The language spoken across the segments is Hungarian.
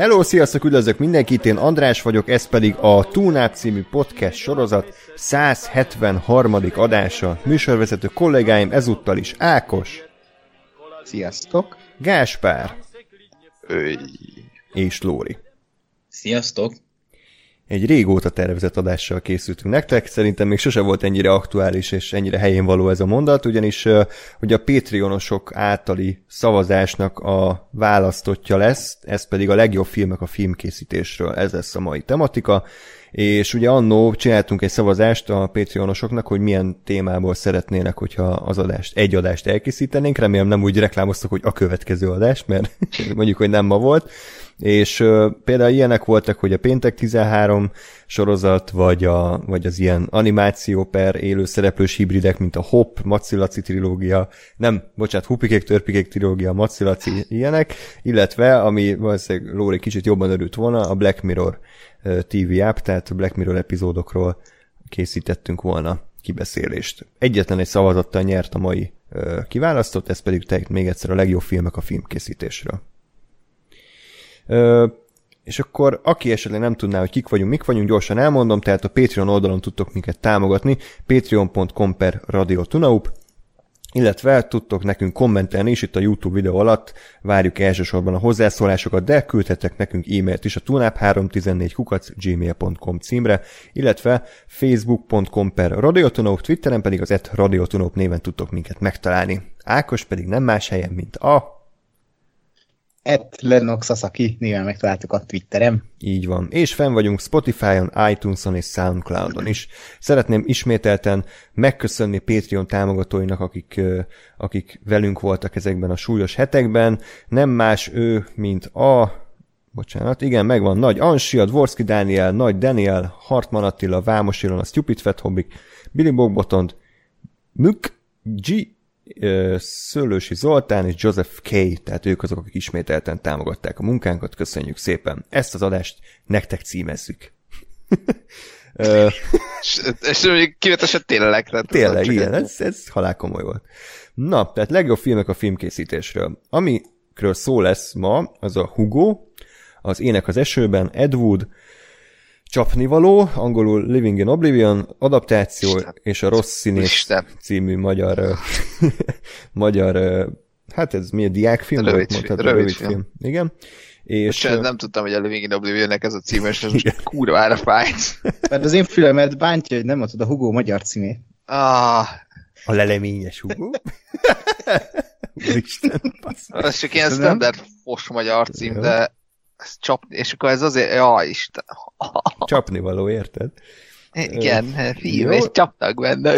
Hello, sziasztok, üdvözlök mindenkit, én András vagyok, ez pedig a Túnáp című podcast sorozat 173. adása. Műsorvezető kollégáim ezúttal is Ákos. Sziasztok. Gáspár. Öy. És Lóri. Sziasztok. Egy régóta tervezett adással készültünk nektek, szerintem még sose volt ennyire aktuális és ennyire helyén való ez a mondat, ugyanis hogy a Patreonosok általi szavazásnak a választotja lesz, ez pedig a legjobb filmek a filmkészítésről, ez lesz a mai tematika, és ugye annó csináltunk egy szavazást a Patreonosoknak, hogy milyen témából szeretnének, hogyha az adást, egy adást elkészítenénk, remélem nem úgy reklámoztak, hogy a következő adás, mert mondjuk, hogy nem ma volt, és uh, például ilyenek voltak, hogy a Péntek 13 sorozat, vagy, a, vagy az ilyen animáció per élő szereplős hibridek, mint a Hop, Macilaci trilógia, nem, bocsánat, Hupikék, Törpikék trilógia, Macilaci ilyenek, illetve, ami valószínűleg Lóri kicsit jobban örült volna, a Black Mirror TV app, tehát Black Mirror epizódokról készítettünk volna kibeszélést. Egyetlen egy szavazattal nyert a mai kiválasztott, ez pedig tehát még egyszer a legjobb filmek a filmkészítésről. És akkor aki esetleg nem tudná, hogy kik vagyunk, mik vagyunk, gyorsan elmondom, tehát a Patreon oldalon tudtok minket támogatni, patreon.com per Radio Tunaup, illetve tudtok nekünk kommentelni is itt a YouTube videó alatt, várjuk elsősorban a hozzászólásokat, de küldhetek nekünk e-mailt is a tunap314 kukac gmail.com címre, illetve facebook.com per radiotunóp, twitteren pedig az et radiotunóp néven tudtok minket megtalálni. Ákos pedig nem más helyen, mint a Et Lennox Sasaki néven megtaláltuk a Twitterem. Így van. És fenn vagyunk Spotify-on, iTunes-on és Soundcloud-on is. Szeretném ismételten megköszönni Patreon támogatóinak, akik, akik velünk voltak ezekben a súlyos hetekben. Nem más ő, mint a... Bocsánat, igen, megvan. Nagy Ansi, a Dvorski Dániel, Nagy Daniel, Hartman Attila, Vámos a Stupid Fat Hobbik, Billy Bogbotond, Mük, G, Szőlősi Zoltán és Joseph K., tehát ők azok, akik ismételten támogatták a munkánkat, köszönjük szépen. Ezt az adást nektek címezzük. és még kivetesen tényleg. Tehát tényleg, igen, ez, ez halál komoly volt. Na, tehát legjobb filmek a filmkészítésről. Amikről szó lesz ma, az a Hugo, az Ének az esőben, Ed Wood, Csapnivaló, angolul Living in Oblivion, adaptáció Isten. és a Rossz Színész Isten. című magyar, magyar, hát ez mi a diákfilm? Rövid, volt, rövid, rövid film. film. Igen. És Most nem tudtam, hogy a Living in Oblivionnek ez a címe, és ez most kurvára fájt. Mert az én fülemet bántja, hogy nem mondtad a Hugo magyar címét. Ah. A leleményes Hugo? Isten, Ez csak ilyen standard fos magyar cím, de ez csapni, és akkor ez azért, ja, Isten. Csapni való, érted? Igen, fiú, és csaptak benne.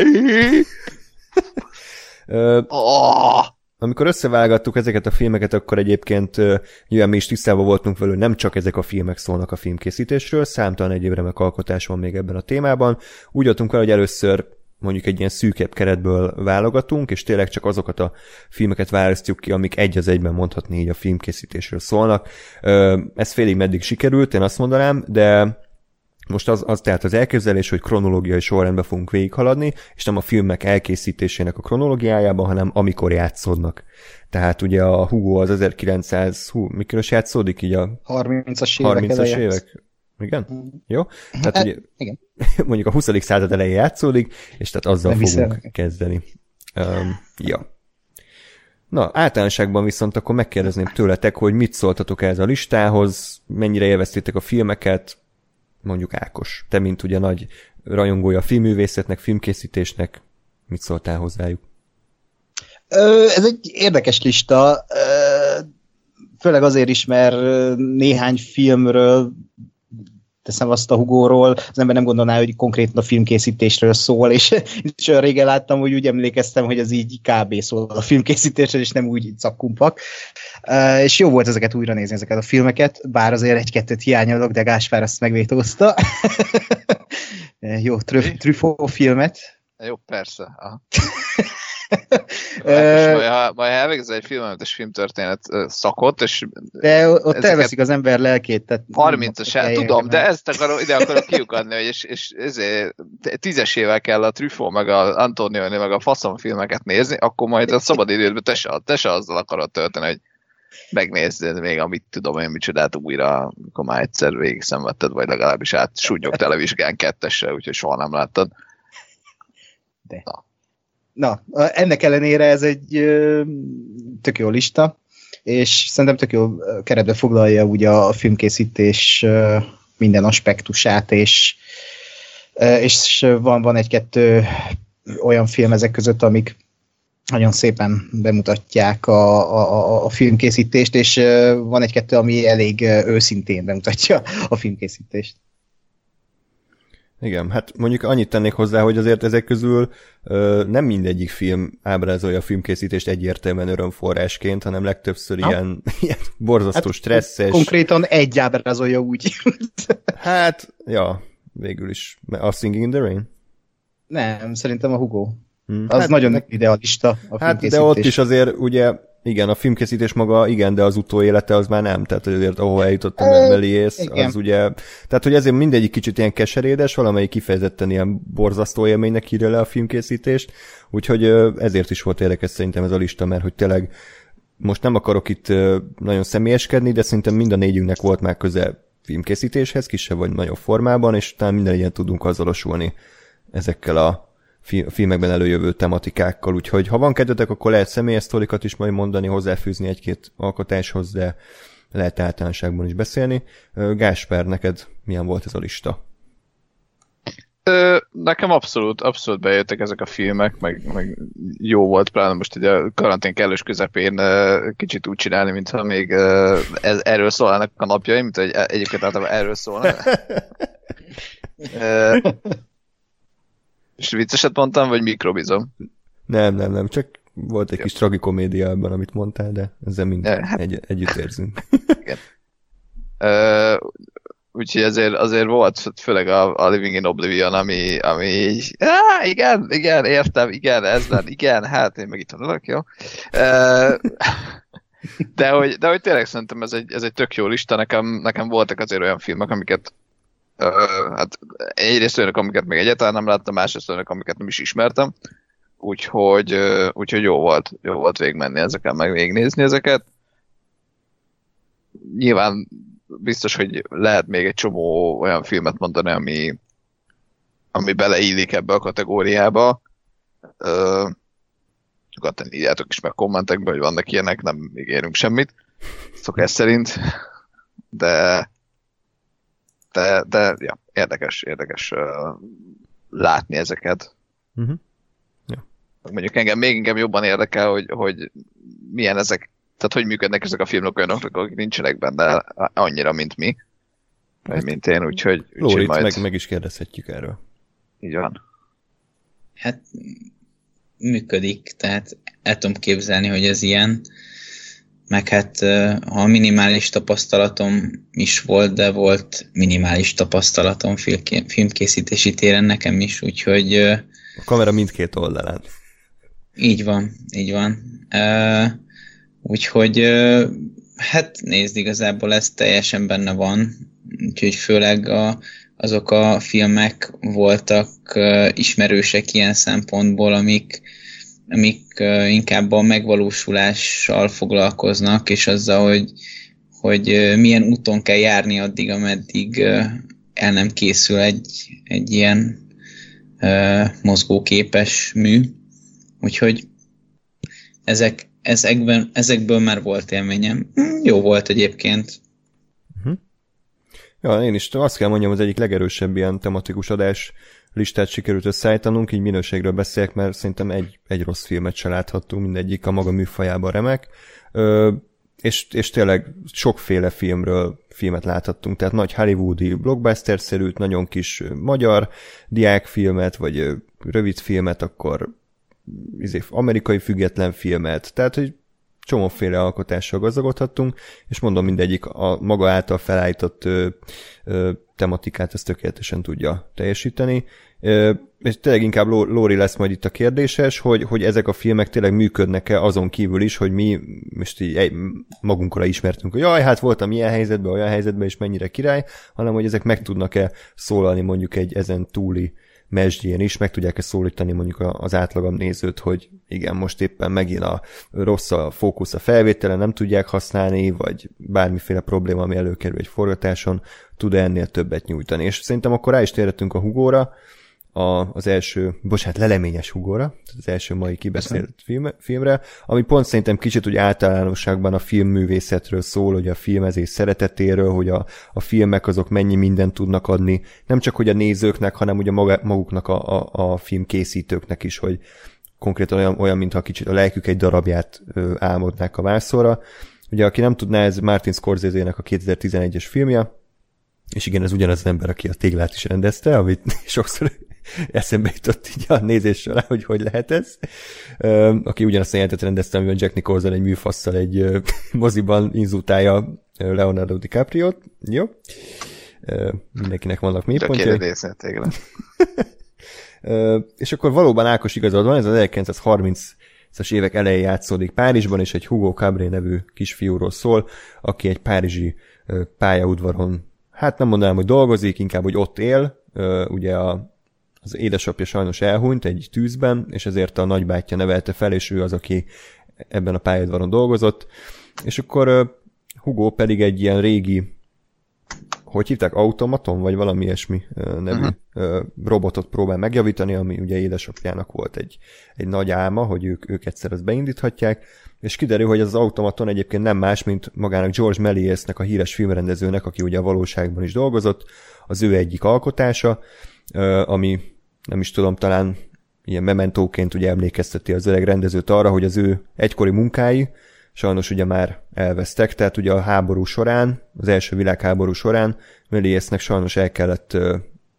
oh! Amikor összevágattuk ezeket a filmeket, akkor egyébként nyilván mi is tisztában voltunk velő, nem csak ezek a filmek szólnak a filmkészítésről, számtalan egyéb remek alkotás van még ebben a témában. Úgy jöttünk el, hogy először mondjuk egy ilyen szűkebb keretből válogatunk, és tényleg csak azokat a filmeket választjuk ki, amik egy az egyben mondhatni így a filmkészítésről szólnak. Ez félig meddig sikerült, én azt mondanám, de most az, az tehát az elképzelés, hogy kronológiai sorrendben fogunk végighaladni, és nem a filmek elkészítésének a kronológiájában, hanem amikor játszódnak. Tehát ugye a Hugo az 1900, hú, mikor is játszódik így a 30-as évek 30-as évek? Igen? Mm. Jó? Tehát hát, ugye, igen. mondjuk a 20. század elején játszódik, és tehát azzal Nem fogunk hiszem. kezdeni. Um, ja. Na, általánosságban viszont akkor megkérdezném tőletek, hogy mit szóltatok ez a listához, mennyire élveztétek a filmeket, mondjuk Ákos. Te, mint ugye nagy rajongója a filmművészetnek, filmkészítésnek, mit szóltál hozzájuk? Ez egy érdekes lista, főleg azért is, mert néhány filmről teszem azt a Hugóról, az ember nem gondolná, hogy konkrétan a filmkészítésről szól, és, és olyan régen láttam, hogy úgy emlékeztem, hogy az így kb. szól a filmkészítésről, és nem úgy cakkumpak. Uh, és jó volt ezeket újra nézni, ezeket a filmeket, bár azért egy-kettőt hiányolok, de Gáspár azt megvétózta. jó, Trüffo filmet. Jó, persze. majd, majd elvégzel egy filmemetes filmtörténet szakot, és... De ott elveszik az ember lelkét. Tehát 30-as, tudom, de ezt akarom, ide akarok kiukadni, hogy és, és ezért tízesével kell a Truffaut, meg a Antonioni, meg a faszom filmeket nézni, akkor majd a szabad idődben te se, te se azzal akarod tölteni, hogy megnézd még, amit tudom én, micsodát újra, akkor már egyszer végig szenvedted, vagy legalábbis át súnyog televizsgán kettesre, úgyhogy soha nem láttad. De. Na. Na, ennek ellenére ez egy tök jó lista, és szerintem tök jó keretbe foglalja ugye a filmkészítés minden aspektusát, és, és van, van egy-kettő olyan film ezek között, amik nagyon szépen bemutatják a, a, a filmkészítést, és van egy-kettő, ami elég őszintén bemutatja a filmkészítést. Igen, hát mondjuk annyit tennék hozzá, hogy azért ezek közül ö, nem mindegyik film ábrázolja a filmkészítést egyértelműen örömforrásként, hanem legtöbbször ha? ilyen, ilyen borzasztó hát, stresszes. Konkrétan egy ábrázolja úgy. hát, ja, végül is. A Singing in the Rain? Nem, szerintem a Hugo. Hmm. Az hát, nagyon ne... idealista a Hát de ott is azért ugye igen, a filmkészítés maga igen, de az utóélete az már nem, tehát azért ahol eljutott a Meliész, az ugye, tehát hogy ezért mindegyik kicsit ilyen keserédes, valamelyik kifejezetten ilyen borzasztó élménynek írja le a filmkészítést, úgyhogy ezért is volt érdekes szerintem ez a lista, mert hogy tényleg most nem akarok itt nagyon személyeskedni, de szerintem mind a négyünknek volt már köze filmkészítéshez, kisebb vagy nagyobb formában, és talán minden ilyen tudunk azonosulni ezekkel a filmekben előjövő tematikákkal, úgyhogy ha van kedvetek, akkor lehet személyes sztorikat is majd mondani, hozzáfűzni egy-két alkotáshoz, de lehet általánosságban is beszélni. Gásper, neked milyen volt ez a lista? Ö, nekem abszolút, abszolút bejöttek ezek a filmek, meg, meg jó volt, pláne most ugye a karantén kellős közepén kicsit úgy csinálni, mintha még ez, erről szólnának a napjaim, mint hogy e, egyébként általában erről szólnak. És vicceset mondtam, vagy mikrobizom? Nem, nem, nem, csak volt egy kis tragikomédia ebben, amit mondtál, de ezzel mind hát... egy, együtt érzünk. Igen. Uh, úgyhogy ezért, azért volt, főleg a, a Living in Oblivion, ami, ami így, á, igen, igen, értem, igen, ez lenne, igen, hát én meg itt adok, jó? Uh, de hogy, de hogy tényleg szerintem ez egy, ez egy tök jó lista, nekem, nekem voltak azért olyan filmek, amiket hát egyrészt olyanok, amiket még egyáltalán nem láttam, másrészt olyanok, amiket nem is ismertem. Úgyhogy, úgyhogy jó volt, jó volt végigmenni ezeken, meg végignézni ezeket. Nyilván biztos, hogy lehet még egy csomó olyan filmet mondani, ami, ami beleillik ebbe a kategóriába. Nyugodtan írjátok is meg kommentekbe, hogy vannak ilyenek, nem ígérünk semmit, szokás szerint, de de, de ja, érdekes, érdekes uh, látni ezeket. Uh-huh. Ja. Mondjuk engem még inkább jobban érdekel, hogy, hogy milyen ezek, tehát hogy működnek ezek a filmok olyanoknak, akik nincsenek benne annyira, mint mi, vagy hát, mint én, úgyhogy... úgyhogy majd... meg, meg is kérdezhetjük erről. Így van. Hát működik, tehát el tudom képzelni, hogy ez ilyen meg hát a minimális tapasztalatom is volt, de volt minimális tapasztalatom filmkészítési téren nekem is, úgyhogy... A kamera mindkét oldalán. Így van, így van. Úgyhogy hát nézd, igazából ez teljesen benne van, úgyhogy főleg a, azok a filmek voltak ismerősek ilyen szempontból, amik, amik inkább a megvalósulással foglalkoznak, és azzal, hogy, hogy milyen úton kell járni addig, ameddig el nem készül egy, egy ilyen mozgóképes mű. Úgyhogy ezek, ezekben, ezekből már volt élményem. Hm, jó volt egyébként. Uh-huh. Ja, én is azt kell mondjam, az egyik legerősebb ilyen tematikus adás listát sikerült összeállítanunk, így minőségről beszélek, mert szerintem egy, egy rossz filmet se láthattunk, mindegyik a maga műfajában remek. Ö, és, és tényleg sokféle filmről filmet láthattunk, tehát nagy hollywoodi blockbuster-szerűt, nagyon kis magyar diákfilmet, vagy rövid filmet, akkor izé, amerikai független filmet, tehát hogy csomóféle alkotással gazdagodhattunk, és mondom, mindegyik a maga által felállított ö, ö, tematikát ezt tökéletesen tudja teljesíteni. Ö, és tényleg inkább Lóri lesz majd itt a kérdéses, hogy, hogy ezek a filmek tényleg működnek-e azon kívül is, hogy mi most így magunkra ismertünk, hogy jaj, hát voltam ilyen helyzetben, olyan helyzetben, és mennyire király, hanem hogy ezek meg tudnak-e szólalni mondjuk egy ezen túli mesdjén is, meg tudják-e szólítani mondjuk az átlagam nézőt, hogy igen, most éppen megint a rossz a fókusz a felvétele, nem tudják használni, vagy bármiféle probléma, ami előkerül egy forgatáson, tud -e ennél többet nyújtani. És szerintem akkor rá is térhetünk a hugóra, a, az első, bocsánat, leleményes hugóra, az első mai kibeszélt film, filmre, ami pont szerintem kicsit úgy általánosságban a filmművészetről szól, hogy a filmezés szeretetéről, hogy a, a filmek azok mennyi mindent tudnak adni, nem csak hogy a nézőknek, hanem ugye maguknak a, a, a filmkészítőknek is, hogy konkrétan olyan, olyan mintha kicsit a lelkük egy darabját ö, álmodnák a vászorra. Ugye, aki nem tudná, ez Martin Scorsese-nek a 2011-es filmje, és igen, ez ugyanaz az ember, aki a téglát is rendezte, amit sokszor eszembe jutott így a nézés során, hogy hogy lehet ez. Aki ugyanazt a jelentet rendezte, amiben Jack Nicholson egy műfasszal egy moziban inzultálja Leonardo DiCaprio-t. Jó. Mindenkinek vannak mélypontjai. Tökéletes és akkor valóban Ákos igazad van, ez az 1930-as évek elején játszódik Párizsban, és egy Hugo Cabré nevű kisfiúról szól, aki egy párizsi pályaudvaron, hát nem mondanám, hogy dolgozik, inkább, hogy ott él, ugye a az édesapja sajnos elhunyt egy tűzben, és ezért a nagybátyja nevelte fel, és ő az, aki ebben a pályadvaron dolgozott. És akkor Hugo pedig egy ilyen régi, hogy hívták, automaton, vagy valami ilyesmi nevű uh-huh. robotot próbál megjavítani, ami ugye édesapjának volt egy, egy nagy álma, hogy ők, ők egyszer ezt beindíthatják, és kiderül, hogy az, az automaton egyébként nem más, mint magának George Mélièsnek, a híres filmrendezőnek, aki ugye a valóságban is dolgozott, az ő egyik alkotása, ami nem is tudom, talán ilyen mementóként ugye emlékezteti az öreg rendezőt arra, hogy az ő egykori munkái sajnos ugye már elvesztek, tehát ugye a háború során, az első világháború során Mélièsnek sajnos el kellett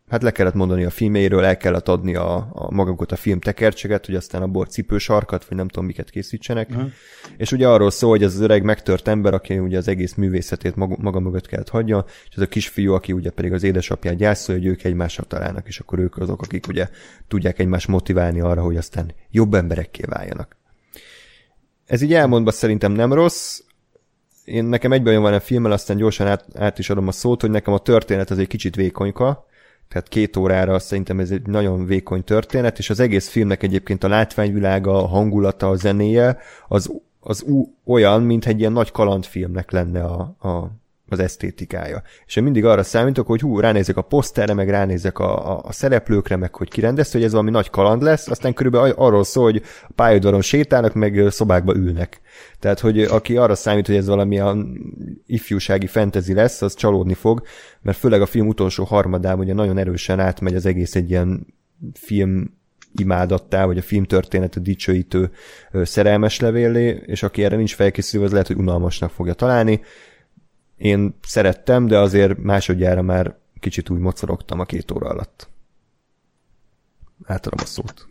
hát le kellett mondani a filméről, el kellett adni a, a magukat a film tekercseget, hogy aztán abból cipősarkat, vagy nem tudom miket készítsenek. Uh-huh. És ugye arról szól, hogy ez az öreg megtört ember, aki ugye az egész művészetét maga, maga mögött kellett hagyja, és ez a kisfiú, aki ugye pedig az édesapját gyászolja, hogy ők egymással találnak, és akkor ők azok, akik ugye tudják egymást motiválni arra, hogy aztán jobb emberekké váljanak. Ez így elmondva szerintem nem rossz, én nekem egyben van a filmmel, aztán gyorsan át, át is adom a szót, hogy nekem a történet az egy kicsit vékonyka, tehát két órára szerintem ez egy nagyon vékony történet, és az egész filmnek egyébként a látványvilága, a hangulata, a zenéje, az, az olyan, mint egy ilyen nagy kalandfilmnek lenne a, a, az esztétikája. És én mindig arra számítok, hogy hú, ránézek a poszterre, meg ránézek a, a, a szereplőkre, meg hogy kirendezte, hogy ez valami nagy kaland lesz, aztán körülbelül arról szól, hogy a pályaudvaron sétálnak, meg szobákba ülnek. Tehát, hogy aki arra számít, hogy ez valami a ifjúsági fentezi lesz, az csalódni fog, mert főleg a film utolsó harmadában ugye nagyon erősen átmegy az egész egy ilyen film imádattá, vagy a filmtörténetet dicsőítő szerelmes levélé, és aki erre nincs felkészülve, az lehet, hogy unalmasnak fogja találni. Én szerettem, de azért másodjára már kicsit úgy mocorogtam a két óra alatt. Átadom a szót.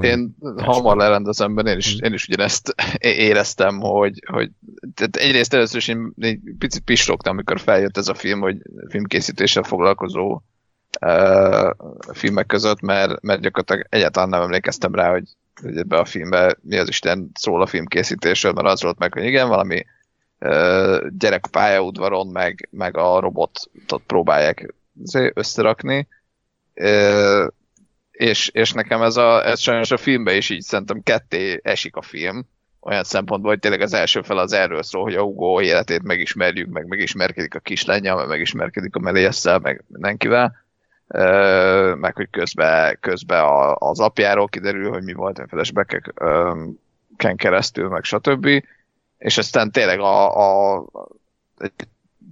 Én hamar lerendezemben én is, én is ugyanezt éreztem, hogy, hogy tehát egyrészt először is én egy picit pislogtam, amikor feljött ez a film, hogy filmkészítéssel foglalkozó uh, filmek között, mert, mert gyakorlatilag egyáltalán nem emlékeztem rá, hogy, hogy ebbe a filmbe mi az Isten szól a filmkészítésről, mert az volt meg, hogy igen, valami gyerek pályaudvaron, meg, meg a robotot próbálják összerakni. És, és nekem ez, a, ez sajnos a filmben is így szerintem ketté esik a film, olyan szempontból, hogy tényleg az első fel az erről szól, hogy a Hugo életét megismerjük, meg megismerkedik a kislánya, meg megismerkedik a Meliesszel, meg mindenkivel, meg hogy közben, közben az apjáról kiderül, hogy mi volt a flashback-eken keresztül, meg stb. És aztán tényleg a, a, egy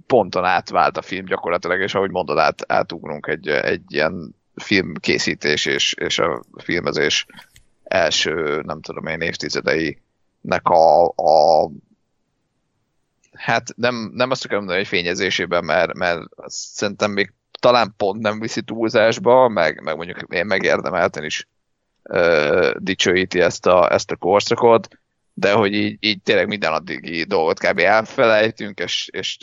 ponton átvált a film gyakorlatilag, és ahogy mondod, át, átugrunk egy, egy ilyen filmkészítés és, és a filmezés első, nem tudom én, évtizedeinek a, a hát nem, nem azt akarom mondani, hogy fényezésében, mert, mert szerintem még talán pont nem viszi túlzásba, meg, meg mondjuk én megérdemelten is ö, dicsőíti ezt a, ezt a korszakot, de hogy így, így tényleg minden addigi dolgot kb. elfelejtünk, és, és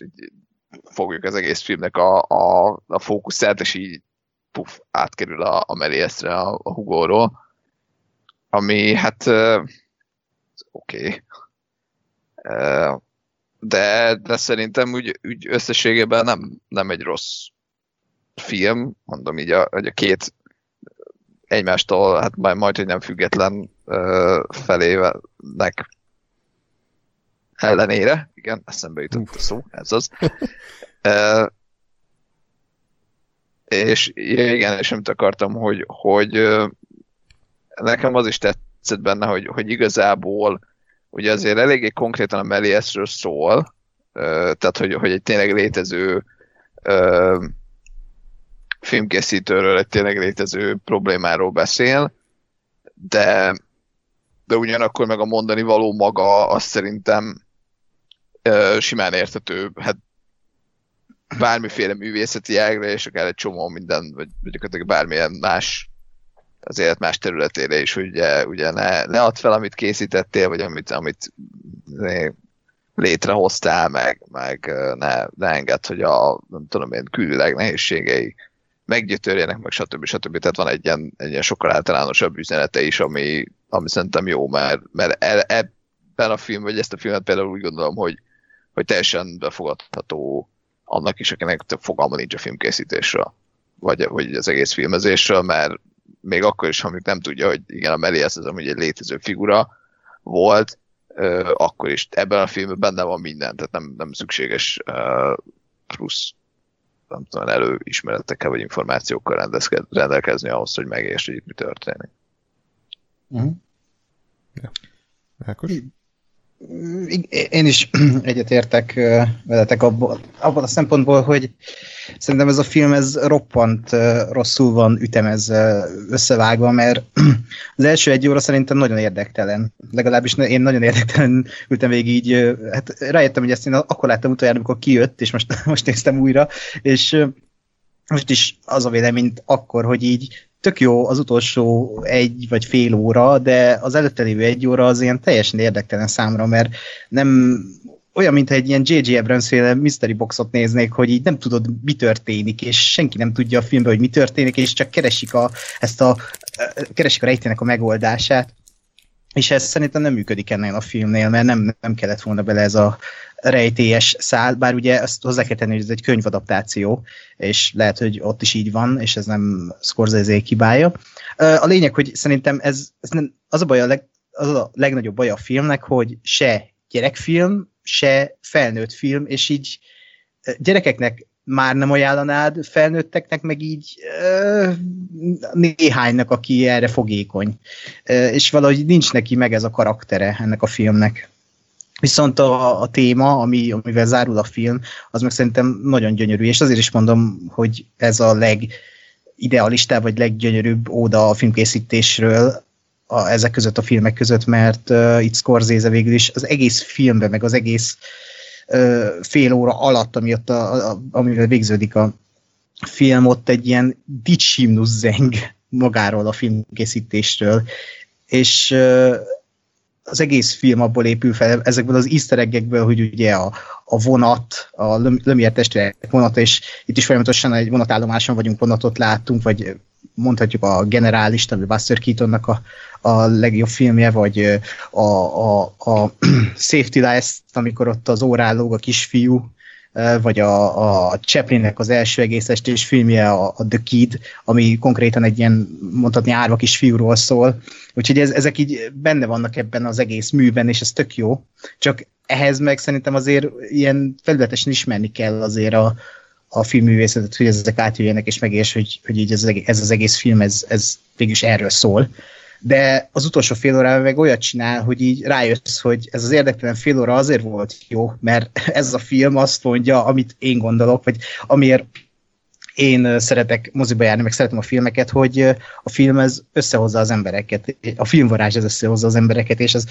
fogjuk az egész filmnek a, a, a fókuszát, és így puf, átkerül a, a Meliesre a, a Hugóról, ami hát oké. Okay. De, de szerintem úgy, úgy összességében nem, nem egy rossz film, mondom így, a, hogy a két egymástól, hát majd, majd hogy nem független felének ellenére, igen, eszembe jutott a szó, ez az. uh, és igen, és amit akartam, hogy, hogy nekem az is tetszett benne, hogy, hogy igazából ugye azért eléggé konkrétan a Meliesről szól, tehát hogy, hogy egy tényleg létező filmkészítőről, egy tényleg létező problémáról beszél, de, de ugyanakkor meg a mondani való maga, azt szerintem uh, simán értető, hát bármiféle művészeti ágra, és akár egy csomó minden, vagy gyakorlatilag bármilyen más az élet más területére is, hogy ugye, ugye ne, ne add fel, amit készítettél, vagy amit, amit létrehoztál, meg, meg ne, ne enged, hogy a nem tudom én, külvilág nehézségei meggyötörjenek, meg stb. stb. Tehát van egy ilyen, egy ilyen sokkal általánosabb üzenete is, ami, ami szerintem jó, mert, mert e, ebben a film, vagy ezt a filmet például úgy gondolom, hogy, hogy teljesen befogadható annak is, akinek több fogalma nincs a filmkészítésről, vagy, vagy az egész filmezésről, mert még akkor is, ha még nem tudja, hogy igen, a Melias az amúgy egy létező figura volt, akkor is ebben a filmben benne van minden, tehát nem, nem szükséges plusz nem tudom, előismeretekkel vagy információkkal rendelkezni ahhoz, hogy megértsd, hogy itt mi történik. Uh-huh. Ja. Ákos? Én is egyetértek veletek abban, abban a szempontból, hogy szerintem ez a film ez roppant rosszul van ütemezve, összevágva, mert az első egy óra szerintem nagyon érdektelen. Legalábbis én nagyon érdektelen ültem végig így, hát rájöttem, hogy ezt én akkor láttam utoljára, amikor kijött, és most, most néztem újra, és most is az a vélemény akkor, hogy így tök jó az utolsó egy vagy fél óra, de az előtte lévő egy óra az ilyen teljesen érdektelen számra, mert nem olyan, mintha egy ilyen J.J. Abrams féle mystery boxot néznék, hogy így nem tudod, mi történik, és senki nem tudja a filmben, hogy mi történik, és csak keresik a, ezt a, keresik a rejtének a megoldását. És ez szerintem nem működik ennél a filmnél, mert nem, nem kellett volna bele ez a rejtélyes szál, bár ugye azt hozzá kell tenni, hogy ez egy könyvadaptáció, és lehet, hogy ott is így van, és ez nem Scorsese kibája. A lényeg, hogy szerintem ez, ez nem, az a baj, a leg, az a legnagyobb baj a filmnek, hogy se gyerekfilm, se felnőtt film, és így gyerekeknek már nem ajánlanád, felnőtteknek meg így ö, néhánynak, aki erre fogékony. Ö, és valahogy nincs neki meg ez a karaktere ennek a filmnek. Viszont a, a téma, ami, amivel zárul a film, az meg szerintem nagyon gyönyörű, és azért is mondom, hogy ez a legidealistább, vagy leggyönyörűbb óda a filmkészítésről, a, ezek között a filmek között, mert uh, itt Scorsese végül is az egész filmben, meg az egész uh, fél óra alatt, ami ott a, a, amivel végződik a film, ott egy ilyen dicsimnusz zeng magáról a filmkészítésről, és uh, az egész film abból épül fel, ezekből az easter hogy ugye a, a vonat, a Lömier testvérek vonata, és itt is folyamatosan egy vonatállomáson vagyunk, vonatot láttunk, vagy mondhatjuk a generálist, ami Buster Keatonnak a, a legjobb filmje, vagy a, a, a Safety Last, amikor ott az órán lóg a kisfiú, vagy a, a Chaplinnek az első egész estés filmje, a, a The Kid, ami konkrétan egy ilyen, mondhatni, árva kis fiúról szól. Úgyhogy ez, ezek így benne vannak ebben az egész műben, és ez tök jó. Csak ehhez meg szerintem azért ilyen felületesen ismerni kell azért a, a filmművészetet, hogy ezek átjöjjenek, és megérts, hogy, hogy így ez, ez az egész film, ez, ez végülis erről szól de az utolsó fél órában meg olyat csinál, hogy így rájössz, hogy ez az érdektelen fél óra azért volt jó, mert ez a film azt mondja, amit én gondolok, vagy amiért én szeretek moziba járni, meg szeretem a filmeket, hogy a film ez összehozza az embereket, a filmvarázs ez összehozza az embereket, és ez,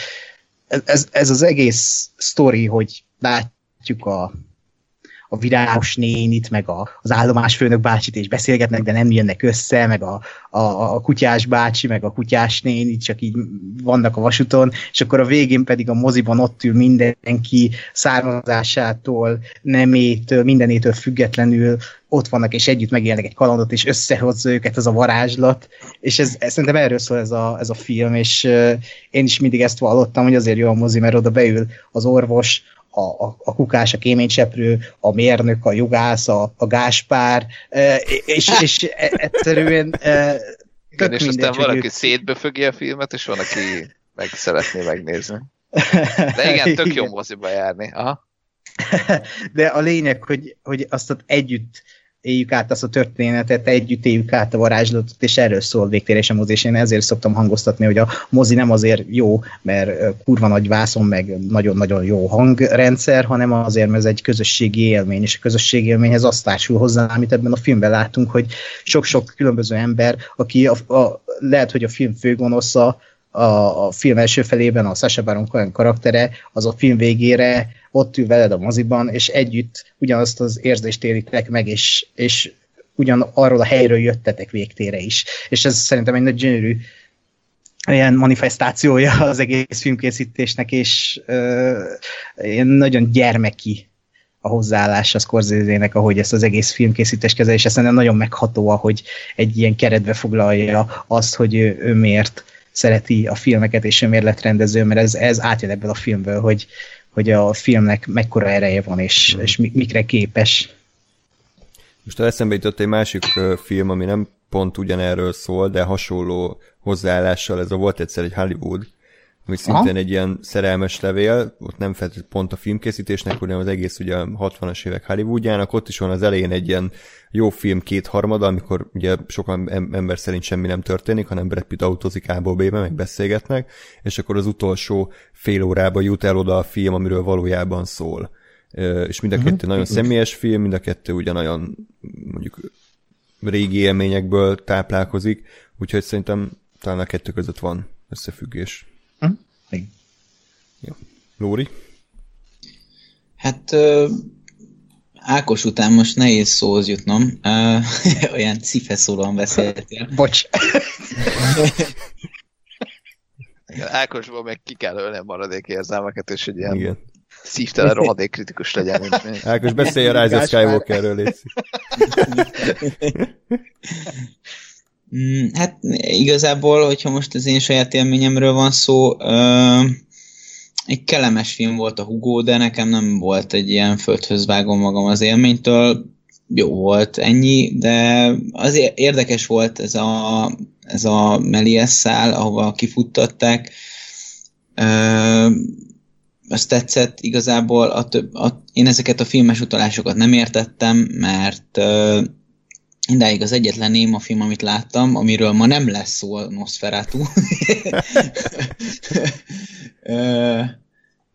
ez, ez az egész sztori, hogy látjuk a, a virágos nénit, meg a, az állomásfőnök bácsit, és beszélgetnek, de nem jönnek össze, meg a, a, a kutyás bácsi, meg a kutyás néni, csak így vannak a vasúton, és akkor a végén pedig a moziban ott ül mindenki származásától, nemétől, mindenétől függetlenül ott vannak, és együtt megélnek egy kalandot, és összehozza őket az a varázslat, és ez, ez szerintem erről szól ez a, ez a film, és uh, én is mindig ezt vallottam, hogy azért jó a mozi, mert oda beül az orvos, a, a, a kukás, a kéménycseprő, a mérnök, a jogász, a, a gáspár, uh, és, és e, egyszerűen uh, igen, és aztán valaki ők... szétbefögi a filmet, és van, aki meg szeretné megnézni. De igen, tök jó moziba járni. Aha. De a lényeg, hogy, hogy azt együtt éljük át azt a történetet, együtt éljük át a varázslatot, és erről szól végtérés a mozi, és én ezért szoktam hangoztatni, hogy a mozi nem azért jó, mert kurva nagy vászon, meg nagyon-nagyon jó hangrendszer, hanem azért, mert ez egy közösségi élmény, és a közösségi élményhez azt társul hozzá, amit ebben a filmben látunk, hogy sok-sok különböző ember, aki a, a, lehet, hogy a film főgonosza, a, a film első felében a Sasha Baron Cohen karaktere, az a film végére ott ül veled a moziban, és együtt ugyanazt az érzést éritek meg, és, és ugyan arról a helyről jöttetek végtére is. És ez szerintem egy nagy gyönyörű ilyen manifestációja az egész filmkészítésnek, és uh, ilyen nagyon gyermeki a hozzáállás a Scorsese-nek, ahogy ezt az egész filmkészítés kezel, és ez szerintem nagyon megható, ahogy egy ilyen keretbe foglalja azt, hogy ő, ő miért szereti a filmeket, és ő miért lett rendező, mert ez, ez átjön ebből a filmből, hogy, hogy a filmnek mekkora ereje van, és, mm. és mikre képes. Most eszembe jutott egy másik film, ami nem pont ugyanerről szól, de hasonló hozzáállással, ez a volt egyszer egy Hollywood, ami szintén Aha. egy ilyen szerelmes levél, ott nem feltétlenül pont a filmkészítésnek, hanem az egész ugye 60-as évek Hollywoodjának, ott is van az elején egy ilyen jó film kétharmada, amikor ugye sokan ember szerint semmi nem történik, hanem Brad Pitt autózik A-ból B-be, meg beszélgetnek, és akkor az utolsó fél órába jut el oda a film, amiről valójában szól. És mind a kettő uh-huh. nagyon személyes film, mind a kettő ugyanolyan mondjuk régi élményekből táplálkozik, úgyhogy szerintem talán a kettő között van összefüggés. Uh-huh. Jó. Lóri? Hát Ákos után most nehéz szóhoz jutnom. Olyan szíveszólóan beszéltél. Bocs. Ákosból meg ki kell ölni a maradék érzelmeket, és egy ilyen Igen. szívtelen rohadék kritikus legyen. Mint Ákos, beszélj a Rise of Skywalkerről, mm, Hát igazából, hogyha most az én saját élményemről van szó, uh, egy kellemes film volt a Hugo, de nekem nem volt egy ilyen földhöz vágom magam az élménytől. Jó volt ennyi, de az érdekes volt ez a, ez a Melies szál, ahova kifuttatták. Ö, azt tetszett igazából, a több, a, én ezeket a filmes utalásokat nem értettem, mert ö, Indáig az egyetlen néma film, amit láttam, amiről ma nem lesz szó a Nosferatu.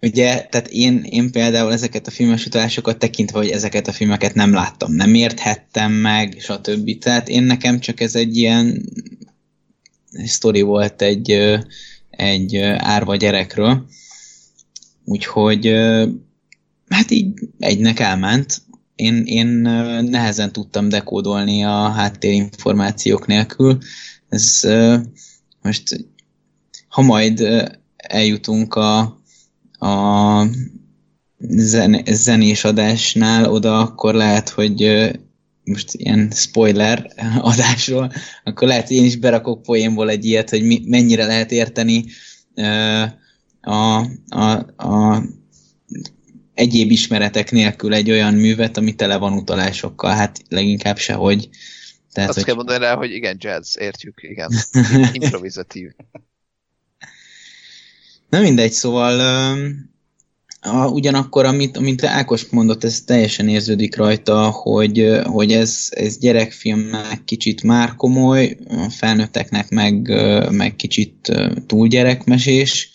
Ugye, tehát én, én például ezeket a filmes utalásokat tekintve, hogy ezeket a filmeket nem láttam, nem érthettem meg, stb. Tehát én nekem csak ez egy ilyen sztori volt egy, egy árva gyerekről. Úgyhogy hát így egynek elment, én, én nehezen tudtam dekódolni a háttérinformációk nélkül. Ez most, ha majd eljutunk a, a zen, zenés adásnál oda, akkor lehet, hogy most ilyen spoiler adásról, akkor lehet, hogy én is berakok poénból egy ilyet, hogy mi, mennyire lehet érteni a, a, a egyéb ismeretek nélkül egy olyan művet, ami tele van utalásokkal, hát leginkább sehogy. Tehát, Azt hogy... kell mondani rá, hogy igen, jazz, értjük, igen. Improvizatív. Na mindegy, szóval a, ugyanakkor, amit, amit Ákos mondott, ez teljesen érződik rajta, hogy, hogy ez, ez gyerekfilmnek kicsit már komoly, a felnőtteknek meg, meg kicsit túl gyerekmesés,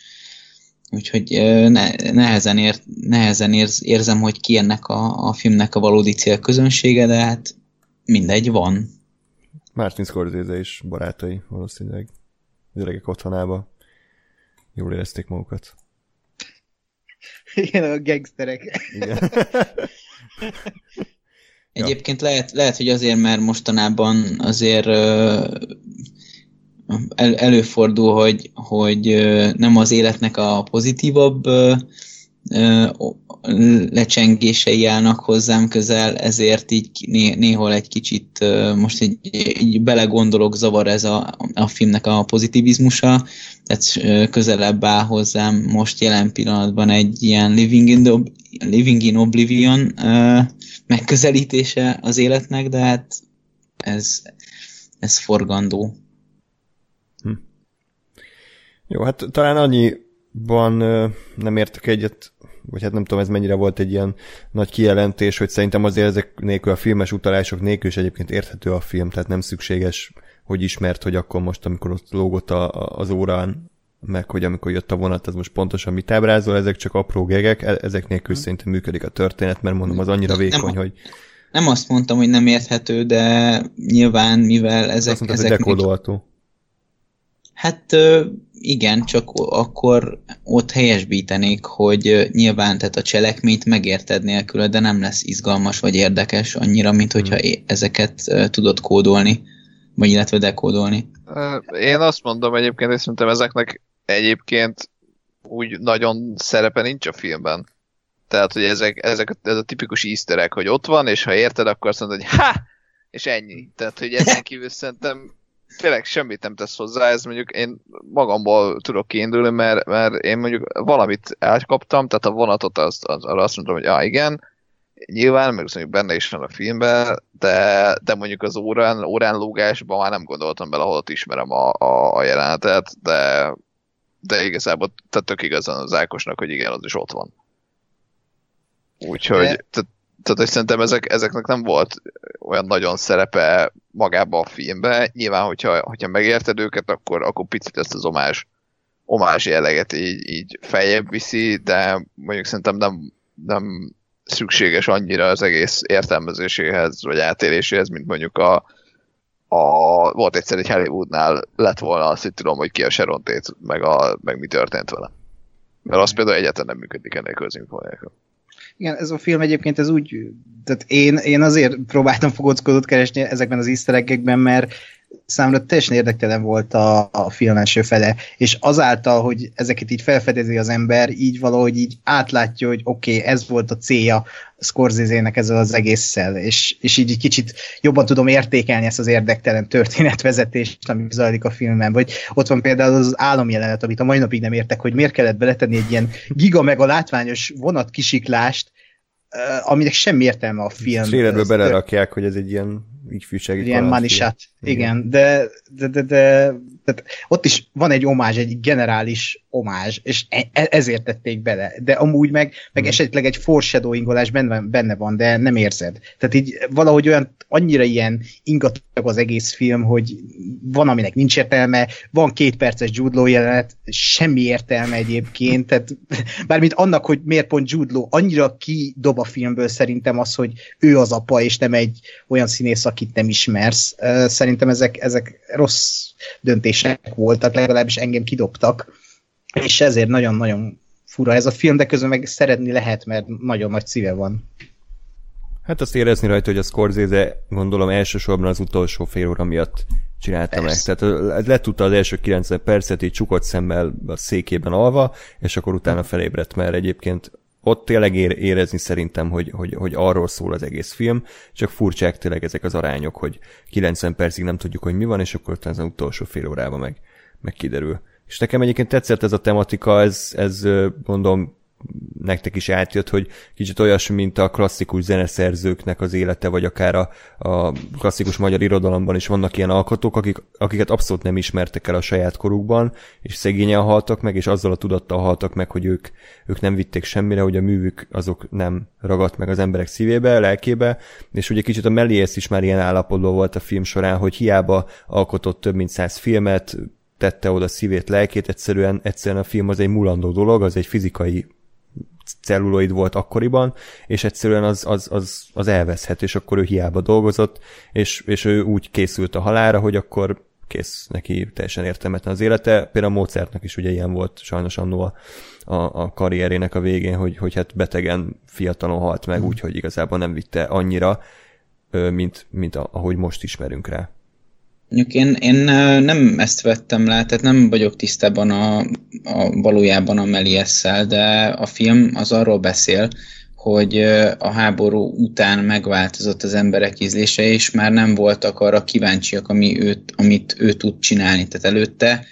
Úgyhogy ne, nehezen, ér, nehezen érz, érzem, hogy ki ennek a, a filmnek a valódi célközönsége, de hát mindegy, van. Martin Scorsese és barátai valószínűleg öregek otthonába jól érezték magukat. Igen, a gangsterek. Igen. Egyébként lehet, lehet, hogy azért, mert mostanában azért el, előfordul, hogy, hogy nem az életnek a pozitívabb lecsengései állnak hozzám közel, ezért így né, néhol egy kicsit most így, így belegondolok, zavar ez a, a filmnek a pozitivizmusa, tehát közelebb áll hozzám most jelen pillanatban egy ilyen Living in, the, living in Oblivion megközelítése az életnek, de hát ez, ez forgandó. Hm. Jó, hát talán annyiban nem értek egyet vagy hát nem tudom, ez mennyire volt egy ilyen nagy kijelentés, hogy szerintem azért ezek nélkül a filmes utalások nélkül is egyébként érthető a film, tehát nem szükséges, hogy ismert, hogy akkor most, amikor ott lógott a, a, az órán, meg hogy amikor jött a vonat, az most pontosan mit ábrázol, ezek csak apró gegek, e, ezek nélkül hmm. szerintem működik a történet, mert mondom, az annyira vékony, nem, hogy... Nem azt mondtam, hogy nem érthető, de nyilván, mivel ezek... Azt mondtad, ezek hogy dekódolható. Hát igen, csak akkor ott helyesbítenék, hogy nyilván tehát a cselekményt megérted nélkül, de nem lesz izgalmas vagy érdekes annyira, mint hogyha hmm. ezeket tudod kódolni, vagy illetve dekódolni. Én azt mondom egyébként, hogy szerintem ezeknek egyébként úgy nagyon szerepe nincs a filmben. Tehát, hogy ezek, ezek ez a tipikus easter egg, hogy ott van, és ha érted, akkor azt mondod, hogy ha! És ennyi. Tehát, hogy ezen kívül szerintem tényleg semmit nem tesz hozzá, ez mondjuk én magamból tudok kiindulni, mert, mert én mondjuk valamit elkaptam, tehát a vonatot azt, az, arra azt mondom, hogy ah, igen, nyilván, meg mondjuk benne is van a filmben, de, de mondjuk az órán, órán lúgásban már nem gondoltam bele, ahol ott ismerem a, a, a jelenetet, de, de igazából tehát tök igazán az Ákosnak, hogy igen, az is ott van. Úgyhogy, de... tehát tehát hogy szerintem ezek, ezeknek nem volt olyan nagyon szerepe magába a filmbe. Nyilván, hogyha, hogyha megérted őket, akkor, akkor picit ezt az omás, omás jelleget így, így feljebb viszi, de mondjuk szerintem nem, nem szükséges annyira az egész értelmezéséhez, vagy átéléséhez, mint mondjuk a, a volt egyszer egy Hollywoodnál lett volna azt, hogy tudom, hogy ki a Sharon Tate, meg, a, meg mi történt vele. Mert az például egyáltalán nem működik ennél az nélkül. Igen, ez a film egyébként ez úgy, tehát én, én azért próbáltam fogóckodót keresni ezekben az easter mert számomra teljesen érdektelen volt a, a film első fele, és azáltal, hogy ezeket így felfedezi az ember, így valahogy így átlátja, hogy oké, okay, ez volt a célja Scorsese-nek ezzel az egésszel, és, és így egy kicsit jobban tudom értékelni ezt az érdektelen történetvezetést, ami zajlik a filmben, vagy ott van például az álomjelenet, amit a mai napig nem értek, hogy miért kellett beletenni egy ilyen giga meg a látványos vonatkisiklást, aminek semmi értelme a film. Trélerből belerakják, hogy ez egy ilyen ifjúsági Ilyen manisát. Igen. igen, de, de, de, de, de, ott is van egy omázs, egy generális omázs, és e, e, ezért tették bele. De amúgy meg, meg hmm. esetleg egy foreshadowingolás benne, benne van, de nem érzed. Tehát így valahogy olyan annyira ilyen ingatag az egész film, hogy van, aminek nincs értelme, van két perces Jude Law jelenet, semmi értelme egyébként, tehát bármint annak, hogy miért pont Jude Law, annyira kidob a filmből szerintem az, hogy ő az apa, és nem egy olyan színész, akit nem ismersz. Szerintem ezek, ezek rossz döntések voltak, legalábbis engem kidobtak, és ezért nagyon-nagyon fura ez a film, de közben meg szeretni lehet, mert nagyon nagy szíve van. Hát azt érezni rajta, hogy a Scorsese gondolom elsősorban az utolsó fél óra miatt csinálta Persze. meg. Tehát letudta az első 90 percet így csukott szemmel a székében alva, és akkor utána felébredt, mert egyébként ott tényleg érezni szerintem, hogy, hogy, hogy arról szól az egész film, csak furcsák tényleg ezek az arányok, hogy 90 percig nem tudjuk, hogy mi van, és akkor az utolsó fél órában meg, meg kiderül. És nekem egyébként tetszett ez a tematika, ez, ez mondom, nektek is átjött, hogy kicsit olyasmi, mint a klasszikus zeneszerzőknek az élete, vagy akár a, a klasszikus magyar irodalomban is vannak ilyen alkotók, akik, akiket abszolút nem ismertek el a saját korukban, és szegényen haltak meg, és azzal a tudattal haltak meg, hogy ők, ők nem vitték semmire, hogy a művük azok nem ragadt meg az emberek szívébe, lelkébe, és ugye kicsit a Méliès is már ilyen állapotban volt a film során, hogy hiába alkotott több mint száz filmet, tette oda szívét, lelkét, egyszerűen, egyszerűen a film az egy mulandó dolog, az egy fizikai celluloid volt akkoriban, és egyszerűen az, az, az, az elveszhet, és akkor ő hiába dolgozott, és, és ő úgy készült a halára, hogy akkor kész, neki teljesen értelmetlen az élete. Például a Mozartnak is ugye ilyen volt sajnos annó a, a, a karrierének a végén, hogy, hogy hát betegen fiatalon halt meg, mm. úgyhogy igazából nem vitte annyira, mint, mint ahogy most ismerünk rá. Én, én nem ezt vettem le, tehát nem vagyok tisztában a, a valójában a Meliesszel, de a film az arról beszél, hogy a háború után megváltozott az emberek ízlése, és már nem voltak arra kíváncsiak, ami őt, amit ő tud csinálni. Tehát előtte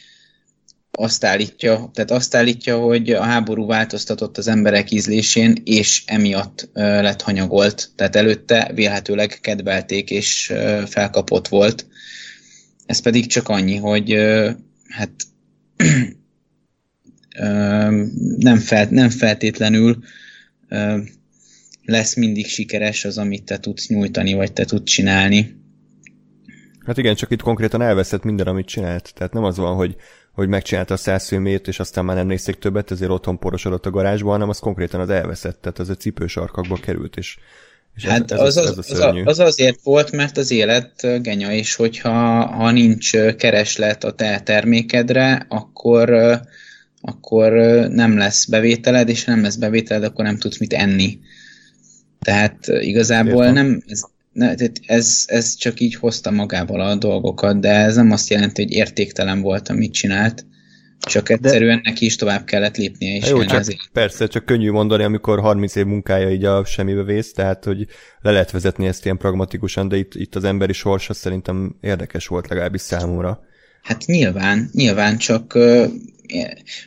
azt állítja, tehát azt állítja, hogy a háború változtatott az emberek ízlésén, és emiatt lett hanyagolt. Tehát előtte vélhetőleg kedvelték, és felkapott volt. Ez pedig csak annyi, hogy hát nem, felt, nem feltétlenül lesz mindig sikeres az, amit te tudsz nyújtani, vagy te tudsz csinálni. Hát igen, csak itt konkrétan elveszett minden, amit csinált. Tehát nem az van, hogy, hogy megcsinálta a száz filmét, és aztán már nem nézték többet, ezért otthon porosodott a garázsba, hanem az konkrétan az elveszett, tehát az a cipősarkakba került, és, és hát ez, ez, az, az, az, az azért volt, mert az élet genya, és hogyha ha nincs kereslet a te termékedre, akkor, akkor nem lesz bevételed, és ha nem lesz bevételed, akkor nem tudsz mit enni. Tehát igazából Értem. nem, ez, ne, ez, ez csak így hozta magával a dolgokat, de ez nem azt jelenti, hogy értéktelen volt, amit csinált, csak egyszerűen de... neki is tovább kellett lépnie. És jó, csak, azért. persze, csak könnyű mondani, amikor 30 év munkája így a semmibe vész, tehát hogy le lehet vezetni ezt ilyen pragmatikusan, de itt, itt az emberi sorsa szerintem érdekes volt legalábbis számomra. Hát nyilván, nyilván, csak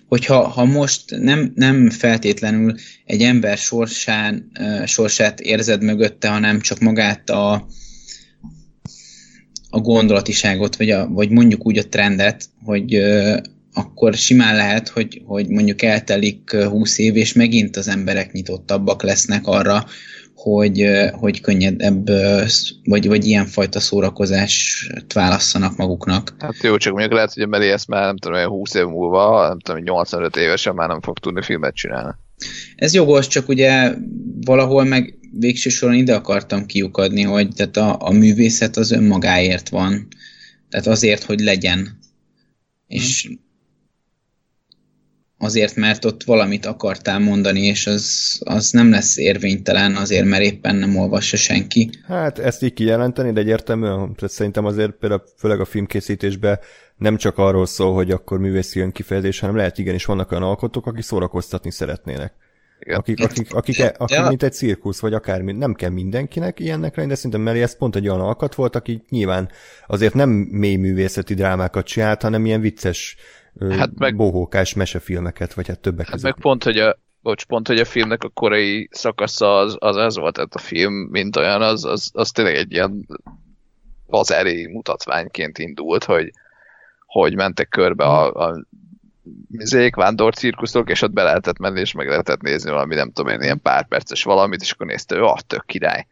hogyha ha most nem, nem feltétlenül egy ember sorsán, sorsát érzed mögötte, hanem csak magát a, a gondolatiságot, vagy, a, vagy mondjuk úgy a trendet, hogy akkor simán lehet, hogy, hogy mondjuk eltelik 20 év, és megint az emberek nyitottabbak lesznek arra, hogy, hogy könnyedebb, vagy, vagy ilyenfajta szórakozást válasszanak maguknak. Hát jó, csak mondjuk lehet, hogy a Meli ezt már nem tudom, 20 év múlva, nem tudom, 85 évesen már nem fog tudni filmet csinálni. Ez jogos, csak ugye valahol meg végső soron ide akartam kiukadni, hogy tehát a, a művészet az önmagáért van. Tehát azért, hogy legyen. És azért, mert ott valamit akartál mondani, és az, az nem lesz érvénytelen azért, mert éppen nem olvassa senki. Hát ezt így kijelenteni, de egyértelműen szerintem azért például főleg a filmkészítésben nem csak arról szól, hogy akkor művészi önkifejezés, hanem lehet igenis vannak olyan alkotók, akik szórakoztatni szeretnének. Akik, akik, akik, akik, akik ja. mint egy cirkusz, vagy akármi, nem kell mindenkinek ilyennek lenni, de szerintem Meli ez pont egy olyan alkat volt, aki nyilván azért nem mély művészeti drámákat csinált, hanem ilyen vicces hát meg, bohókás mesefilmeket, vagy hát többek hát között. meg pont, hogy a, bocs, pont, hogy a filmnek a korai szakasza az, az ez volt, tehát a film, mint olyan, az, az, az tényleg egy ilyen bazári mutatványként indult, hogy, hogy mentek körbe a, a mizék, vándorcirkuszok, és ott be lehetett menni, és meg lehetett nézni valami, nem tudom én, ilyen pár perces valamit, és akkor nézte, ő, ah, tök király.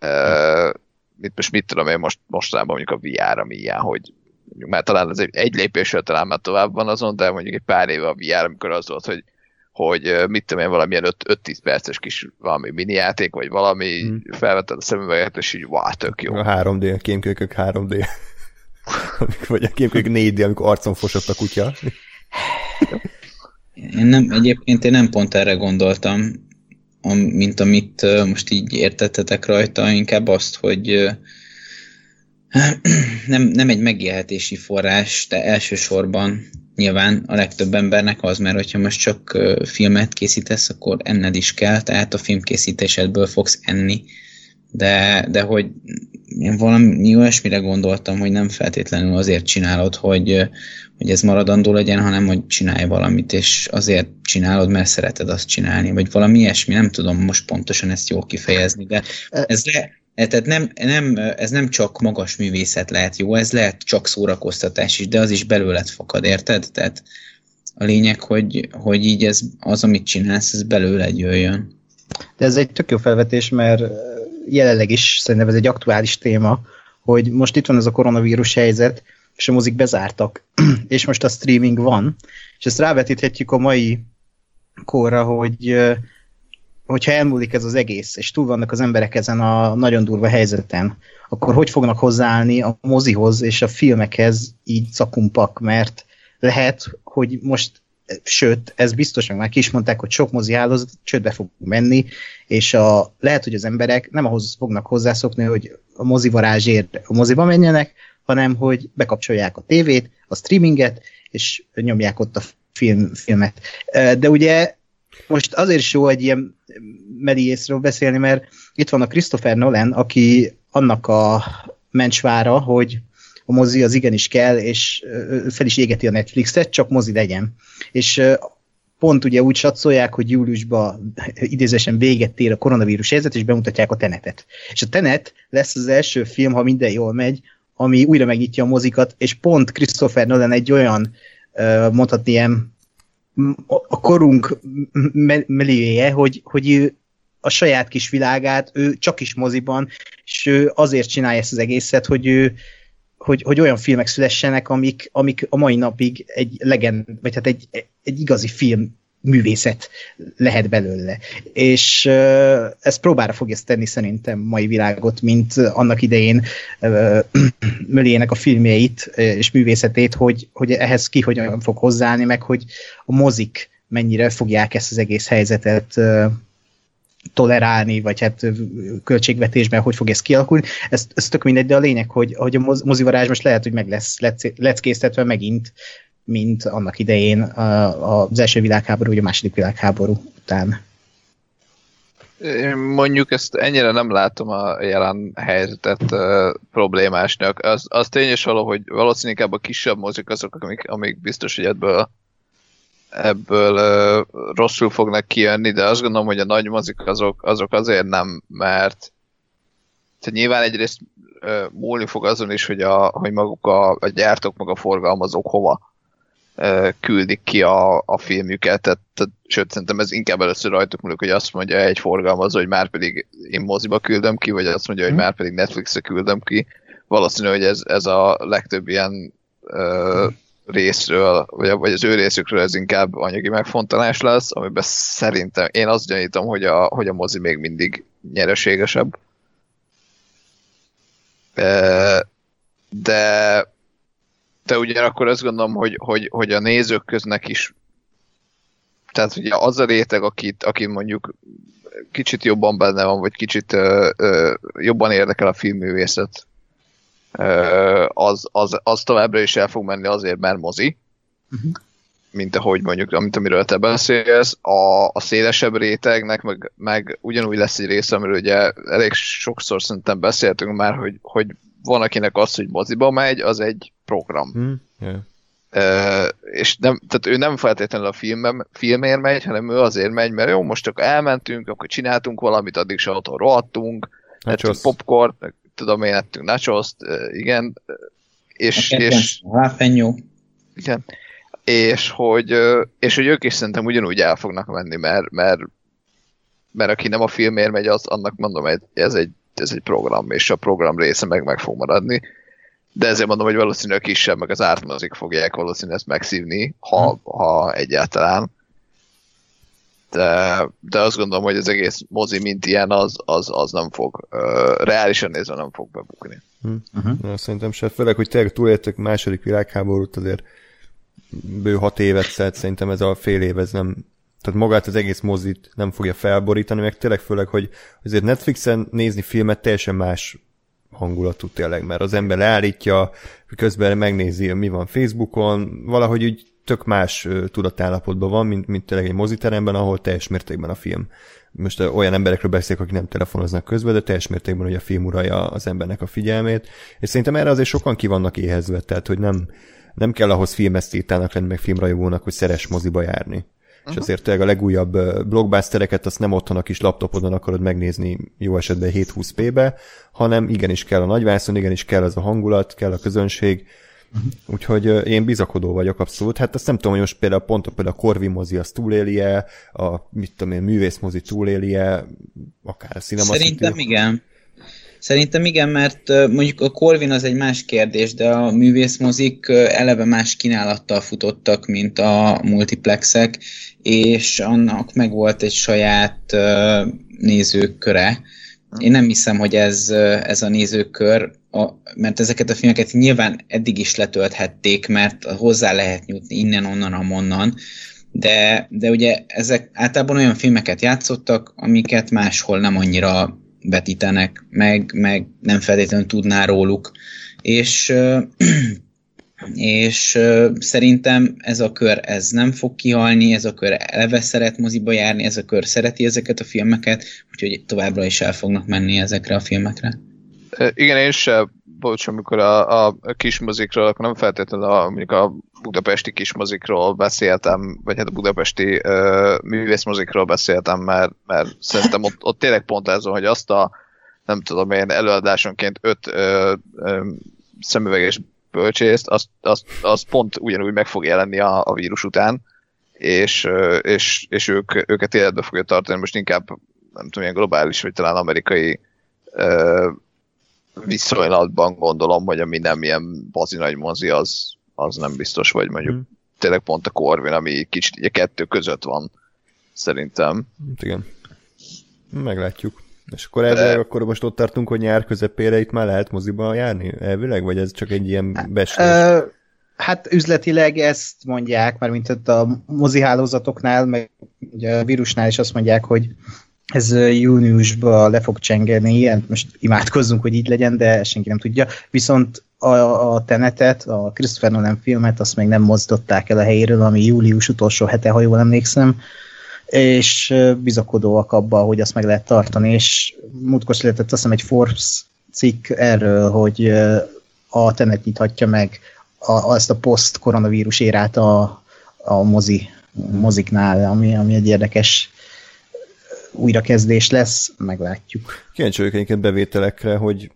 Uh, mit, most mit tudom én most, mostanában mondjuk a VR, ami ilyen, hogy már talán az egy, egy lépésről talán már tovább van azon, de mondjuk egy pár éve a VR, amikor az volt, hogy hogy mit tudom én, valamilyen 5-10 perces kis valami mini játék, vagy valami hmm. felvetted a szemüveget, és így wow, tök jó. A 3D, a kémkölykök 3D. vagy a kémkölykök 4D, amikor arcon fosott a kutya. Én nem, egyébként én nem pont erre gondoltam, mint amit most így értettetek rajta, inkább azt, hogy nem, nem egy megélhetési forrás, de elsősorban nyilván a legtöbb embernek az, mert hogyha most csak filmet készítesz, akkor enned is kell, tehát a filmkészítésedből fogsz enni, de, de hogy én valami olyasmire gondoltam, hogy nem feltétlenül azért csinálod, hogy, hogy ez maradandó legyen, hanem hogy csinálj valamit, és azért csinálod, mert szereted azt csinálni, vagy valami ilyesmi, nem tudom most pontosan ezt jól kifejezni, de ez le, tehát nem, nem, ez nem csak magas művészet lehet jó, ez lehet csak szórakoztatás is, de az is belőled fakad, érted? Tehát a lényeg, hogy, hogy így ez, az, amit csinálsz, ez belőled jöjjön. De ez egy tök jó felvetés, mert jelenleg is szerintem ez egy aktuális téma, hogy most itt van ez a koronavírus helyzet, és a mozik bezártak, és most a streaming van, és ezt rávetíthetjük a mai korra, hogy hogyha elmúlik ez az egész, és túl vannak az emberek ezen a nagyon durva helyzeten, akkor hogy fognak hozzáállni a mozihoz és a filmekhez így szakumpak, mert lehet, hogy most sőt, ez biztos, meg már ki is mondták, hogy sok mozi hálózat csődbe fog menni, és a, lehet, hogy az emberek nem ahhoz fognak hozzászokni, hogy a mozi varázsért a moziba menjenek, hanem hogy bekapcsolják a tévét, a streaminget, és nyomják ott a film, filmet. De ugye most azért is jó egy ilyen Meliészről beszélni, mert itt van a Christopher Nolan, aki annak a mencsvára, hogy a mozi az igenis kell, és fel is égeti a Netflixet, csak mozi legyen. És pont ugye úgy satszolják, hogy júliusban idézősen véget ér a koronavírus helyzet, és bemutatják a Tenetet. És a Tenet lesz az első film, ha minden jól megy, ami újra megnyitja a mozikat, és pont Christopher Nolan egy olyan, mondhatni ilyen a korunk millióje, hogy, hogy ő a saját kis világát, ő csak is moziban, és ő azért csinálja ezt az egészet, hogy ő, hogy, hogy olyan filmek szülessenek, amik, amik a mai napig egy legend, vagy hát egy, egy igazi film művészet lehet belőle. És ez próbára fogja ezt tenni szerintem mai világot, mint annak idején Mölének a filmjeit és művészetét, hogy, hogy ehhez ki hogyan fog hozzáállni, meg hogy a mozik mennyire fogják ezt az egész helyzetet tolerálni, vagy hát költségvetésben hogy fog ez kialakulni. Ez, ez tök mindegy, de a lényeg, hogy, hogy a mozivarázs most lehet, hogy meg lesz leckésztetve megint, mint annak idején az első világháború, vagy a második világháború után. Én mondjuk ezt ennyire nem látom a jelen helyzetet uh, problémásnak. Az, az tényes való, hogy valószínűleg a kisebb mozik azok, amik, amik biztos, hogy ebből ebből rosszul fognak kijönni, de azt gondolom, hogy a nagy mozik azok, azok azért nem, mert tehát nyilván egyrészt uh, múlni fog azon is, hogy, a, hogy maguk a, a gyártók, meg a forgalmazók hova küldik ki a, a filmjüket, tehát, tehát, sőt, szerintem ez inkább először rajtuk múlik, hogy azt mondja egy forgalmazó, hogy már pedig én moziba küldöm ki, vagy azt mondja, hogy mhm. már pedig Netflixre küldöm ki. Valószínű, hogy ez, ez a legtöbb ilyen uh, részről, vagy, vagy az ő részükről ez inkább anyagi megfontolás lesz, amiben szerintem én azt gyanítom, hogy a, hogy a mozi még mindig nyereségesebb. De de ugyanakkor azt gondolom, hogy, hogy, hogy a nézők köznek is tehát ugye az a réteg, akit, aki mondjuk kicsit jobban benne van, vagy kicsit ö, ö, jobban érdekel a filmművészet, az, az, az továbbra is el fog menni azért, mert mozi, uh-huh. mint ahogy mondjuk, amit amiről te beszélsz, a, a szélesebb rétegnek meg, meg ugyanúgy lesz egy része, amiről ugye elég sokszor szerintem beszéltünk már, hogy, hogy van akinek az, hogy moziba megy, az egy program. Mm, yeah. Uh, és nem, tehát ő nem feltétlenül a filmem, filmért megy, hanem ő azért megy, mert jó, most csak elmentünk, akkor csináltunk valamit, addig se otthon rohadtunk, hát popcorn, tudom én, ettünk nachoszt, igen, és, és Ráfenyó. Igen, és hogy, és hogy ők is szerintem ugyanúgy el fognak menni, mert, mert, mert aki nem a filmért megy, az annak mondom, ez egy, ez egy program, és a program része meg meg fog maradni. De ezért mondom, hogy valószínűleg a kisebb, meg az ártmozik fogják valószínűleg ezt megszívni, ha, hmm. ha egyáltalán de, de azt gondolom, hogy az egész mozi, mint ilyen, az, az, az nem fog, uh, reálisan nézve nem fog bebukni. Uh-huh. Na, szerintem se, főleg, hogy tényleg túléltük második világháborút, azért bő hat évet szert, szerintem ez a fél év, ez nem, tehát magát az egész mozit nem fogja felborítani, meg tényleg főleg, hogy azért Netflixen nézni filmet teljesen más hangulatú tényleg, mert az ember leállítja, közben megnézi, mi van Facebookon, valahogy úgy tök más tudatállapotban van, mint, mint tényleg egy moziteremben, ahol teljes mértékben a film. Most olyan emberekről beszélek, akik nem telefonoznak közben, de teljes mértékben, hogy a film uralja az embernek a figyelmét. És szerintem erre azért sokan ki vannak éhezve, tehát hogy nem, nem kell ahhoz filmesztétának lenni, meg filmrajongónak, hogy szeres moziba járni. Uh-huh. És azért tényleg a legújabb blockbustereket azt nem otthon a kis laptopodon akarod megnézni jó esetben 720p-be, hanem igenis kell a nagyvászon, igenis kell az a hangulat, kell a közönség, Uh-huh. Úgyhogy én bizakodó vagyok abszolút. Hát azt nem tudom, hogy most például pont például a Corvi mozi az túlélje, a mit tudom én, művész mozi túlélje, akár a Cinema Szerintem City. igen. Szerintem igen, mert mondjuk a Corvin az egy más kérdés, de a művészmozik eleve más kínálattal futottak, mint a multiplexek, és annak meg volt egy saját nézőköre. Én nem hiszem, hogy ez, ez a nézőkör, a, mert ezeket a filmeket nyilván eddig is letölthették, mert hozzá lehet nyújtni innen, onnan, amonnan, de, de ugye ezek általában olyan filmeket játszottak, amiket máshol nem annyira vetítenek, meg, meg nem feltétlenül tudná róluk. És, és szerintem ez a kör ez nem fog kihalni, ez a kör eleve szeret moziba járni, ez a kör szereti ezeket a filmeket, úgyhogy továbbra is el fognak menni ezekre a filmekre. Igen, én sem bocs, amikor a, a kismozikról, akkor nem feltétlenül a, mondjuk a budapesti kismozikról beszéltem, vagy hát a budapesti uh, művészmozikról beszéltem, mert, mert szerintem ott, ott tényleg pont ez hogy azt a nem tudom én, előadásonként öt uh, uh, szemüveges bölcsészt, azt, azt, azt pont ugyanúgy meg fog jelenni a, a vírus után, és, és, és ők, őket életbe fogja tartani, most inkább nem tudom, ilyen globális, vagy talán amerikai viszonylatban gondolom, hogy ami nem ilyen bazi nagy mozi, az, az nem biztos, vagy mondjuk hmm. tényleg pont a Corvin, ami kicsit ugye kettő között van, szerintem. Hát igen. Meglátjuk. És akkor ezzel De... akkor most ott tartunk, hogy nyár közepére itt már lehet moziba járni elvileg, vagy ez csak egy ilyen beslés? Hát üzletileg ezt mondják, mert mint ott a mozihálózatoknál, meg ugye a vírusnál is azt mondják, hogy ez júniusban le fog csengeni, ilyen, most imádkozzunk, hogy így legyen, de senki nem tudja. Viszont a, a Tenetet, a Christopher Nolan filmet, azt még nem mozdották el a helyéről, ami július utolsó hete, ha jól emlékszem, és bizakodóak abba, hogy azt meg lehet tartani, és múltkor született azt hiszem egy Forbes cikk erről, hogy a Tenet nyithatja meg a, azt a post-koronavírus érát a, a mozi, moziknál, ami, ami egy érdekes újrakezdés lesz, meglátjuk. Kíváncsi vagyok egyébként bevételekre, hogy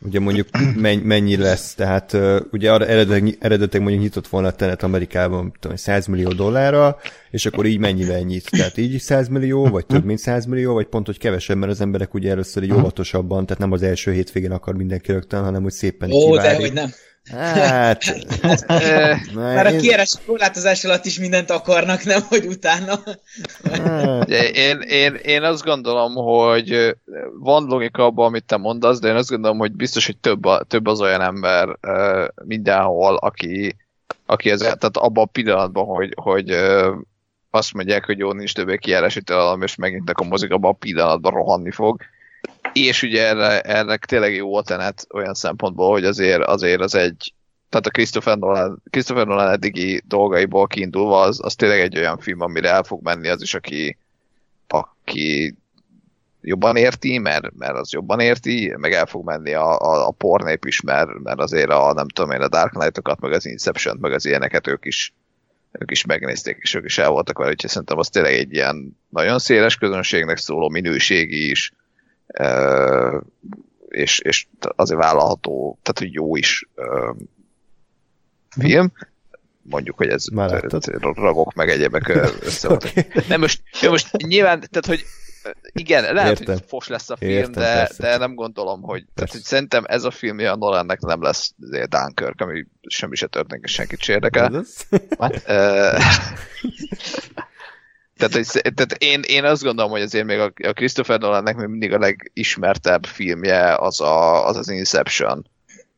ugye mondjuk mennyi lesz, tehát ugye arra eredetileg mondjuk nyitott volna a Tenet Amerikában tudom, 100 millió dollárra, és akkor így mennyivel nyit? Tehát így 100 millió, vagy több mint 100 millió, vagy pont, hogy kevesebb, mert az emberek ugye először így óvatosabban, tehát nem az első hétvégén akar mindenki rögtön, hanem hogy szépen Ó, de hogy nem. Hát... Már a kieres korlátozás alatt is mindent akarnak, nem, hogy utána. Hát. én, én, én azt gondolom, hogy van logika abban, amit te mondasz, de én azt gondolom, hogy biztos, hogy több, a, több az olyan ember mindenhol, aki, aki ez, tehát abban a pillanatban, hogy, hogy azt mondják, hogy jó, nincs többé kijárási tilalom, és megint a mozik, abban a pillanatban rohanni fog és ugye erre, erre tényleg jó a tenet olyan szempontból, hogy azért, azért az egy, tehát a Christopher Nolan, Christopher Nolan eddigi dolgaiból kiindulva, az, az tényleg egy olyan film, amire el fog menni az is, aki, aki jobban érti, mert, mert az jobban érti, meg el fog menni a, a, a pornép is, mert, mert azért a, nem tudom én, a Dark Knight-okat, meg az Inception meg az ilyeneket ők is, ők is megnézték, és ők is el voltak vele, úgyhogy szerintem az tényleg egy ilyen nagyon széles közönségnek szóló minőségi is, és, és azért vállalható, tehát hogy jó is film. Mondjuk, hogy ez ragok meg egyebek össze okay. Nem, most, most nyilván, tehát hogy igen, lehet, Értem. hogy fos lesz a film, Értem, de, persze. de nem gondolom, hogy, tehát, hogy szerintem ez a film a Nolannek nem lesz Dunkirk, ami semmi se történik, és senkit se érdekel. Tehát, hogy, tehát én, én azt gondolom, hogy azért még a, a Christopher Nolannek még mindig a legismertebb filmje az a, az, az Inception.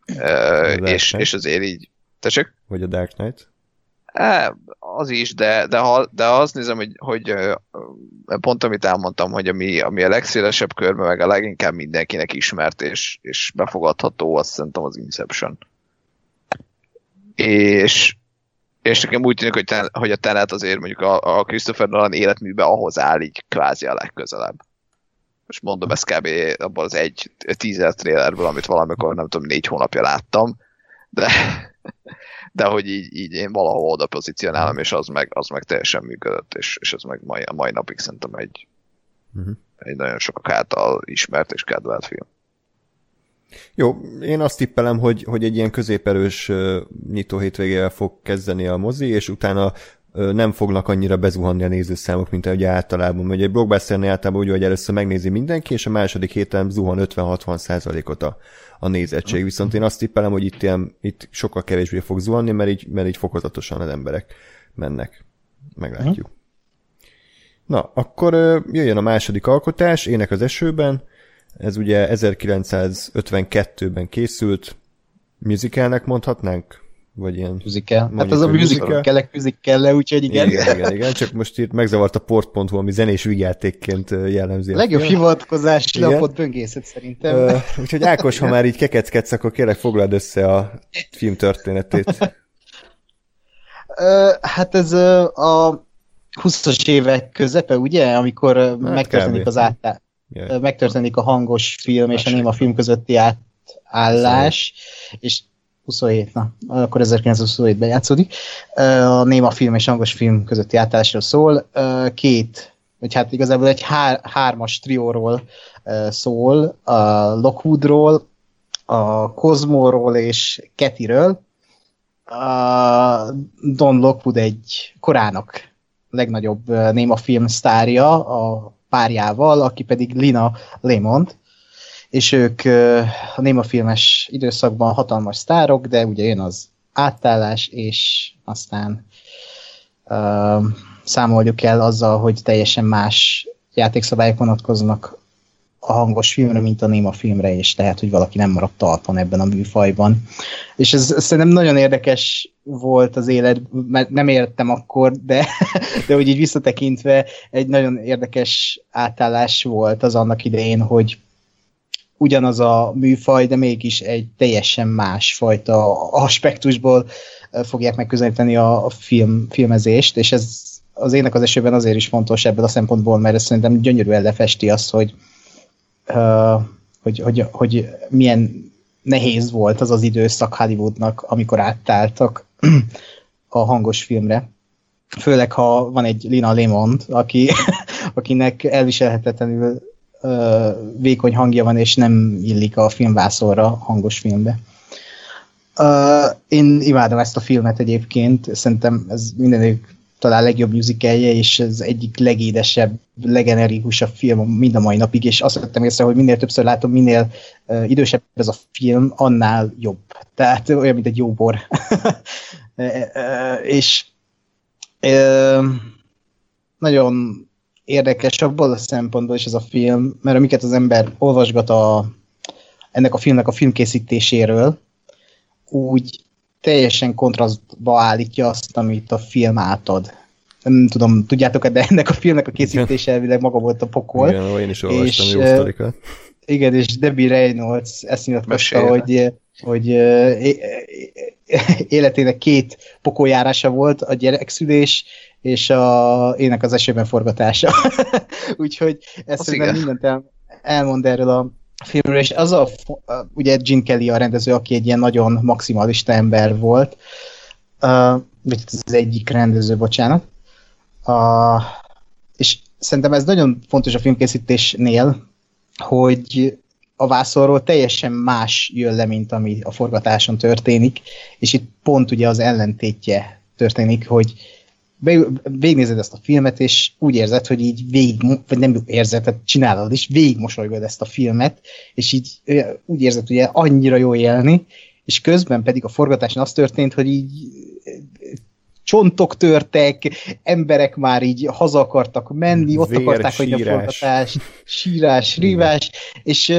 Uh, és, és azért így... Tessék? Vagy a Dark Knight? É, az is, de, de, ha, de azt nézem, hogy, hogy pont amit elmondtam, hogy ami, ami a legszélesebb körben, meg a leginkább mindenkinek ismert és, és befogadható, azt szerintem az Inception. És, és nekem úgy tűnik, hogy, ten, hogy a Tenet azért mondjuk a, a Christopher Nolan életműbe ahhoz áll így kvázi a legközelebb. Most mondom, ez kb. abban az egy teaser trailerből, amit valamikor nem tudom, négy hónapja láttam, de, de hogy így, így én valahol oda pozícionálom, és az meg, az meg teljesen működött, és, és ez meg mai, a mai napig szerintem egy, uh-huh. egy nagyon sokak által ismert és kedvelt film. Jó, én azt tippelem, hogy, hogy egy ilyen középerős nyitó hétvégével fog kezdeni a mozi, és utána nem fognak annyira bezuhanni a nézőszámok, mint ahogy általában. Ugye egy blockbusternél általában úgy, hogy először megnézi mindenki, és a második héten zuhan 50-60 százalékot a, a nézettség. Viszont én azt tippelem, hogy itt, ilyen, itt sokkal kevésbé fog zuhanni, mert így, mert így fokozatosan az emberek mennek. Meglátjuk. Uh-huh. Na, akkor jöjjön a második alkotás, Ének az esőben. Ez ugye 1952-ben készült, musicalnek mondhatnánk? Vagy ilyen... Musical. Hát az a musical, kellek musical úgyhogy igen. Igen, igen, igen, csak most itt megzavart a port.hu, ami zenés vigyátékként jellemzi. A legjobb hivatkozás lapot böngészet szerintem. Uh, úgyhogy Ákos, ha már így kekeckedsz, akkor kérlek foglald össze a film történetét. Hát ez a 20-as évek közepe, ugye? Amikor hát megtörténik kb. az átállás. Yeah. Megtörténik a hangos film és a néma film közötti átállás, és 27, na, akkor 1927-ben játszódik. A néma film és hangos film közötti átállásról szól. Két, vagy hát igazából egy hár, hármas trióról szól, a Lockwoodról, a Cosmóról és Ketiről. A Don Lockwood egy korának legnagyobb néma film sztárja a párjával, aki pedig Lina Lemont, és ők a némafilmes időszakban hatalmas sztárok, de ugye jön az átállás, és aztán uh, számoljuk el azzal, hogy teljesen más játékszabályok vonatkoznak a hangos filmre, mint a néma filmre, és lehet, hogy valaki nem maradt talpon ebben a műfajban. És ez, szerintem nagyon érdekes volt az élet, mert nem értem akkor, de, de hogy így visszatekintve egy nagyon érdekes átállás volt az annak idején, hogy ugyanaz a műfaj, de mégis egy teljesen más fajta aspektusból fogják megközelíteni a film, filmezést, és ez az ének az esőben azért is fontos ebből a szempontból, mert ez szerintem gyönyörűen lefesti azt, hogy, hogy, hogy, hogy milyen nehéz volt az az időszak Hollywoodnak, amikor áttáltak a hangos filmre. Főleg, ha van egy Lina Lemond, aki, akinek elviselhetetlenül vékony hangja van, és nem illik a filmvászorra hangos filmbe. Uh, én imádom ezt a filmet egyébként, szerintem ez mindenük talán legjobb musicalje, és ez egyik legédesebb, legenerikusabb film mind a mai napig, és azt vettem észre, hogy minél többször látom, minél uh, idősebb ez a film, annál jobb. Tehát olyan, mint egy jó bor. és uh, nagyon érdekes abból a szempontból is ez a film, mert amiket az ember olvasgat a, ennek a filmnek a filmkészítéséről, úgy teljesen kontrasztba állítja azt, amit a film átad. Nem tudom, tudjátok de ennek a filmnek a készítése elvileg maga volt a pokol. Igen, én is olvastam és, jó sztorikat. Igen, és Debbie Reynolds ezt nyilatkozta, hogy, hogy életének két pokoljárása volt, a gyerekszülés és a ének az esőben forgatása. Úgyhogy ezt szerintem mindent el, elmond erről a filmről, és az a, ugye Gene Kelly a rendező, aki egy ilyen nagyon maximalista ember volt, vagy az egyik rendező, bocsánat, uh, és szerintem ez nagyon fontos a filmkészítésnél, hogy a vászorról teljesen más jön le, mint ami a forgatáson történik, és itt pont ugye az ellentétje történik, hogy végignézed ezt a filmet, és úgy érzed, hogy így végig, vagy nem érzed, tehát csinálod is, végig mosolygod ezt a filmet, és így úgy érzed, hogy annyira jó élni, és közben pedig a forgatáson az történt, hogy így csontok törtek, emberek már így haza akartak menni, ott Vér, akarták hogy a forgatás, sírás, rívás, és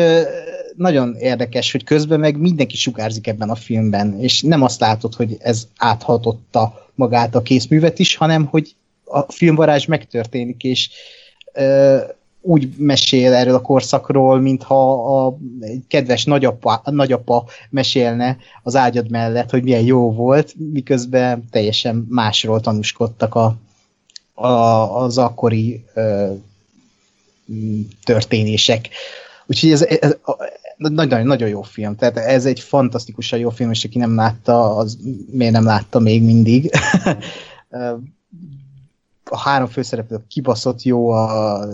nagyon érdekes, hogy közben meg mindenki sugárzik ebben a filmben, és nem azt látod, hogy ez áthatotta magát a készművet is, hanem hogy a filmvarázs megtörténik, és uh, úgy mesél erről a korszakról, mintha a kedves nagyapa, nagyapa mesélne az ágyad mellett, hogy milyen jó volt, miközben teljesen másról tanúskodtak a, a, az akkori ö, történések. Úgyhogy ez, ez nagyon, nagyon jó film. Tehát ez egy fantasztikusan jó film, és aki nem látta, az miért nem látta még mindig. a három főszereplő kibaszott jó, a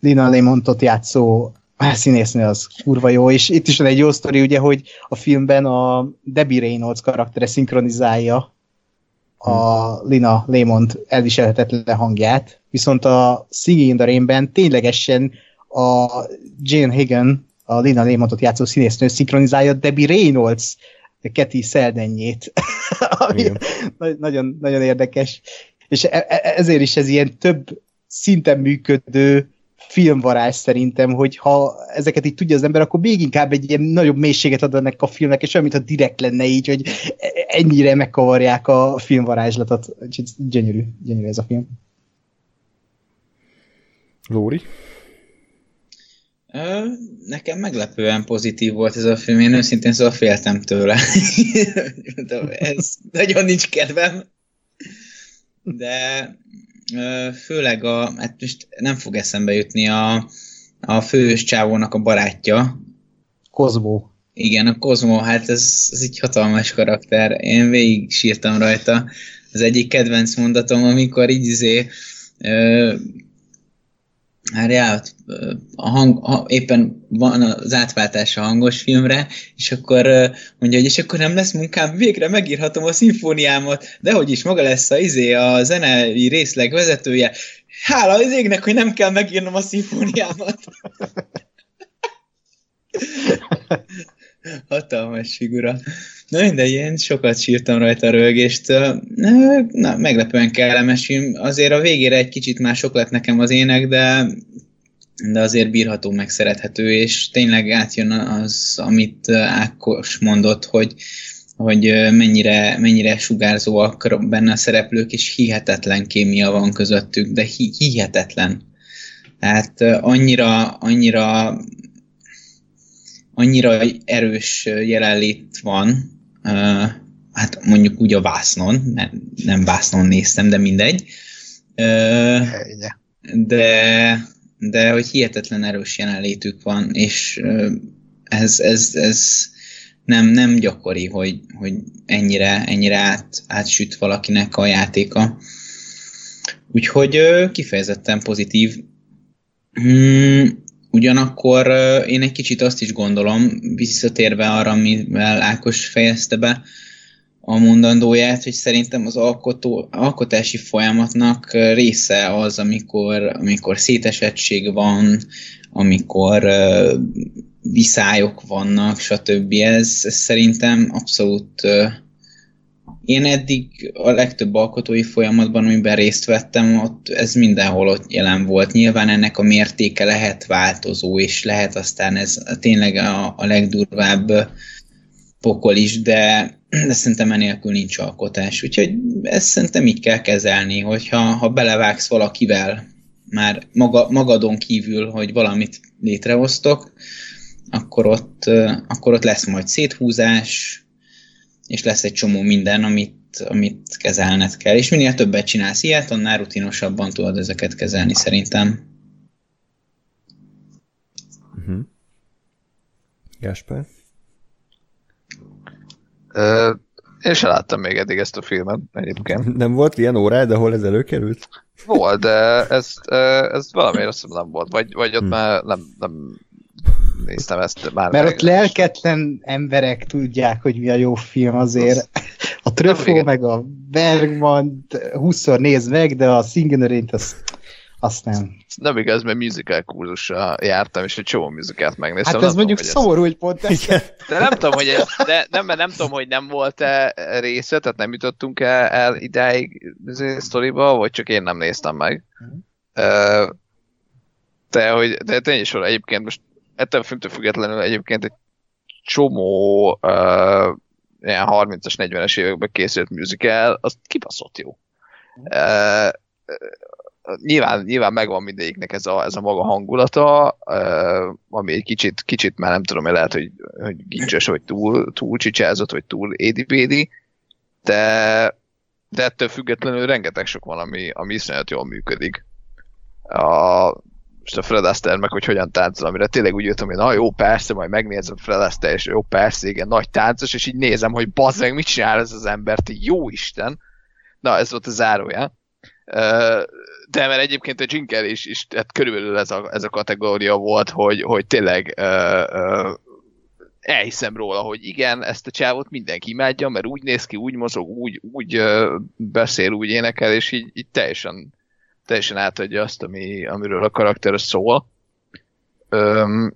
Lina Lemontot játszó színésznő az kurva jó, és itt is van egy jó sztori, ugye, hogy a filmben a Debbie Reynolds karaktere szinkronizálja a Lina Lemond elviselhetetlen hangját, viszont a Singing in the Rain-ben ténylegesen a Jane Hagen, a Lina Lemondot játszó színésznő szinkronizálja Debbie Reynolds Keti Szeldennyét, ami nagyon, nagyon érdekes. És e- e- ezért is ez ilyen több szinten működő filmvarázs szerintem, hogy ha ezeket így tudja az ember, akkor még inkább egy ilyen nagyobb mélységet ad ennek a filmnek, és olyan, mintha direkt lenne így, hogy ennyire megkavarják a filmvarázslatot. Gyönyörű, gyönyörű ez a film. Lóri? Nekem meglepően pozitív volt ez a film, én őszintén szóval féltem tőle. ez nagyon nincs kedvem. De főleg a, hát most nem fog eszembe jutni a, a fős csávónak a barátja. Kozmó. Igen, a Kozmó, hát ez, ez egy hatalmas karakter. Én végig sírtam rajta. Az egyik kedvenc mondatom, amikor így izé, várjál, a hang, a, éppen van az átváltás a hangos filmre, és akkor mondja, hogy és akkor nem lesz munkám, végre megírhatom a szimfóniámat, de hogy is maga lesz a izé, a zenei részleg vezetője. Hála az égnek, hogy nem kell megírnom a szimfóniámat. Hatalmas figura. Na mindegy, én sokat sírtam rajta a rögést. Na, meglepően kellemes film. Azért a végére egy kicsit már sok lett nekem az ének, de de azért bírható, meg szerethető, és tényleg átjön az, amit Ákos mondott, hogy, hogy mennyire, mennyire sugárzóak benne a szereplők, és hihetetlen kémia van közöttük, de hi- hihetetlen. Tehát annyira, annyira annyira erős jelenlét van, hát mondjuk úgy a vásznon, nem, nem vásznon néztem, de mindegy. De, de hogy hihetetlen erős jelenlétük van, és ez, ez, ez nem, nem gyakori, hogy, hogy ennyire, ennyire át, átsüt valakinek a játéka. Úgyhogy kifejezetten pozitív. Hmm, Ugyanakkor én egy kicsit azt is gondolom, visszatérve arra, amivel Ákos fejezte be a mondandóját, hogy szerintem az alkotó, alkotási folyamatnak része az, amikor, amikor szétesettség van, amikor viszályok vannak, stb. Ez, ez szerintem abszolút én eddig a legtöbb alkotói folyamatban, amiben részt vettem, ott ez mindenhol ott jelen volt. Nyilván ennek a mértéke lehet változó, és lehet aztán ez tényleg a, a legdurvább pokol is, de, de szerintem enélkül nincs alkotás. Úgyhogy ezt szerintem így kell kezelni, hogyha ha belevágsz valakivel, már maga, magadon kívül, hogy valamit létrehoztok, akkor ott, akkor ott lesz majd széthúzás, és lesz egy csomó minden, amit, amit kezelned kell. És minél többet csinálsz ilyet, annál rutinosabban tudod ezeket kezelni szerintem. Uh-huh. Gáspár? Uh, én sem láttam még eddig ezt a filmet egyébként. Nem volt ilyen órád, ahol ez előkerült? Volt, de ez, ez valamiért azt nem volt. Vagy, vagy ott hmm. már nem, nem néztem ezt már. Mert ott lelketlen emberek tudják, hogy mi a jó film azért. A Tröfó meg a Bergman 20-szor néz meg, de a Singenerint az azt nem. Nem igaz, mert musical kurzusra jártam, és egy csomó musicalt megnéztem. Hát ez nem mondjuk tudom, szomorú, hogy pont ez. De nem tudom, hogy ez, de nem, nem tudom, hogy nem volt-e része, tehát nem jutottunk el, el idáig sztoriba, vagy csak én nem néztem meg. Uh, de hogy de tényleg is egyébként most ettől függetlenül egyébként egy csomó uh, ilyen 30-as, 40-es években készült musical, az kibaszott jó. Uh, nyilván, nyilván megvan mindegyiknek ez a, ez a maga hangulata, uh, ami egy kicsit, kicsit már nem tudom, lehet, hogy, hogy gincses, vagy túl, túl csicsázott, vagy túl édipédi, de, de ettől függetlenül rengeteg sok van, ami, ami iszonyat jól működik. A, most a Fred Astaire meg, hogy hogyan táncol, amire tényleg úgy jöttem, hogy na jó, persze, majd megnézem Fred Astaire, és jó, persze, igen, nagy táncos, és így nézem, hogy bazd mit csinál ez az ember, ti jó Isten. Na, ez volt a zárója. De mert egyébként a Jinker is, is tehát körülbelül ez a, ez a kategória volt, hogy, hogy tényleg elhiszem róla, hogy igen, ezt a csávot mindenki imádja, mert úgy néz ki, úgy mozog, úgy, úgy beszél, úgy énekel, és így, így teljesen, teljesen átadja azt, ami, amiről a karakter szól. Um,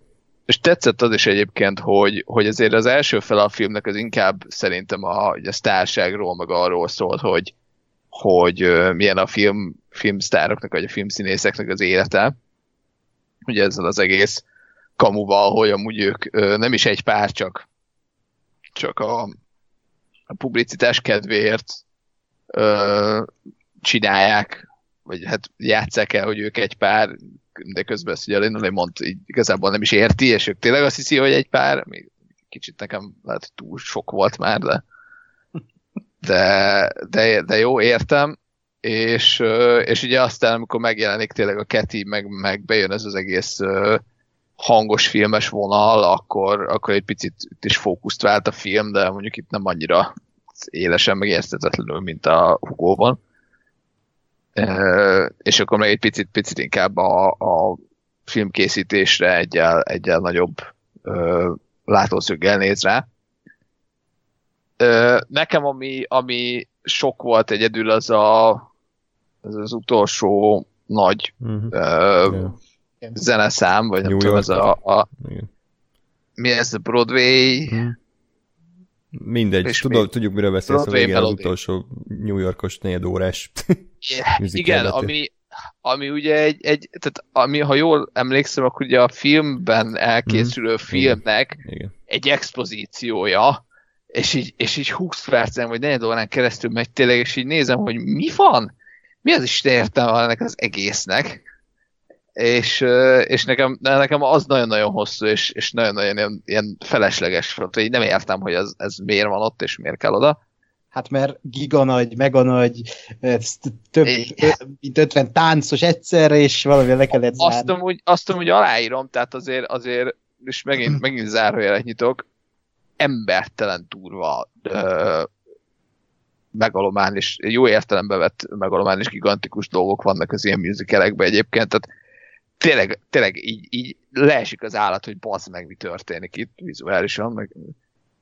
és tetszett az is egyébként, hogy, hogy azért az első fel a filmnek az inkább szerintem a, a sztárságról, meg arról szólt, hogy, hogy milyen a film, filmsztároknak, vagy a filmszínészeknek az élete. Ugye ezzel az egész kamuval, hogy amúgy ők nem is egy pár, csak, csak a, a publicitás kedvéért uh, csinálják, vagy hát játsszák el, hogy ők egy pár, de közben ezt ugye a Linolet mond, így igazából nem is érti, és ők tényleg azt hiszi, hogy egy pár, még kicsit nekem lehet, hogy túl sok volt már, de de, de, de jó, értem, és, és ugye aztán, amikor megjelenik tényleg a Keti, meg, meg bejön ez az egész hangos filmes vonal, akkor, akkor egy picit itt is fókuszt vált a film, de mondjuk itt nem annyira élesen megértetetlenül, mint a Hugo-ban. És akkor meg egy picit, picit inkább a, a filmkészítésre egyel, egyel nagyobb e, látószöggel néz rá. E, nekem ami, ami sok volt egyedül az a az, az utolsó nagy uh-huh. uh, yeah. zeneszám, vagy New nem tudom, ez a, a mi ez a Broadway uh-huh. Mindegy, Tudod, tudjuk, miről beszélsz a végén az utolsó New Yorkos négy órás Igen, ami, ami ugye egy, egy tehát ami, ha jól emlékszem, akkor ugye a filmben elkészülő mm. filmnek Igen. egy expozíciója, és így, és így 20 percen, vagy 4 órán keresztül megy tényleg, és így nézem, hogy mi van? Mi az Isten értelme ennek az egésznek? És, és nekem, nekem az nagyon-nagyon hosszú, és, és nagyon-nagyon ilyen, ilyen felesleges volt, hogy nem értem, hogy ez, ez miért van ott, és miért kell oda. Hát mert giganagy, meganagy, több, mint 50 táncos egyszerre, és valami le kellett zárni. Azt amúgy, azt amúgy aláírom, tehát azért, azért és megint, megint zárójelet nyitok, embertelen turva megalomán és jó értelembe vett megalomán és gigantikus dolgok vannak az ilyen musicalekben egyébként, tehát tényleg, tényleg így, így leesik az állat, hogy bazd meg, mi történik itt vizuálisan, meg,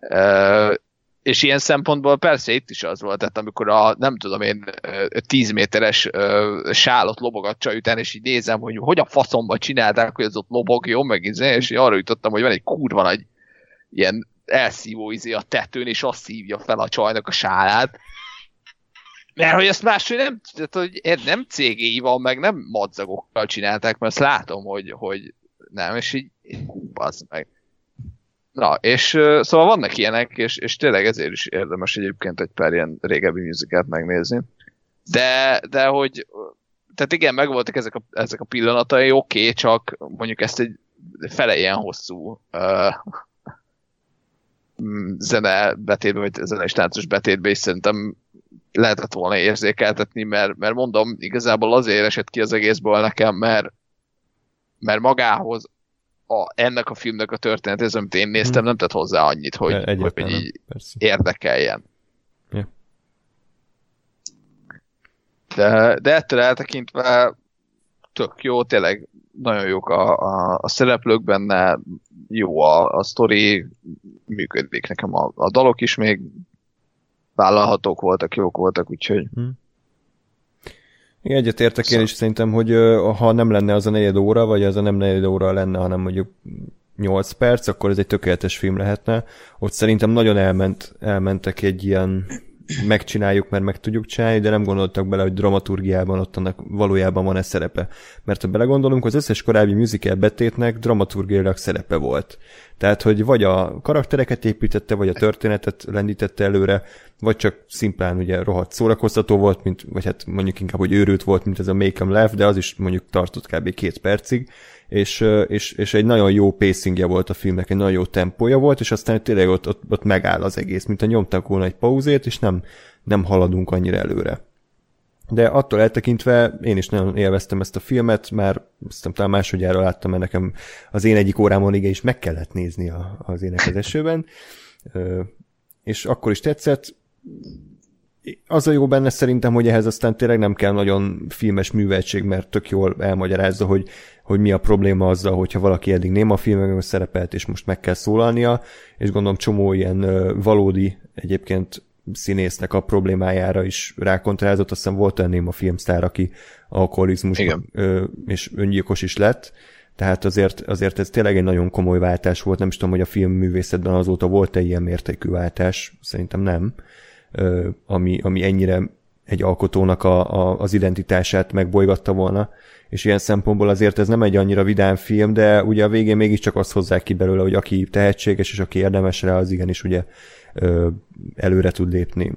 uh, és ilyen szempontból persze itt is az volt, tehát amikor a, nem tudom én, 10 méteres uh, sálot lobogatja után, és így nézem, hogy hogy a faszomba csinálták, hogy az ott lobogjon, meg izé, és arra jutottam, hogy van egy kurva nagy ilyen elszívó izé a tetőn, és azt szívja fel a csajnak a sálát, mert hogy ezt máshogy nem, tehát, hogy nem cégéi van, meg nem madzagokkal csinálták, mert azt látom, hogy, hogy nem, és így, az meg. Na, és szóval vannak ilyenek, és, és tényleg ezért is érdemes egyébként egy pár ilyen régebbi műzikát megnézni. De, de hogy, tehát igen, megvoltak ezek a, ezek a pillanatai, oké, okay, csak mondjuk ezt egy fele ilyen hosszú uh, zene betétbe, vagy zene és táncos betétbe is szerintem lehetett volna érzékeltetni, mert, mert mondom, igazából azért esett ki az egészből nekem, mert, mert magához a, ennek a filmnek a történet, amit én néztem, hmm. nem tett hozzá annyit, hogy, hogy így érdekeljen. Ja. De, de ettől eltekintve tök jó, tényleg nagyon jók a, a, a szereplők benne, jó a, a sztori, működik nekem a, a dalok is még vállalhatók voltak, jók voltak, úgyhogy... Hmm. Igen, egyetértek szóval. én is szerintem, hogy ha nem lenne az a negyed óra, vagy az a nem negyed óra lenne, hanem mondjuk 8 perc, akkor ez egy tökéletes film lehetne. Ott szerintem nagyon elment, elmentek egy ilyen megcsináljuk, mert meg tudjuk csinálni, de nem gondoltak bele, hogy dramaturgiában ott annak valójában van-e szerepe. Mert ha belegondolunk, az összes korábbi musical betétnek dramaturgiailag szerepe volt. Tehát, hogy vagy a karaktereket építette, vagy a történetet lendítette előre, vagy csak szimplán ugye rohadt szórakoztató volt, mint, vagy hát mondjuk inkább, hogy őrült volt, mint ez a Make 'em Laugh, de az is mondjuk tartott kb. két percig, és, és, és egy nagyon jó pacingja volt a filmnek, egy nagyon jó tempója volt, és aztán tényleg ott, ott, ott megáll az egész, mint a nyomtak volna egy pauzét, és nem, nem haladunk annyira előre. De attól eltekintve én is nagyon élveztem ezt a filmet, már aztán talán másodjára láttam, mert nekem az én egyik órámon is meg kellett nézni a, az ének és akkor is tetszett, az a jó benne szerintem, hogy ehhez aztán tényleg nem kell nagyon filmes műveltség, mert tök jól elmagyarázza, hogy, hogy mi a probléma azzal, hogyha valaki eddig nem a filmekben szerepelt, és most meg kell szólalnia, és gondolom csomó ilyen valódi egyébként színésznek a problémájára is rákontrázott, aztán volt olyan néma filmsztár, aki alkoholizmus és öngyilkos is lett, tehát azért, azért ez tényleg egy nagyon komoly váltás volt, nem is tudom, hogy a filmművészetben azóta volt-e ilyen mértékű váltás, szerintem nem, ami, ami ennyire egy alkotónak a, a, az identitását megbolygatta volna, és ilyen szempontból azért ez nem egy annyira vidám film, de ugye a végén mégiscsak azt hozzák ki belőle, hogy aki tehetséges és aki érdemes rá, az igenis ugye előre tud lépni.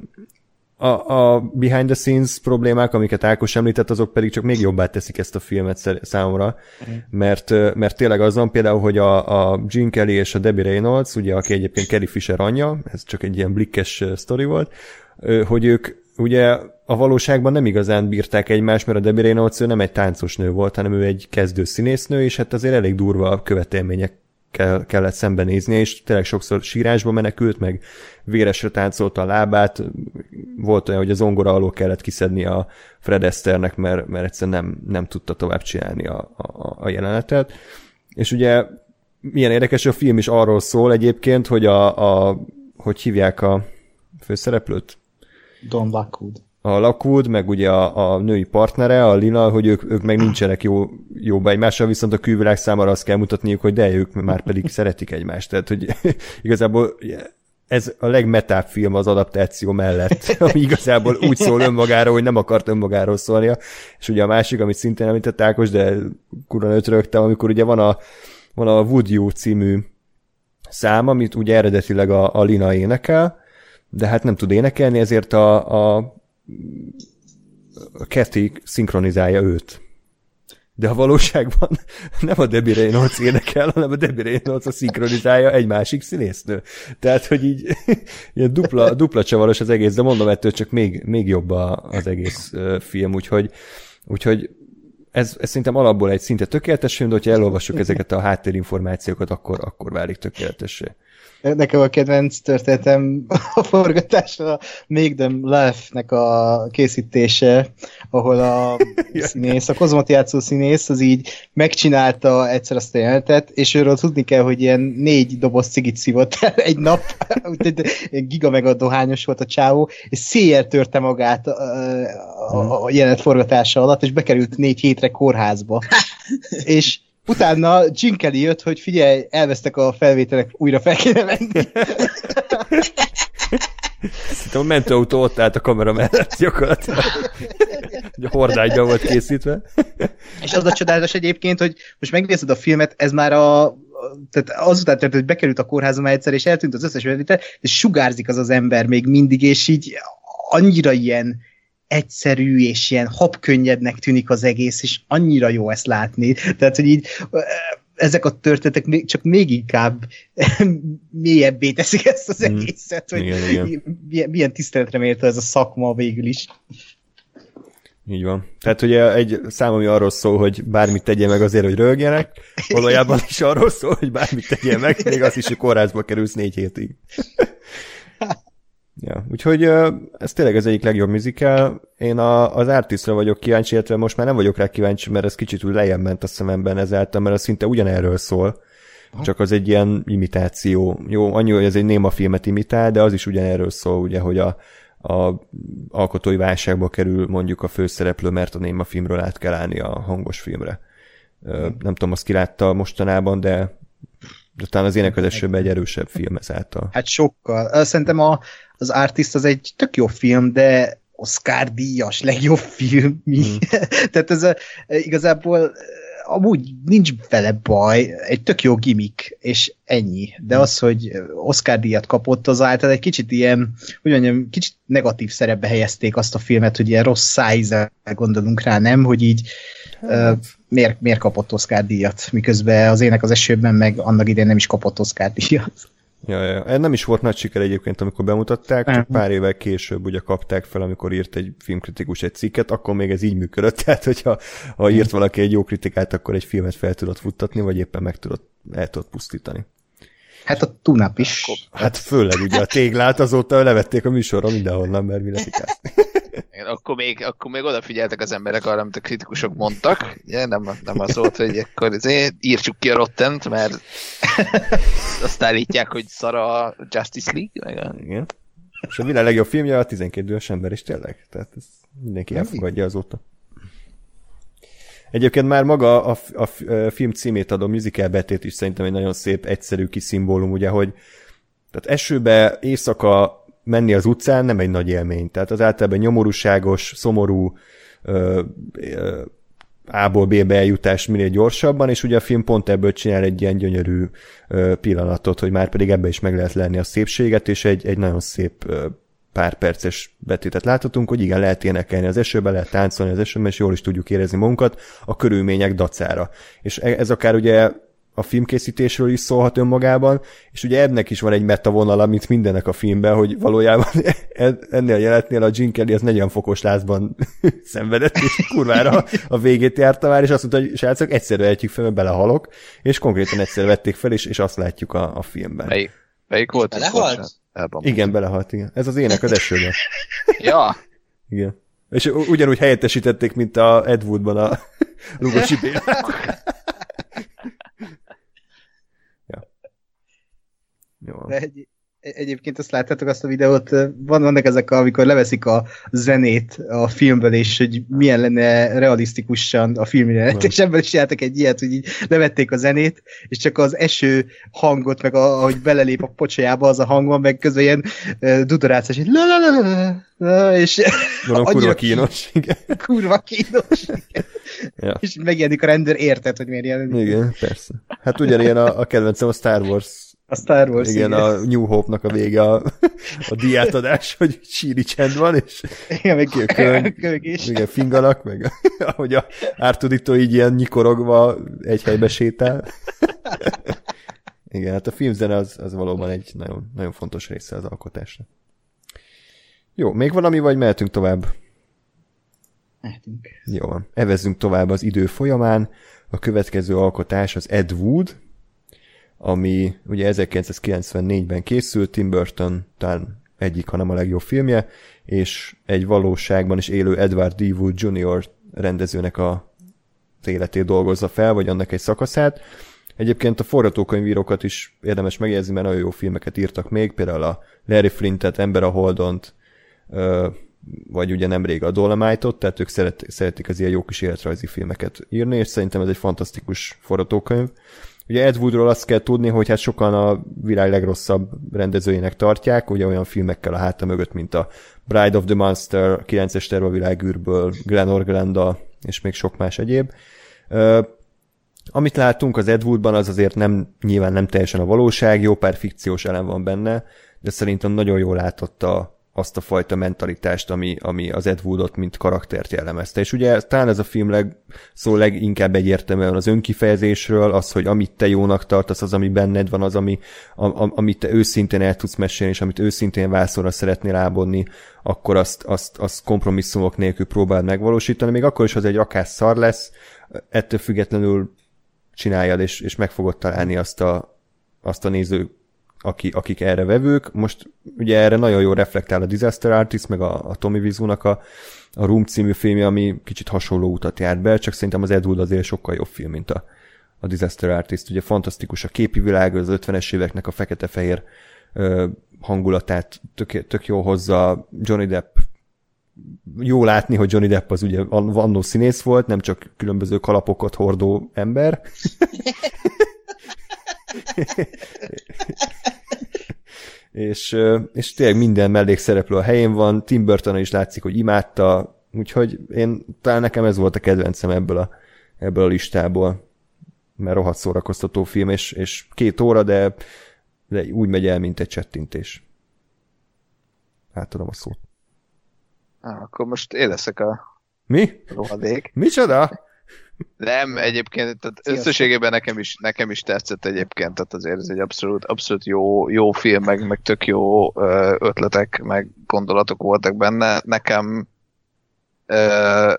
A, a behind the scenes problémák, amiket Ákos említett, azok pedig csak még jobbá teszik ezt a filmet számomra, mm. mert, mert tényleg az van például, hogy a, a Gene Kelly és a Debbie Reynolds, ugye, aki egyébként Kelly Fisher anyja, ez csak egy ilyen blikkes sztori volt, hogy ők ugye a valóságban nem igazán bírták egymást, mert a Debbie Reynolds ő nem egy táncos nő volt, hanem ő egy kezdő színésznő, és hát azért elég durva a követelmények kell, kellett szembenézni, és tényleg sokszor sírásba menekült, meg véresre táncolta a lábát, volt olyan, hogy az ongora alól kellett kiszedni a Fred Esthernek, mert, mert egyszerűen nem, nem tudta tovább csinálni a, a, a jelenetet. És ugye milyen érdekes, a film is arról szól egyébként, hogy a, a hogy hívják a főszereplőt? Don Lockwood a Lockwood, meg ugye a, a női partnere, a Lina, hogy ők, ők meg nincsenek jó, jóba egymással, viszont a külvilág számára azt kell mutatniuk, hogy de ők már pedig szeretik egymást. Tehát, hogy igazából ez a legmetább film az adaptáció mellett, ami igazából úgy szól önmagáról, hogy nem akart önmagáról szólnia. És ugye a másik, amit szintén említett Ákos, de kurva ötrögtem, amikor ugye van a, van a Wood You című szám, amit ugye eredetileg a, a Lina énekel, de hát nem tud énekelni, ezért a, a a Kathy szinkronizálja őt. De a valóságban nem a Debbie Reynolds énekel, hanem a Debbie Reynolds a szinkronizálja egy másik színésznő. Tehát, hogy így ilyen dupla, dupla csavaros az egész, de mondom, ettől csak még, még jobb az egész film, úgyhogy, úgyhogy ez, ez szerintem alapból egy szinte tökéletes film, de hogyha elolvassuk ezeket a háttérinformációkat, akkor, akkor válik tökéletessé. Nekem a kedvenc történetem a forgatásra Make Them Laugh-nek a készítése, ahol a színész, a kozmot játszó színész, az így megcsinálta egyszer azt a jelentet, és őről tudni kell, hogy ilyen négy doboz cigit szívott el egy nap, giga meg a dohányos volt a csávó, és széjjel törte magát a, a, a jelenet forgatása alatt, és bekerült négy hétre kórházba. és Utána Jim Kelly jött, hogy figyelj, elvesztek a felvételek, újra fel kéne venni. Szerintem a mentőautó ott állt a kamera mellett gyakorlatilag. a hordágyban volt készítve. És az a csodálatos egyébként, hogy most megnézed a filmet, ez már a tehát azután történt, hogy bekerült a kórházba egyszer, és eltűnt az összes felvétel, és sugárzik az az ember még mindig, és így annyira ilyen egyszerű és ilyen habkönnyednek tűnik az egész, és annyira jó ezt látni. Tehát, hogy így ezek a történetek csak még inkább mélyebbé teszik ezt az hmm. egészet, hogy igen, igen. Milyen, milyen tiszteletre mérte ez a szakma végül is. Így van. Tehát ugye egy szám, ami arról szól, hogy bármit tegye meg azért, hogy rögjenek, valójában is arról szól, hogy bármit tegye meg, még az is, hogy kórházba kerülsz négy hétig. Ja, úgyhogy ez tényleg az egyik legjobb musical. Én a, az Artistra vagyok kíváncsi, illetve most már nem vagyok rá kíváncsi, mert ez kicsit úgy lejjebb ment a szememben ezáltal, mert az szinte ugyanerről szól. Csak az egy ilyen imitáció. Jó, annyi, hogy ez egy néma filmet imitál, de az is ugyanerről szól, ugye, hogy a, a alkotói válságba kerül mondjuk a főszereplő, mert a néma filmről át kell állni a hangos filmre. Hmm. Nem tudom, azt kilátta mostanában, de de talán az ének az esőben egy erősebb film ezáltal. Hát sokkal. Szerintem a, az Artist az egy tök jó film, de Oscar díjas legjobb film. Mi? Mm. Tehát ez a, igazából amúgy nincs vele baj, egy tök jó gimmick, és ennyi. De mm. az, hogy Oscar díjat kapott, az által egy kicsit ilyen, hogy mondjam, kicsit negatív szerepbe helyezték azt a filmet, hogy ilyen rossz szájzel gondolunk rá, nem? Hogy így hát. uh, miért, miért kapott Oscar díjat, miközben az ének az esőben meg annak idén nem is kapott Oscar díjat. Ja, ja. Nem is volt nagy siker egyébként, amikor bemutatták, csak pár évvel később ugye kapták fel, amikor írt egy filmkritikus egy cikket, akkor még ez így működött, tehát hogyha ha írt valaki egy jó kritikát, akkor egy filmet fel tudott futtatni, vagy éppen meg tudott, el tudott pusztítani. Hát a tunap is. Hát főleg ugye a téglát azóta levették a műsorra mindenhonnan, mert mi. Igen, akkor még, akkor még odafigyeltek az emberek arra, amit a kritikusok mondtak. Ugye, nem, nem az volt, hogy akkor azért írtsuk ki a Rottent, mert azt állítják, hogy szar a Justice League. Meg a... Igen. És a világ legjobb filmje a 12 dühös ember is tényleg. Tehát ez mindenki elfogadja azóta. Egyébként már maga a, a, a film címét adó musical betét is szerintem egy nagyon szép, egyszerű kis szimbólum, ugye, hogy tehát esőbe, éjszaka menni az utcán nem egy nagy élmény. Tehát az általában nyomorúságos, szomorú, ö, ö, A-ból B-be eljutás minél gyorsabban, és ugye a film pont ebből csinál egy ilyen gyönyörű pillanatot, hogy már pedig ebbe is meg lehet lenni a szépséget, és egy, egy nagyon szép pár perces betétet láthatunk, hogy igen, lehet énekelni az esőben, lehet táncolni az esőben, és jól is tudjuk érezni magunkat a körülmények dacára. És ez akár ugye a filmkészítésről is szólhat önmagában, és ugye ennek is van egy meta vonala, mint mindennek a filmben, hogy valójában ennél a jelenetnél a Jim Kelly az 40 fokos lázban szenvedett, és kurvára a végét járta már, és azt mondta, hogy srácok, egyszerűen vehetjük fel, mert belehalok, és konkrétan egyszer vették fel, és, és azt látjuk a, a filmben. Melyik, melyik volt? Belehalt? Igen, belehalt, igen. Ez az ének az esőben. ja. Igen. És ugyanúgy helyettesítették, mint a Ed Woodban a Lugosi Bélát. Jó. De egy, egyébként azt láttátok azt a videót, van, vannak ezek, amikor leveszik a zenét a filmből, és hogy milyen lenne realisztikusan a filmjelenet, és ebből is jártak egy ilyet, hogy így levették a zenét, és csak az eső hangot, meg a, ahogy belelép a pocsajába az a hang van, meg közben ilyen uh, dudorátszás, így la la la la és kurva kínos, igen. Kurva kínos, igen. Ja. És megjelenik a rendőr, érted, hogy miért jelenik. Igen, persze. Hát ugyanilyen a, a kedvencem a Star Wars a Star Wars, igen. igen. a New Hope-nak a vége a, a diátadás, hogy síri csend van, és igen, meg a könyv, igen, fingalak, meg ahogy a Ártudító így ilyen nyikorogva egy helybe sétál. igen, hát a filmzene az, az valóban egy nagyon, nagyon fontos része az alkotásnak. Jó, még valami, vagy mehetünk tovább? Mehetünk. Jó van. Evezzünk tovább az idő folyamán. A következő alkotás az Ed Wood, ami ugye 1994-ben készült, Tim Burton talán egyik, hanem a legjobb filmje, és egy valóságban is élő Edward D. Wood Jr. rendezőnek a életét dolgozza fel, vagy annak egy szakaszát. Egyébként a forgatókönyvírókat is érdemes megjegyezni, mert nagyon jó filmeket írtak még, például a Larry Flintet, Ember a Holdont, vagy ugye nemrég a Dolomite-ot, tehát ők szeret, szeretik az ilyen jó kis életrajzi filmeket írni, és szerintem ez egy fantasztikus forgatókönyv. Ugye Ed Woodról azt kell tudni, hogy hát sokan a világ legrosszabb rendezőjének tartják, ugye olyan filmekkel a háta mögött, mint a Bride of the Monster, 9-es terv a világűrből, Glen Orglanda, és még sok más egyéb. Amit látunk az Ed Woodban, az azért nem, nyilván nem teljesen a valóság, jó pár fikciós elem van benne, de szerintem nagyon jól látott a, azt a fajta mentalitást, ami, ami az Ed Woodot, mint karaktert jellemezte. És ugye talán ez a film leg, szó leginkább egyértelműen az önkifejezésről, az, hogy amit te jónak tartasz, az, ami benned van, az, ami, a, amit te őszintén el tudsz mesélni, és amit őszintén vászorra szeretnél ábodni, akkor azt, azt, azt kompromisszumok nélkül próbáld megvalósítani, még akkor is, az egy akár szar lesz, ettől függetlenül csináljad, és, és meg fogod találni azt a, azt a néző aki, akik erre vevők. Most ugye erre nagyon jó reflektál a Disaster Artist, meg a, a Tommy Wiseau-nak a, a Room című filmje, ami kicsit hasonló utat járt be, csak szerintem az Ed Wood azért sokkal jobb film, mint a, a Disaster Artist. Ugye fantasztikus a képi világ, az 50-es éveknek a fekete-fehér ö, hangulatát tök, tök jó hozza. Johnny Depp jó látni, hogy Johnny Depp az ugye annó színész volt, nem csak különböző kalapokat hordó ember. és, és tényleg minden mellékszereplő a helyén van, Tim Burton is látszik, hogy imádta, úgyhogy én talán nekem ez volt a kedvencem ebből a, ebből a listából, mert rohadt szórakoztató film, és, és két óra, de, de úgy megy el, mint egy csettintés. Átadom a szót. Ah, akkor most én leszek a Mi? rohadék. Micsoda? Nem, egyébként tehát összességében nekem is, nekem is tetszett egyébként, tehát azért ez egy abszolút, abszolút jó, jó film, meg, meg tök jó ötletek, meg gondolatok voltak benne. Nekem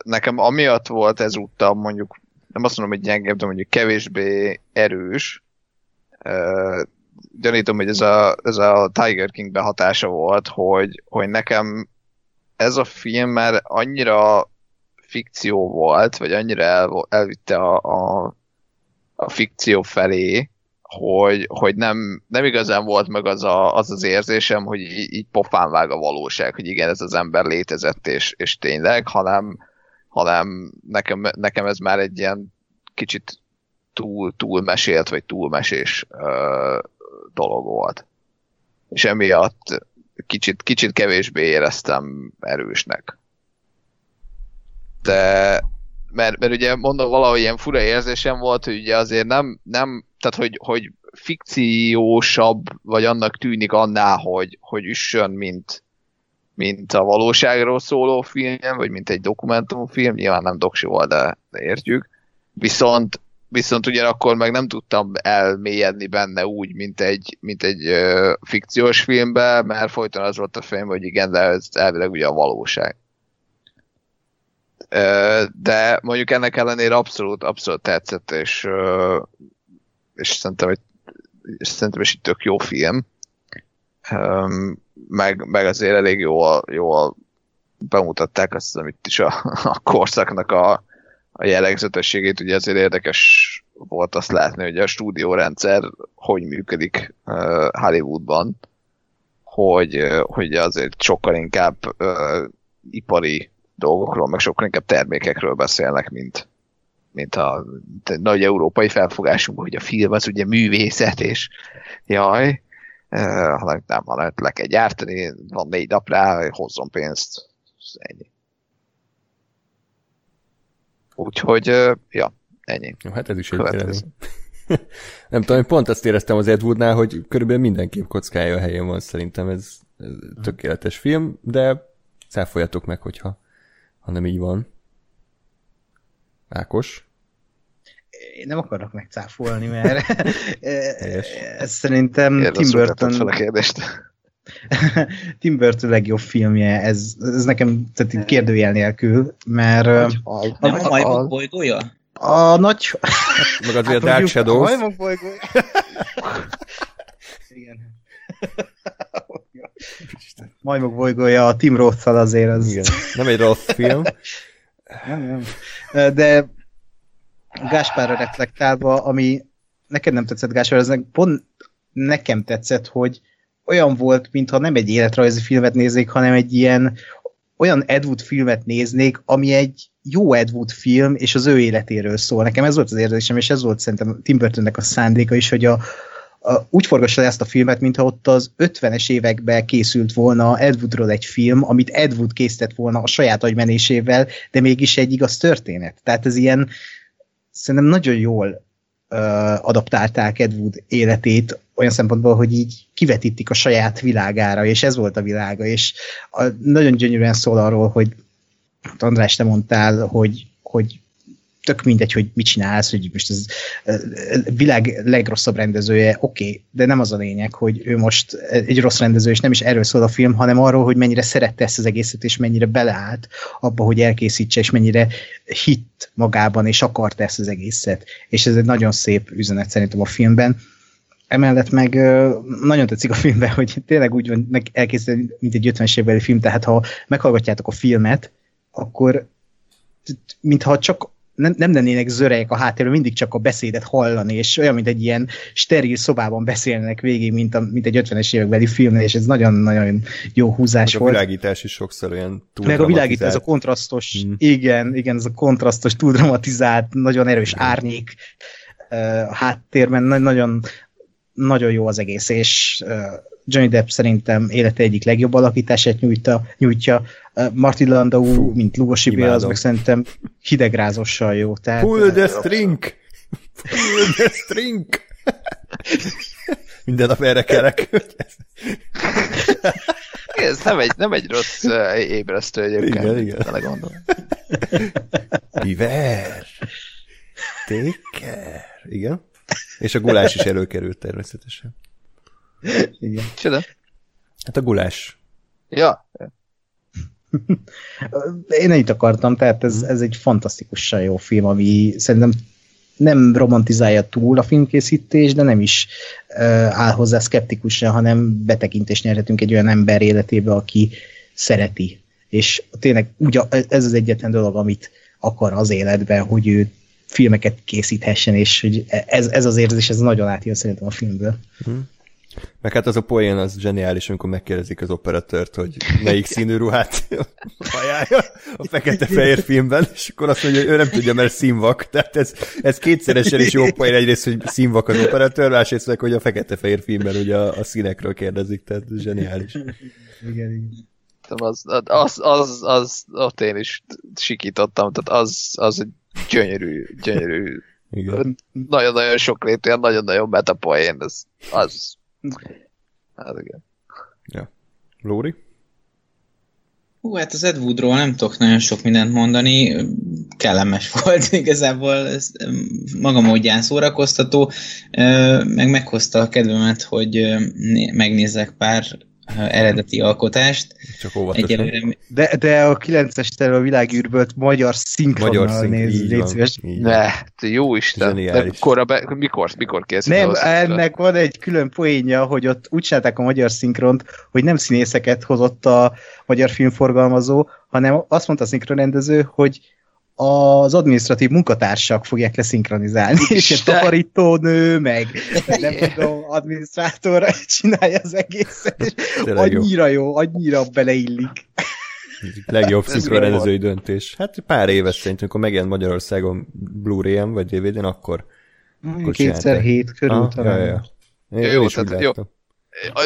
nekem amiatt volt ezúttal mondjuk, nem azt mondom, hogy gyengébb, de mondjuk kevésbé erős, gyanítom, hogy ez a, ez a Tiger King behatása volt, hogy, hogy nekem ez a film már annyira fikció volt, vagy annyira el, elvitte a, a, a fikció felé, hogy, hogy nem, nem igazán volt meg az, a, az az érzésem, hogy így, pofán vág a valóság, hogy igen, ez az ember létezett, és, és tényleg, hanem, hanem nekem, nekem ez már egy ilyen kicsit túl, túl mesélt, vagy túl mesés uh, dolog volt. És emiatt kicsit, kicsit kevésbé éreztem erősnek. De mert, mert ugye mondom, valahogy ilyen fura érzésem volt, hogy ugye azért nem, nem tehát hogy, hogy fikciósabb, vagy annak tűnik annál, hogy, hogy üssön, mint, mint a valóságról szóló film, vagy mint egy dokumentumfilm, nyilván nem doksi volt, de, értjük. Viszont, viszont ugye akkor meg nem tudtam elmélyedni benne úgy, mint egy, mint egy uh, fikciós filmbe, mert folyton az volt a film, hogy igen, de ez elvileg ugye a valóság. De mondjuk ennek ellenére abszolút, abszolút tetszett, és, és szerintem, hogy szerintem is egy tök jó film. Meg, meg azért elég jól, jól bemutatták azt, amit is a, a korszaknak a, a jellegzetességét. Ugye azért érdekes volt azt látni, hogy a stúdiórendszer hogy működik Hollywoodban, hogy, hogy azért sokkal inkább ipari dolgokról, meg sokkal inkább termékekről beszélnek, mint, mint a nagy európai felfogásunkban, hogy a film az ugye művészet, és jaj, hanem nem, hanem le kell gyártani, van négy nap rá, hozzon pénzt, ennyi. Úgyhogy, ja, ennyi. Jó, hát ez is egy nem tudom, pont azt éreztem az Ed Woodnál, hogy körülbelül minden képkockája a helyén van, szerintem ez, ez tökéletes film, de száfoljatok meg, hogyha ha nem így van. Ákos? Én nem akarok megcáfolni, mert ez szerintem Tim Burton... fel a kérdést. Tim Burton legjobb filmje, ez, ez nekem tehát kérdőjel nélkül, mert... Nagy nem a, a majmok bolygója? A nagy... Meg azért hát, a Dark Shadows. A majmok bolygója. Igen. Majmok bolygója a Tim roth azért az... Igen. Nem egy rossz film. nem, nem. De Gáspárra reflektálva, ami neked nem tetszett Gáspár, az pont nekem tetszett, hogy olyan volt, mintha nem egy életrajzi filmet néznék, hanem egy ilyen olyan Ed Wood filmet néznék, ami egy jó Ed Wood film, és az ő életéről szól. Nekem ez volt az érzésem, és ez volt szerintem Tim Burtonnek a szándéka is, hogy a, a, úgy forgassa ezt a filmet, mintha ott az 50-es években készült volna Ed Woodról egy film, amit Ed Wood készített volna a saját agymenésével, de mégis egy igaz történet. Tehát ez ilyen, szerintem nagyon jól adaptálták Ed Wood életét olyan szempontból, hogy így kivetítik a saját világára, és ez volt a világa, és a, nagyon gyönyörűen szól arról, hogy András, te mondtál, hogy, hogy tök mindegy, hogy mit csinálsz, hogy most ez világ legrosszabb rendezője, oké, okay, de nem az a lényeg, hogy ő most egy rossz rendező, és nem is erről szól a film, hanem arról, hogy mennyire szerette ezt az egészet, és mennyire beleállt abba, hogy elkészítse, és mennyire hitt magában, és akart ezt az egészet. És ez egy nagyon szép üzenet szerintem a filmben. Emellett meg nagyon tetszik a filmben, hogy tényleg úgy van elkészíteni, mint egy 50-es évbeli film, tehát ha meghallgatjátok a filmet, akkor mintha csak nem, nem lennének zörejek a háttérben, mindig csak a beszédet hallani, és olyan, mint egy ilyen steril szobában beszélnek végig, mint, a, mint egy 50-es évekbeli filmnél, és ez nagyon-nagyon jó húzás Meg volt. a világítás is sokszor olyan túl Meg a világítás, ez a kontrasztos, mm. igen, igen, ez a kontrasztos, túl dramatizált, nagyon erős igen. árnyék uh, háttérben, nagyon, nagyon jó az egész, és Johnny Depp szerintem élete egyik legjobb alakítását nyújta, nyújtja. Martin Landau, Fú, mint Lugosi Bill, az meg szerintem hidegrázossal jó. Tehát, Pull the string! Pull the string! Minden nap erre kelek. Ez nem egy, nem egy rossz ébresztő egyébként. Igen, igen. Biver! Take care! Igen. És a gulás is előkerült természetesen. Igen. Csoda? Hát a gulás. Ja. Én ennyit akartam, tehát ez, ez egy fantasztikusan jó film, ami szerintem nem romantizálja túl a filmkészítés, de nem is uh, áll hozzá szkeptikusan, hanem betekintést nyerhetünk egy olyan ember életébe, aki szereti. És tényleg ugye ez az egyetlen dolog, amit akar az életben, hogy ő filmeket készíthessen, és hogy ez, ez az érzés, ez nagyon átjön szerintem a filmből. Hmm. Meg hát az a poén az zseniális, amikor megkérdezik az operatőrt, hogy melyik színű ruhát ajánlja a fekete-fehér filmben, és akkor azt mondja, hogy ő nem tudja, mert színvak. Tehát ez, ez kétszeresen is jó poén egyrészt, hogy színvak az operatőr, másrészt meg, hogy a fekete-fehér filmben ugye a, a színekről kérdezik, tehát zseniális. Igen, igen. Az, az, az, az, ott én is sikítottam, tehát az, az egy gyönyörű, gyönyörű, nagyon-nagyon sok létű, nagyon-nagyon metapoén, az, az Hát igen. Ja. Lóri? Hú, hát az Ed Woodról nem tudok nagyon sok mindent mondani, kellemes volt igazából, ez maga módján szórakoztató, meg meghozta a kedvemet, hogy megnézzek pár eredeti alkotást. Csak óvatosan. De, de a 9-es terve a világűrből magyar szinkronnal magyar szink, néz, légy szíves. Ne, jó Isten. De mikor, be, mikor, mikor készült? Nem, ennek van egy külön poénja, hogy ott úgy csinálták a magyar szinkront, hogy nem színészeket hozott a magyar filmforgalmazó, hanem azt mondta a szinkronrendező, hogy az adminisztratív munkatársak fogják leszinkronizálni, és egy takarító nő, meg nem tudom, adminisztrátor csinálja az egészet, és annyira jó. jó, annyira beleillik. Legjobb szinkronrendezői döntés. Hát pár éves szerintem, amikor megjelent Magyarországon Blu-ray-en, vagy DVD-n, akkor, akkor Kétszer hét körül ah, talán. Ja, ja. Én, jó, tehát, jó,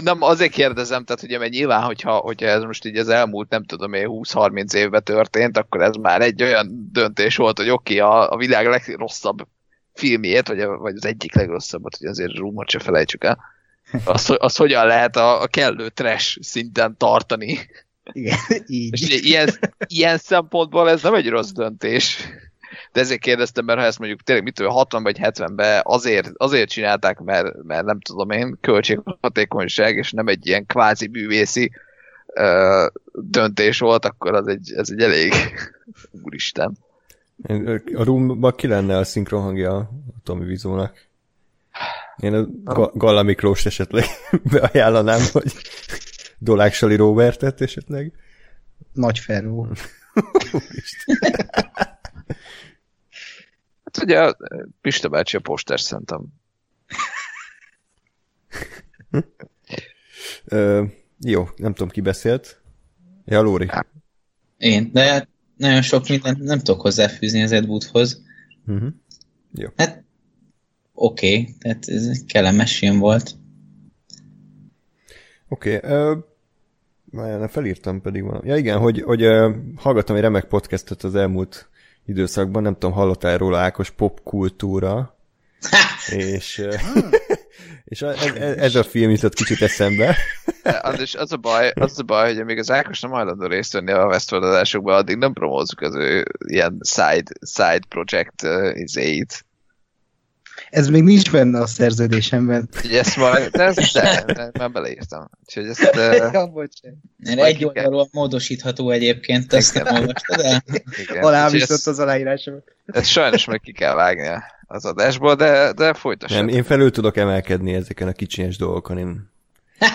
nem, azért kérdezem, tehát ugye mert nyilván, hogyha, hogyha ez most így az elmúlt, nem tudom én, 20-30 évben történt, akkor ez már egy olyan döntés volt, hogy oké, okay, a, a világ legrosszabb filmjét, vagy, a, vagy az egyik legrosszabbat, hogy azért rumot se felejtsük el, azt, azt hogyan lehet a, a kellő trash szinten tartani. Igen, így. És ilyen, ilyen szempontból ez nem egy rossz döntés. De ezért kérdeztem, mert ha ezt mondjuk tényleg mitől 60 vagy 70-ben azért, azért csinálták, mert, mert nem tudom én, költséghatékonyság, és nem egy ilyen kvázi bűvészi ö, döntés volt, akkor az egy, ez egy elég úristen. A Roomban ki lenne a szinkronhangja a Tomi Vizónak? Én a Galla Miklós esetleg beajánlanám, hogy Dolák Sali Robertet esetleg. Nagy Ferró. Hát ugye Pista bácsi a postás szerintem. Ö, jó, nem tudom, ki beszélt. Ja, Lóri. Én, de hát nagyon sok mindent nem tudok hozzáfűzni az Ed Woodhoz. Uh-huh. Jó. Hát oké, okay, tehát ez egy kellemes film volt. Oké, okay, uh, felírtam pedig valami. Ja igen, hogy, hogy uh, hallgattam egy remek podcastot az elmúlt időszakban, nem tudom, hallottál róla Ákos popkultúra, és, és ez, ez, a film jutott kicsit eszembe. És az a baj, az a baj, hogy még az Ákos nem hajlandó részt venni a Westworld adásokban, addig nem promózzuk az ő ilyen side, side project uh, izéit. Ez még nincs benne a szerződésemben. Ugye ezt majd, de ez de, de, már beleírtam. Úgyhogy ezt... Uh, ja, egy oldalról módosítható egyébként, azt nem olvastad el? Alá viszont az aláírásomat. Ezt sajnos meg ki kell vágni az adásból, de, de folytassuk. Nem, én felül tudok emelkedni ezeken a kicsinyes dolgokon, én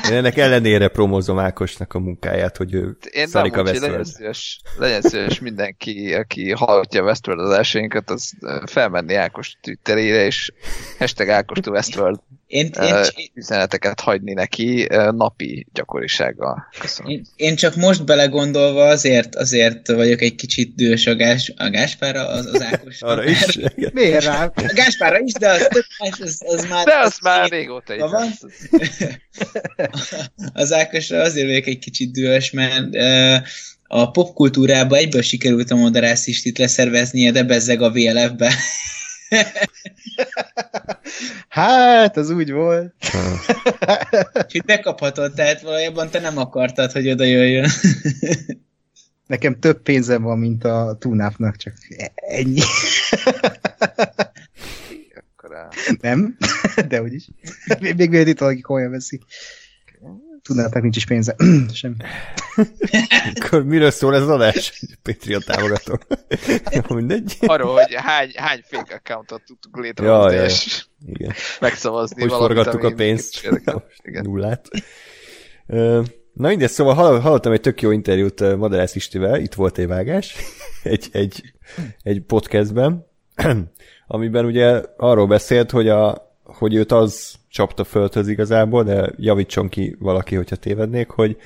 én ennek ellenére promózom Ákosnak a munkáját, hogy ő Én szarik a Westworld. Legyen szíves, legyen szíves mindenki, aki hallgatja Westworld az esélyünket, az felmenni Ákos Twitterére, és hashtag Ákos to Westworld én, én, uh, üzeneteket hagyni neki napi gyakorisággal. Köszönöm. Én, én, csak most belegondolva azért, azért vagyok egy kicsit dühös a, gás, a Gáspára, az, az Ákos. Arra is? Miért rá? A Gáspára is, de az, az, az, az már... De az, az már régóta így van. az Ákosra azért vagyok egy kicsit dühös, mert uh, a popkultúrába egyből sikerült a moderászistit leszerveznie, de bezzeg a VLF-be. Hát, az úgy volt. Úgyhogy bekaphatod, tehát valójában te nem akartad, hogy oda jöjjön. Nekem több pénzem van, mint a túnápnak, csak ennyi. Nem, de úgyis. Még még itt valaki komolyan veszi. Tudnátok, nincs is pénze. Semmi. Akkor miről szól ez az adás? Patreon támogató. Mindegy. Arról, hogy hány, hány fake accountot tudtuk létrehozni, ja. és Igen. megszavazni Hogy valamit, forgattuk a pénzt. Igen. Nullát. Na mindegy, szóval hall- hallottam egy tök jó interjút Madarász Istivel, itt volt egy vágás, egy, egy, egy podcastben, amiben ugye arról beszélt, hogy, a, hogy őt az csapta földhöz igazából, de javítson ki valaki, hogyha tévednék, hogy,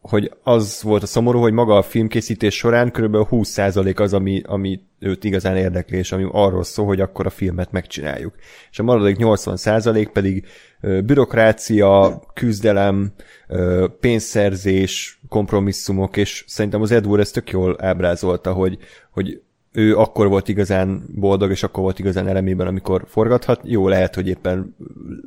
hogy az volt a szomorú, hogy maga a filmkészítés során kb. 20% az, ami, ami őt igazán érdekli, és ami arról szól, hogy akkor a filmet megcsináljuk. És a maradék 80% pedig bürokrácia, küzdelem, pénzszerzés, kompromisszumok, és szerintem az Edward ezt tök jól ábrázolta, hogy, hogy ő akkor volt igazán boldog, és akkor volt igazán elemében, amikor forgathat. Jó, lehet, hogy éppen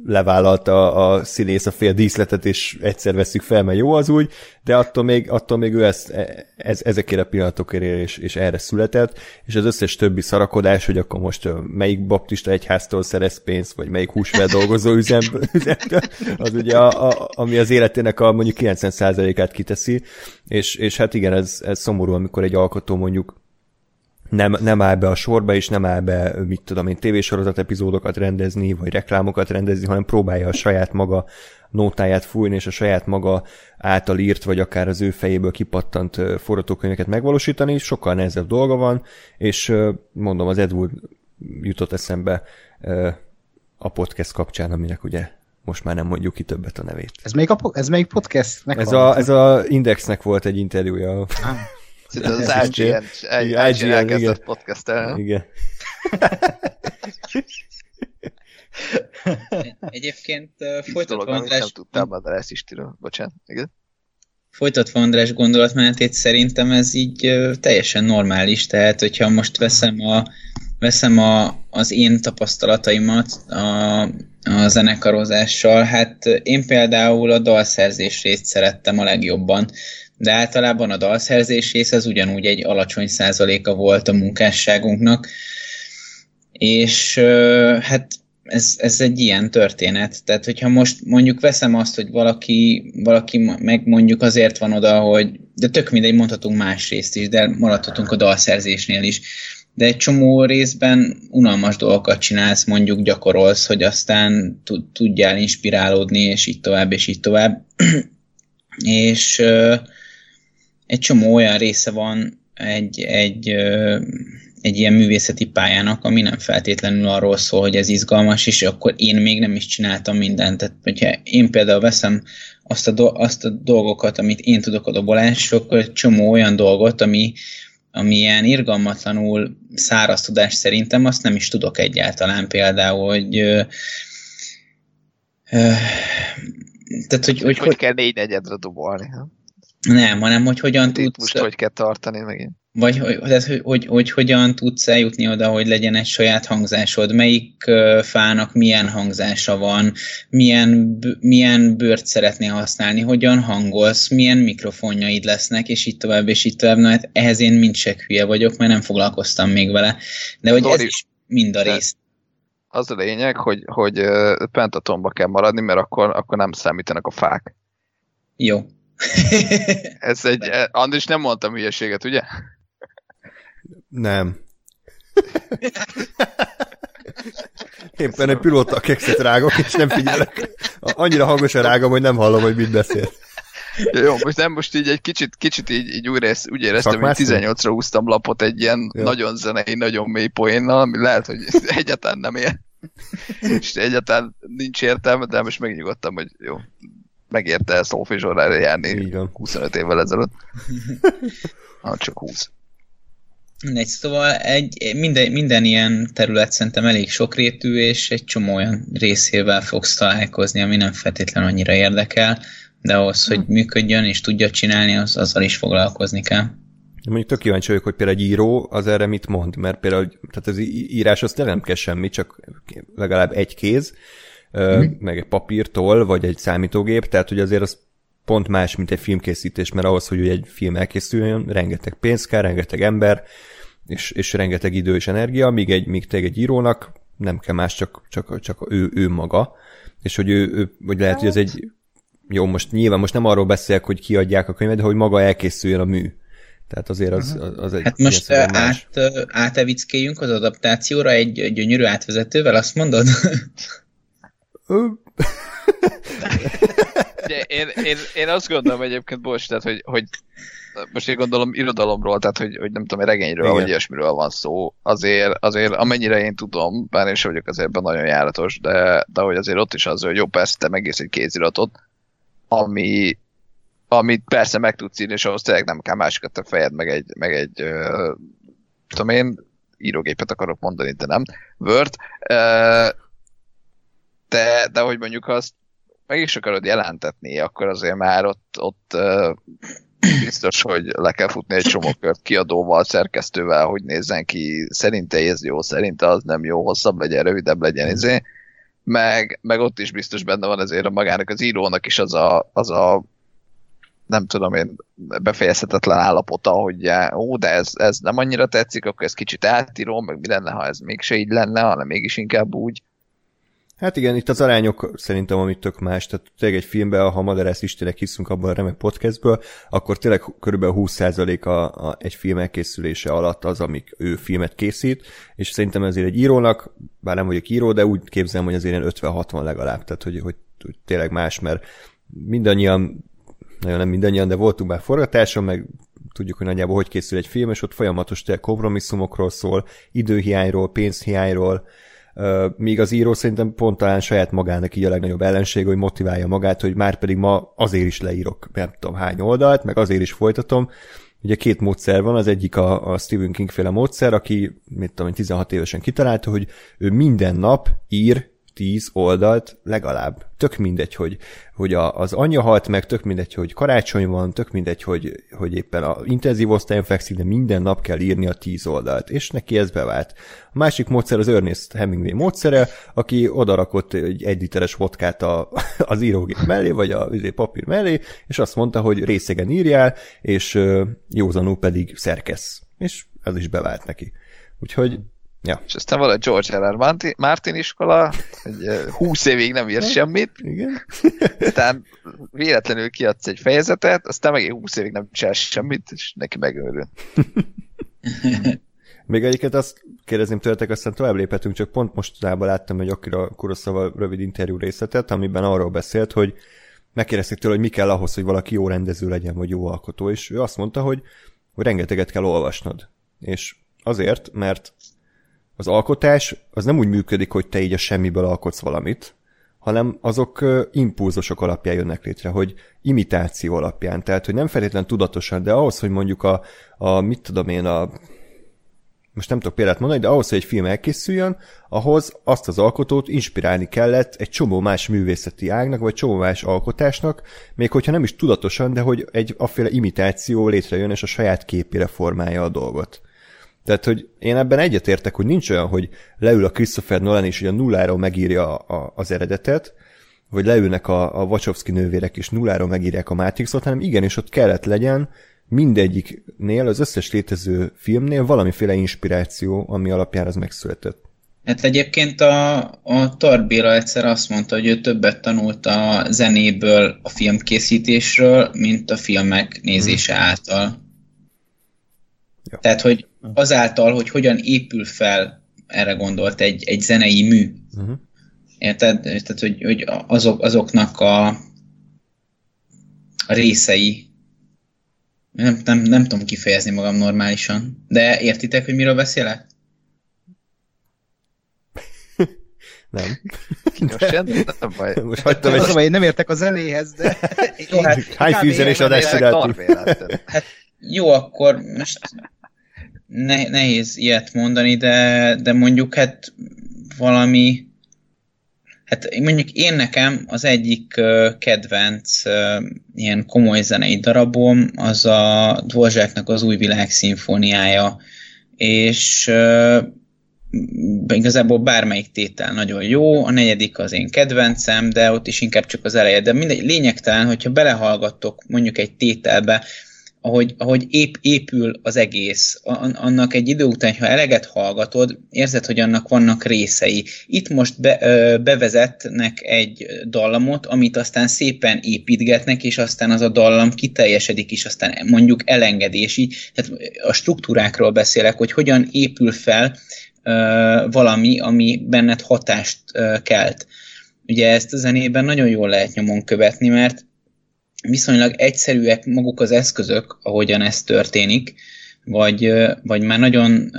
levállalta a színész a fél díszletet, és egyszer veszük fel, mert jó az úgy, de attól még, attól még ő ezt, ez, ezekért a pillanatokért ér, és, és erre született, és az összes többi szarakodás, hogy akkor most melyik baptista egyháztól szerez pénzt, vagy melyik húsfeldolgozó üzem, üzemtől, az ugye, a, a, ami az életének a mondjuk 90%-át kiteszi, és, és hát igen, ez, ez szomorú, amikor egy alkotó mondjuk nem, nem áll be a sorba, és nem áll be, mit tudom én, tévésorozat epizódokat rendezni, vagy reklámokat rendezni, hanem próbálja a saját maga nótáját fújni, és a saját maga által írt, vagy akár az ő fejéből kipattant forgatókönyveket megvalósítani, sokkal nehezebb dolga van, és mondom, az Edward jutott eszembe a podcast kapcsán, aminek ugye most már nem mondjuk ki többet a nevét. Ez még, a, ez még podcastnek Ez van? a, ez a Indexnek volt egy interjúja. Ez az IGN, IGN IGN, elkezdett igen. podcastelni. Igen. Egyébként folytatva amit nem András, tudtam, de ezt is tudom. Bocsánat. Igen. folytatva András gondolatmenetét szerintem ez így teljesen normális, tehát hogyha most veszem a veszem a, az én tapasztalataimat a, a zenekarozással, hát én például a dalszerzés részt szerettem a legjobban, de általában a dalszerzés rész az ugyanúgy egy alacsony százaléka volt a munkásságunknak, és hát ez, ez egy ilyen történet. Tehát, hogyha most mondjuk veszem azt, hogy valaki, valaki meg mondjuk azért van oda, hogy de tök mindegy, mondhatunk más részt is, de maradhatunk a dalszerzésnél is. De egy csomó részben unalmas dolgokat csinálsz, mondjuk gyakorolsz, hogy aztán tud- tudjál inspirálódni, és így tovább, és így tovább. és egy csomó olyan része van egy, egy, egy ilyen művészeti pályának, ami nem feltétlenül arról szól, hogy ez izgalmas, és akkor én még nem is csináltam mindent. Tehát, hogyha én például veszem azt a, do- azt a dolgokat, amit én tudok a dobolásról, akkor egy csomó olyan dolgot, ami, ami ilyen irgalmatlanul száraz tudás szerintem, azt nem is tudok egyáltalán például, hogy ö, ö, tehát, hogy, Hogy, hogy, hogy kell négy negyedre dobolni. ha? Nem, hanem hogy hogyan tudsz, Most hogy kell tartani megint. vagy hogy, tehát, hogy, hogy, hogy hogyan tudsz eljutni oda, hogy legyen egy saját hangzásod, melyik ö, fának milyen hangzása van, milyen, milyen bőrt szeretnél használni, hogyan hangolsz, milyen mikrofonjaid lesznek, és így tovább, és így tovább. Na, hát ehhez én mind se hülye vagyok, mert nem foglalkoztam még vele. De hogy ez Dori, is mind a rész. Az a lényeg, hogy, hogy ö, pentatonba kell maradni, mert akkor, akkor nem számítanak a fák. Jó. Ez egy, eh, Andris nem mondtam hülyeséget, ugye? Nem. Éppen egy pilóta kekszet rágok, és nem figyelek. Annyira hangosan rágom, hogy nem hallom, hogy mit beszél. Jó, most nem, most így egy kicsit, kicsit így, így újra ezt, úgy éreztem, hogy Szakmászunk? 18-ra húztam lapot egy ilyen ja. nagyon zenei, nagyon mély poénnal, ami lehet, hogy egyáltalán nem ér. És egyáltalán nincs értelme, de most megnyugodtam, hogy jó, megérte ezt Olfizsorrára járni Így van. 25 évvel ezelőtt. Ha csak 20. Mindegy, szóval egy, minden, minden ilyen terület szerintem elég sokrétű, és egy csomó olyan részével fogsz találkozni, ami nem feltétlenül annyira érdekel, de ahhoz, hogy működjön és tudja csinálni, az, azzal is foglalkozni kell. Mondjuk tök kíváncsi vagyok, hogy például egy író az erre mit mond, mert például tehát az írás azt nem kell semmi, csak legalább egy kéz, mm. meg egy papírtól, vagy egy számítógép, tehát hogy azért az pont más, mint egy filmkészítés, mert ahhoz, hogy egy film elkészüljön, rengeteg pénz kell, rengeteg ember, és, és rengeteg idő és energia, míg egy, míg tényleg egy írónak nem kell más, csak, csak, csak ő, ő maga, és hogy ő, ő vagy lehet, hogy ez egy jó, most nyilván most nem arról beszélek, hogy kiadják a könyvet, de hogy maga elkészüljön a mű. Tehát azért az, az, az egy Hát most át, átevickéljünk az adaptációra egy gyönyörű átvezetővel, azt mondod? De én, én, én azt gondolom egyébként, bocs, tehát, hogy, hogy most én gondolom irodalomról, tehát hogy, hogy nem tudom, regényről, Igen. vagy ilyesmiről van szó, azért, azért amennyire én tudom, bár én sem vagyok azért ebben nagyon járatos, de, de hogy azért ott is az, hogy jó, persze te megész egy kéziratot, ami, amit persze meg tudsz írni, és ahhoz tényleg nem kell másikat a fejed, meg egy, meg egy uh, tudom én, írógépet akarok mondani, de nem, Word, uh, de, de hogy mondjuk azt meg is akarod jelentetni, akkor azért már ott, ott biztos, hogy le kell futni egy csomó kört kiadóval, szerkesztővel, hogy nézzen ki, szerinte ez jó, szerinte az nem jó, hosszabb legyen, rövidebb legyen, izé. Meg, meg ott is biztos benne van ezért a magának az írónak is az a, az a nem tudom én, befejezhetetlen állapota, hogy ó, de ez, ez nem annyira tetszik, akkor ez kicsit átírom, meg mi lenne, ha ez mégse így lenne, hanem mégis inkább úgy. Hát igen, itt az arányok szerintem amit tök más. Tehát tényleg egy filmben, ha Maderász Istenek hiszünk abban a remek podcastből, akkor tényleg körülbelül 20% a, a, egy film elkészülése alatt az, amik ő filmet készít, és szerintem ezért egy írónak, bár nem vagyok író, de úgy képzelem, hogy azért ilyen 50-60 legalább, tehát hogy, hogy, hogy tényleg más, mert mindannyian, nagyon nem mindannyian, de voltunk már forgatáson, meg tudjuk, hogy nagyjából hogy készül egy film, és ott folyamatos tényleg kompromisszumokról szól, időhiányról, pénzhiányról, míg az író szerintem pont talán saját magának így a legnagyobb ellenség, hogy motiválja magát, hogy már pedig ma azért is leírok nem tudom hány oldalt, meg azért is folytatom. Ugye két módszer van, az egyik a, a Stephen King féle módszer, aki, mit tudom, 16 évesen kitalálta, hogy ő minden nap ír 10 oldalt legalább. Tök mindegy, hogy, hogy a, az anyja halt meg, tök mindegy, hogy karácsony van, tök mindegy, hogy, hogy éppen a intenzív osztályon fekszik, de minden nap kell írni a 10 oldalt, és neki ez bevált. A másik módszer az Ernest Hemingway módszere, aki odarakott egy egy literes vodkát a, az írógép mellé, vagy a izé, papír mellé, és azt mondta, hogy részegen írjál, és józanul pedig szerkesz. És ez is bevált neki. Úgyhogy Ja. És aztán van a George R. R. Martin iskola, hogy 20 évig nem ír semmit, Igen. aztán véletlenül kiadsz egy fejezetet, aztán meg 20 évig nem csinál semmit, és neki megőrül. Még egyiket azt kérdezném tőletek, aztán tovább léphetünk, csak pont mostanában láttam egy Akira Kurosawa rövid interjú részletet, amiben arról beszélt, hogy megkérdezték tőle, hogy mi kell ahhoz, hogy valaki jó rendező legyen, vagy jó alkotó, és ő azt mondta, hogy, hogy rengeteget kell olvasnod. És azért, mert az alkotás az nem úgy működik, hogy te így a semmiből alkotsz valamit, hanem azok impulzusok alapján jönnek létre, hogy imitáció alapján, tehát hogy nem feltétlenül tudatosan, de ahhoz, hogy mondjuk a, a mit tudom én, a most nem tudok példát mondani, de ahhoz, hogy egy film elkészüljön, ahhoz azt az alkotót inspirálni kellett egy csomó más művészeti ágnak, vagy csomó más alkotásnak, még hogyha nem is tudatosan, de hogy egy afféle imitáció létrejön, és a saját képére formálja a dolgot. Tehát, hogy én ebben egyetértek, hogy nincs olyan, hogy leül a Christopher Nolan és a nulláról megírja a, az eredetet, vagy leülnek a, a Wachowski nővérek és nulláról megírják a Matrixot, hanem igenis ott kellett legyen mindegyiknél, az összes létező filmnél valamiféle inspiráció, ami alapján az megszületett. Hát egyébként a, a Tarbéla egyszer azt mondta, hogy ő többet tanult a zenéből, a filmkészítésről, mint a filmek nézése hmm. által. Ja. Tehát, hogy azáltal, hogy hogyan épül fel, erre gondolt, egy, egy zenei mű. Uh-huh. Érted? Tehát, hogy, hogy azok, azoknak a, a részei, nem, nem, nem tudom kifejezni magam normálisan, de értitek, hogy miről beszélek? Nem. Most nem baj. Most hagytam egy... Én nem értek a zenéhez, de... Jó, hát, Hány fűzenés adást csináltunk? Hát jó, akkor most ne, nehéz ilyet mondani, de, de mondjuk hát valami, hát mondjuk én nekem az egyik uh, kedvenc uh, ilyen komoly zenei darabom az a Dvorzsáknak az új világ szimfóniája, és uh, igazából bármelyik tétel nagyon jó, a negyedik az én kedvencem, de ott is inkább csak az eleje, de mindegy, lényegtelen, hogyha belehallgattok mondjuk egy tételbe, ahogy, ahogy ép, épül az egész, annak egy idő után, ha eleget hallgatod, érzed, hogy annak vannak részei. Itt most be, bevezetnek egy dallamot, amit aztán szépen építgetnek, és aztán az a dallam kiteljesedik, és aztán mondjuk elengedés. Így, tehát a struktúrákról beszélek, hogy hogyan épül fel valami, ami benned hatást kelt. Ugye ezt a zenében nagyon jól lehet nyomon követni, mert viszonylag egyszerűek maguk az eszközök, ahogyan ez történik, vagy, vagy már nagyon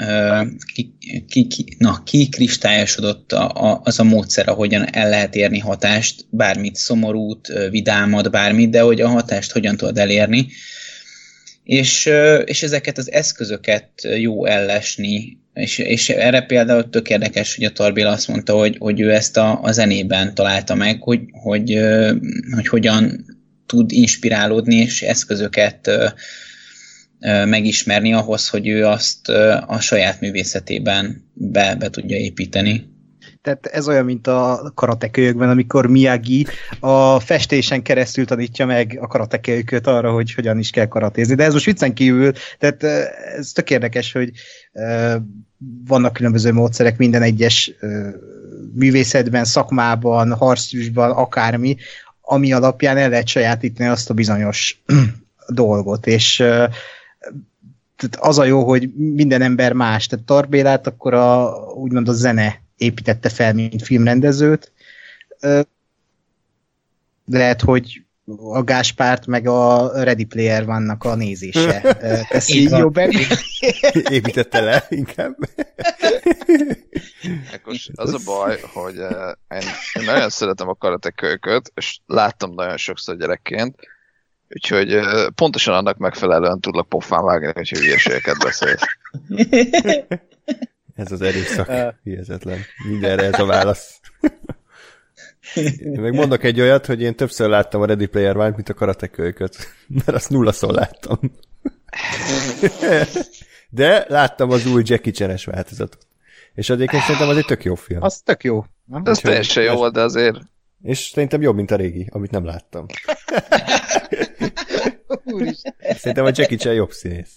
ki, ki, ki, na, kikristályosodott a, a, az a módszer, ahogyan el lehet érni hatást, bármit szomorút, vidámat, bármit, de hogy a hatást hogyan tudod elérni. És, és ezeket az eszközöket jó ellesni, és, és erre például tök érdekes, hogy a Tarbél azt mondta, hogy, hogy ő ezt a, a zenében találta meg, hogy, hogy, hogy hogyan tud inspirálódni, és eszközöket megismerni ahhoz, hogy ő azt a saját művészetében be, be tudja építeni. Tehát ez olyan, mint a karatekölyökben, amikor Miyagi a festésen keresztül tanítja meg a karatekölyököt arra, hogy hogyan is kell karatézni. De ez most viccen kívül, tehát ez tök érdekes, hogy vannak különböző módszerek minden egyes művészetben, szakmában, harctűsban, akármi, ami alapján el lehet sajátítani azt a bizonyos dolgot, és tehát az a jó, hogy minden ember más, tehát Tarbélát akkor a, úgymond a zene építette fel, mint filmrendezőt. Lehet, hogy a Gáspárt meg a Ready Player vannak a nézése. Teszi jobb Építette le inkább. Ekkos, az a baj, hogy én, én nagyon szeretem a karatekölyköt, és láttam nagyon sokszor gyerekként, úgyhogy pontosan annak megfelelően tudlak pofán vágni, hogy hülyeségeket beszélsz. Ez az erőszak, hihetetlen. Mindenre ez a válasz. Én meg mondok egy olyat, hogy én többször láttam a Ready Player One, mint a karatekölyköt, mert azt nullaszor láttam. De láttam az új Jackie Chan-es változatot. És egyébként szerintem az egy tök jó film. Az tök jó. Nem? Ez teljesen jó volt, de azért... És szerintem jobb, mint a régi, amit nem láttam. szerintem a Jackie Chan jobb színész.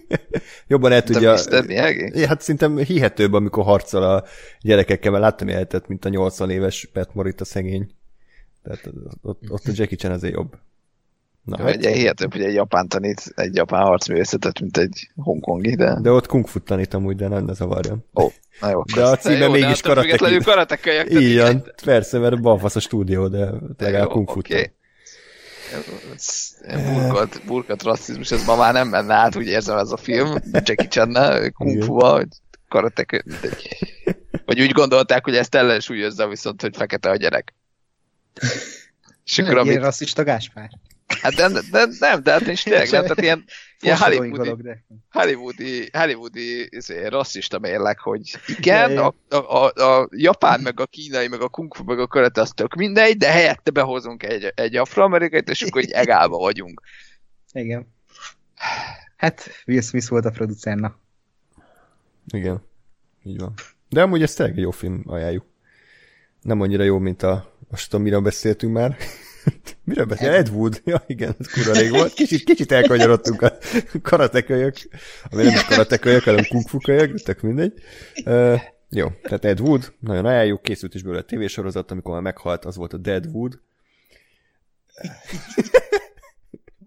Jobban el tudja... Ja, hát szerintem hihetőbb, amikor harcol a gyerekekkel, mert láttam életet, mint a 80 éves Pat Morita szegény. Tehát ott, ott a Jackie Chan azért jobb. Na, Jó, hát... hihetőbb, hogy egy japán tanít egy japán harcművészetet, mint egy hongkongi, de... De ott kung fu tanít amúgy, de nem ne zavarjon. Ó, na jó. De a címe mégis karatek. karatek Igen, persze, mert balfasz a stúdió, de legalább kung fu okay burkat, burkat rasszizmus, ez ma már nem menne át, úgy érzem ez a film, Jackie chan kung fu vagy karatek, vagy úgy gondolták, hogy ezt ellensúlyozza viszont, hogy fekete a gyerek. És akkor, amit... rasszista Gáspár. Hát de, de, nem, de hát is tényleg, nem, tehát ilyen, ilyen hollywoodi, hollywoodi, hollywoodi izé, rasszista mérleg, hogy igen, a, a, a, a, japán, meg a kínai, meg a kung fu, meg a karate, az tök mindegy, de helyette behozunk egy, egy afroamerikait, és akkor egy egálba vagyunk. Igen. Hát, Will Smith volt a producerna. Igen, így van. De amúgy ez tényleg jó film, ajánljuk. Nem annyira jó, mint a, most tudom, miről beszéltünk már. Miről beszél? Ed Wood. Ja, igen, ez kurva rég volt. Kicsit, kicsit elkanyarodtunk a karatekölyök, ami nem is karatekölyök, hanem kung fu kölyök, tök mindegy. Uh, jó, tehát Ed Wood, nagyon ajánljuk, készült is belőle a tévésorozat, amikor már meghalt, az volt a Dead Wood.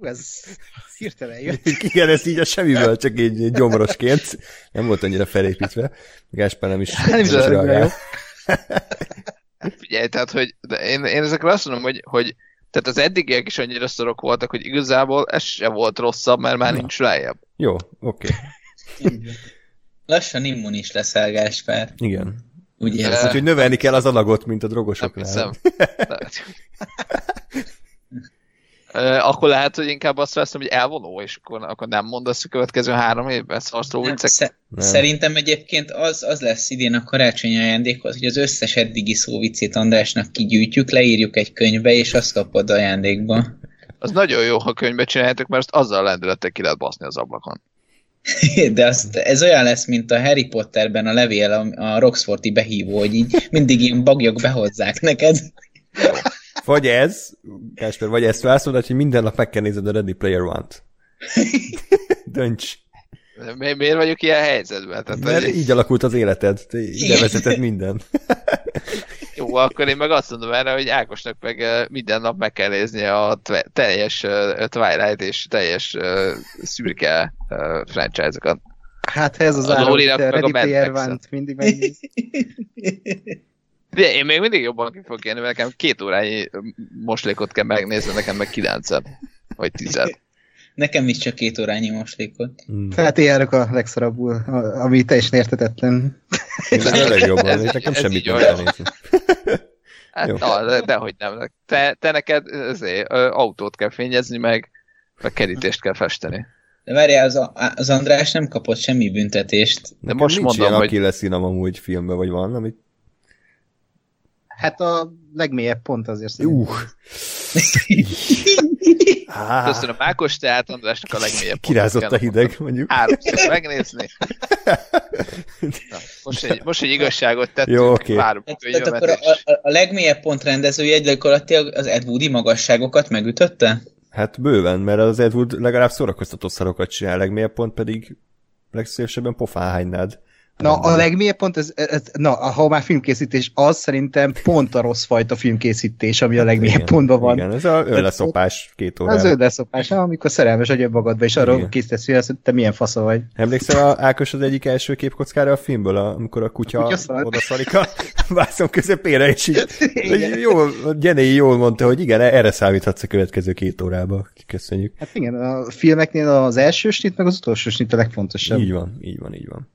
ez hirtelen jött. Igen, ez így a semmiből, csak így gyomrosként. Nem volt annyira felépítve. Gáspár nem is, nem is, is Figyelj, tehát, hogy de én, én ezekre azt mondom, hogy, hogy tehát az eddigiek is annyira szorok voltak, hogy igazából ez sem volt rosszabb, mert már Na. nincs lejjebb. Jó, oké. Okay. Lassan immunis leszel, Gáspár. Igen. Úgy érzem. Úgyhogy növelni kell az alagot, mint a drogosoknál. Nem akkor lehet, hogy inkább azt veszem, hogy elvonó, és akkor, akkor nem mondasz a következő három évben szarszó viccek. Sze- szerintem egyébként az, az lesz idén a karácsonyi ajándékhoz, hogy az összes eddigi szóvicét Andrásnak kigyűjtjük, leírjuk egy könyvbe, és azt kapod ajándékba. Az nagyon jó, ha könyvbe csináljátok, mert azt azzal a lendülettel ki lehet baszni az ablakon. De azt, ez olyan lesz, mint a Harry Potterben a levél, a, a Roxforti behívó, hogy így mindig ilyen bagyok behozzák neked. Vagy ez, Kásper, vagy ezt válaszolod, hogy minden nap meg kell nézed a Ready Player One-t. Dönts. Mi, miért vagyok ilyen helyzetben? Tehát, Mert hogy- így alakult az életed, te ide vezetett minden. Jó, akkor én meg azt mondom erre, hogy Ákosnak meg minden nap meg kell néznie a teljes eh, Twilight és teljes szürke eh, franchise-okat. Hát ez az A de meg a Ready Player. One-t mindig megnéz. De én még mindig jobban ki fogok élni, mert nekem két órányi moslékot kell megnézni, nekem meg kilencet. Vagy tizet. Nekem is csak két órányi moslékot. Mm. Hát ilyenek a legszarabbul, ami teljesen értetetlen. Ez a legjobban, Ez nekem ez semmit nem kell nézni. Hát, Jó. na, dehogy nem. Te, te neked ezért, ö, autót kell fényezni, meg, meg kerítést kell festeni. De várjál, az, az András nem kapott semmi büntetést. De Nekem most nincs mondom, ilyen hogy Achilles színem amúgy filmben, vagy van, amit... Hát a legmélyebb pont azért Uh. szerintem. Á, köszönöm Ákos, tehát Andrásnak a legmélyebb kirázott a pontot hideg, mondjuk. háromszor megnézni. Na, most, egy, most egy igazságot tettünk, Jó, oké. várunk a tehát akkor jövetés. a, a, a legmélyebb pontrendezője gyakorlatilag az Ed Woodi magasságokat megütötte? Hát bőven, mert az Ed Wood legalább szórakoztató szarokat csinál, legmélyebb pont pedig legszívesebben pofán hánynád. Na, a legmélyebb pont, ez, ez, na, ha már filmkészítés, az szerintem pont a rossz fajta filmkészítés, ami a legmélyebb Igen, pontban van. Igen, ez a önleszopás két Az órában. ödleszopás, amikor szerelmes vagy önmagadba, és arról készítesz hogy te milyen fasza vagy. Emlékszel a Ákos az egyik első képkockára a filmből, amikor a kutya, A kutya szar. oda szarik a vászon közepére, és így így jól, Jenny jól mondta, hogy igen, erre számíthatsz a következő két órába. Köszönjük. Hát igen, a filmeknél az első snit, meg az utolsó snit a legfontosabb. Így van, így van, így van.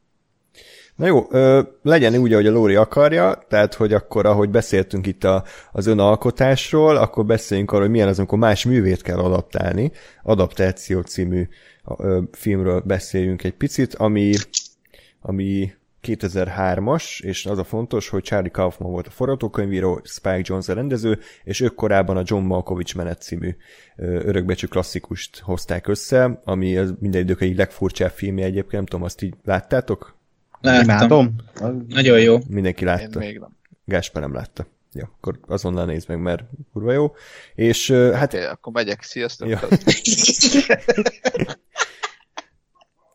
Na jó, ö, legyen úgy, ahogy a Lóri akarja, tehát, hogy akkor, ahogy beszéltünk itt a, az önalkotásról, akkor beszéljünk arról, hogy milyen az, amikor más művét kell adaptálni. Adaptáció című ö, filmről beszéljünk egy picit, ami, ami 2003-as, és az a fontos, hogy Charlie Kaufman volt a forgatókönyvíró, Spike Jonze a rendező, és ők korábban a John Malkovich menet című örökbecsű klasszikust hozták össze, ami az minden idők egyik legfurcsább filmje egyébként, nem tudom, azt így láttátok? Láttam. Imádom. Nagyon jó. Mindenki Én látta. még nem. Gáspár nem látta. Ja, akkor azonnal nézd meg, mert kurva jó. És ö, hát Oké, akkor megyek, sziasztok. Ja.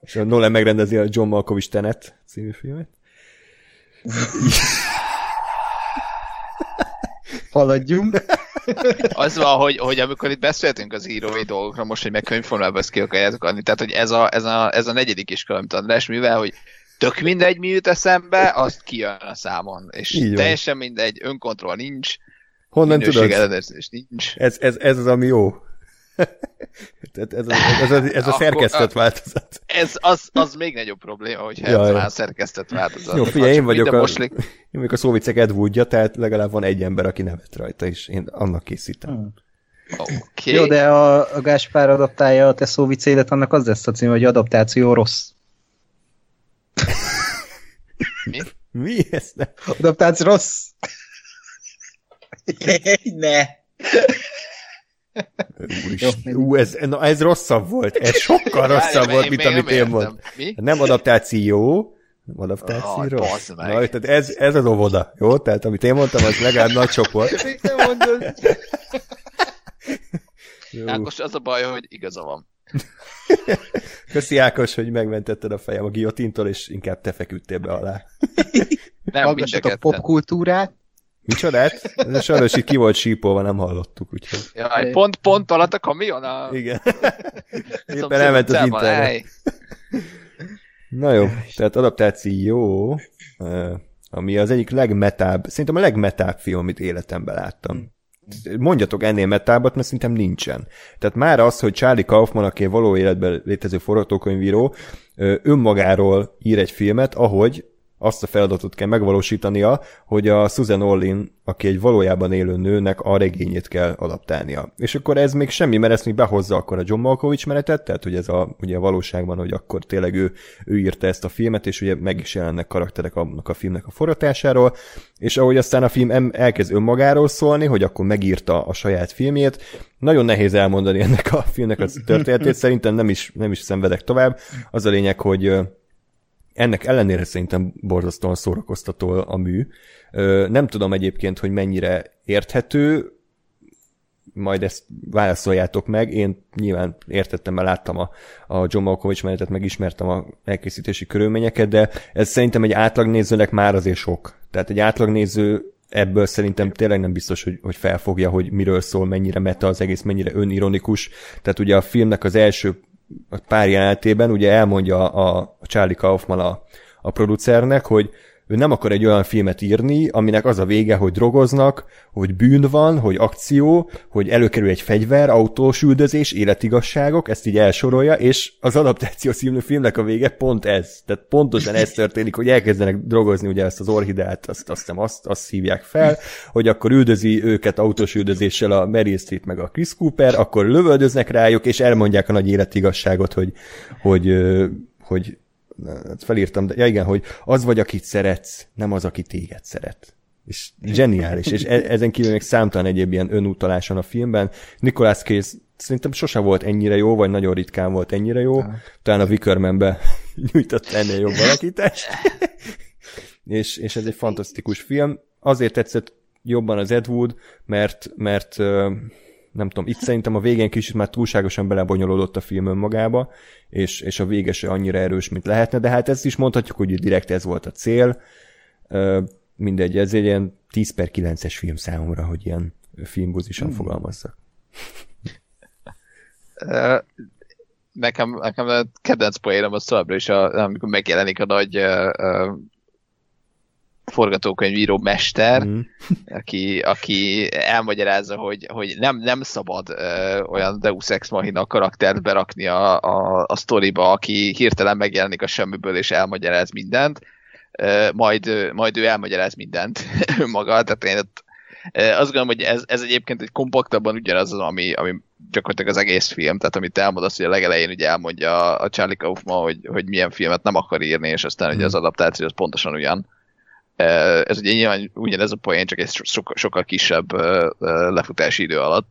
és a Nolan megrendezi a John Malkovich Tenet című filmet. Haladjunk. Az van, hogy, hogy amikor itt beszéltünk az írói dolgokra, most, hogy meg könyvformában ezt ki akarjátok adni, tehát hogy ez a, ez a, ez a negyedik iskola, amit András, mivel, hogy tök mindegy, mi jut eszembe, azt kijön a számon. És Így van. teljesen mindegy, önkontroll nincs, Honnan tudod? ellenőrzés nincs. Ez, ez, ez az, ami jó. Tehát ez, a, ez, a, ez a Akkor- szerkesztett változat. Ez az, az még nagyobb probléma, hogyha Ja, ez ja. már szerkesztett változat. Jó, Ha figyelj, én vagyok a, moslik- én vagyok a szóvicek Ed Woodja, tehát legalább van egy ember, aki nevet rajta, és én annak készítem. Oké. Jó, de a, a Gáspár adaptálja a te szóvicédet, annak az lesz a cím, hogy adaptáció rossz. Mi? Mi ez? Nem? Adaptáció rossz. ne! Úristen, ú, ez, na, ez rosszabb volt. Ez sokkal rosszabb volt, mint amit én mondtam. Nem adaptáció, nem adaptáció rossz. Na, tehát ez, ez az óvoda, jó? Tehát amit én mondtam, az legalább nagy csoport. Még nem mondod. Jó. Ákos, az a baj, hogy igaza van. Köszi Ákos, hogy megmentetted a fejem a guillotintól, és inkább te feküdtél be alá. Nem, a popkultúrát. Micsodát? Ez sajnos itt ki volt sípolva, nem hallottuk, úgyhogy. Jaj, pont, pont alatt a kamion a... Igen. Éppen elment az internet. Na jó, tehát adaptáció, ami az egyik legmetább, szerintem a legmetább film, amit életemben láttam. Mondjatok ennél metábbat, mert szerintem nincsen. Tehát már az, hogy Charlie Kaufman, aki való életben létező forgatókönyvíró, önmagáról ír egy filmet, ahogy azt a feladatot kell megvalósítania, hogy a Susan Orlin, aki egy valójában élő nőnek a regényét kell adaptálnia. És akkor ez még semmi, mert ezt még behozza akkor a John Malkovich menetet, tehát hogy ez a, ugye a valóságban, hogy akkor tényleg ő, ő írta ezt a filmet, és ugye meg is jelennek karakterek annak a filmnek a forgatásáról, és ahogy aztán a film elkezd önmagáról szólni, hogy akkor megírta a saját filmjét, nagyon nehéz elmondani ennek a filmnek a történetét, szerintem nem is, nem is szenvedek tovább. Az a lényeg, hogy ennek ellenére szerintem borzasztóan szórakoztató a mű. Nem tudom egyébként, hogy mennyire érthető, majd ezt válaszoljátok meg. Én nyilván értettem, mert láttam a, a John Malkovich menetet, meg ismertem a elkészítési körülményeket, de ez szerintem egy átlagnézőnek már azért sok. Tehát egy átlagnéző ebből szerintem tényleg nem biztos, hogy, hogy felfogja, hogy miről szól, mennyire meta az egész, mennyire önironikus. Tehát ugye a filmnek az első pár jelenetében ugye elmondja a, a Charlie Kaufman a, a producernek, hogy ő nem akar egy olyan filmet írni, aminek az a vége, hogy drogoznak, hogy bűn van, hogy akció, hogy előkerül egy fegyver, autós üldözés, életigasságok, ezt így elsorolja, és az adaptáció című filmnek a vége pont ez. Tehát pontosan ez történik, hogy elkezdenek drogozni ugye ezt az orhidát, azt, azt hiszem azt, azt hívják fel, hogy akkor üldözi őket autós üldözéssel a Meryl Streep meg a Chris Cooper, akkor lövöldöznek rájuk, és elmondják a nagy életigasságot, hogy, hogy, hogy felírtam, de ja igen, hogy az vagy, akit szeretsz, nem az, aki téged szeret. És zseniális, és e- ezen kívül még számtalan egyéb ilyen önutaláson a filmben. Nicolas Cage szerintem sose volt ennyire jó, vagy nagyon ritkán volt ennyire jó. Talán a Wickermanbe nyújtott ennél jobb alakítást. és, és ez egy fantasztikus film. Azért tetszett jobban az Ed Wood, mert, mert nem tudom, itt szerintem a végén kicsit már túlságosan belebonyolódott a film önmagába, és, és a vége se annyira erős, mint lehetne, de hát ezt is mondhatjuk, hogy direkt ez volt a cél. Mindegy, ez egy ilyen 10 per 9-es film számomra, hogy ilyen filmbúzisan hmm. fogalmazzak. nekem, nekem a kedvenc poénom az továbbra is, a, amikor megjelenik a nagy uh, forgatókönyvíró mester, mm. aki, aki elmagyarázza, hogy, hogy nem, nem szabad ö, olyan Deus Ex Machina karaktert berakni a, a, a sztoriba, aki hirtelen megjelenik a semmiből és elmagyaráz mindent, ö, majd, majd ő elmagyaráz mindent maga, tehát én ott, azt gondolom, hogy ez, ez egyébként egy kompaktabban ugyanaz az, ami, ami gyakorlatilag az egész film, tehát amit elmondasz, hogy a legelején ugye elmondja a Charlie Kaufman, hogy, hogy milyen filmet nem akar írni, és aztán mm. ugye az adaptáció az pontosan ugyan. Ez ugye nyilván ugyanez a poén, csak egy sokkal, sokkal kisebb lefutási idő alatt.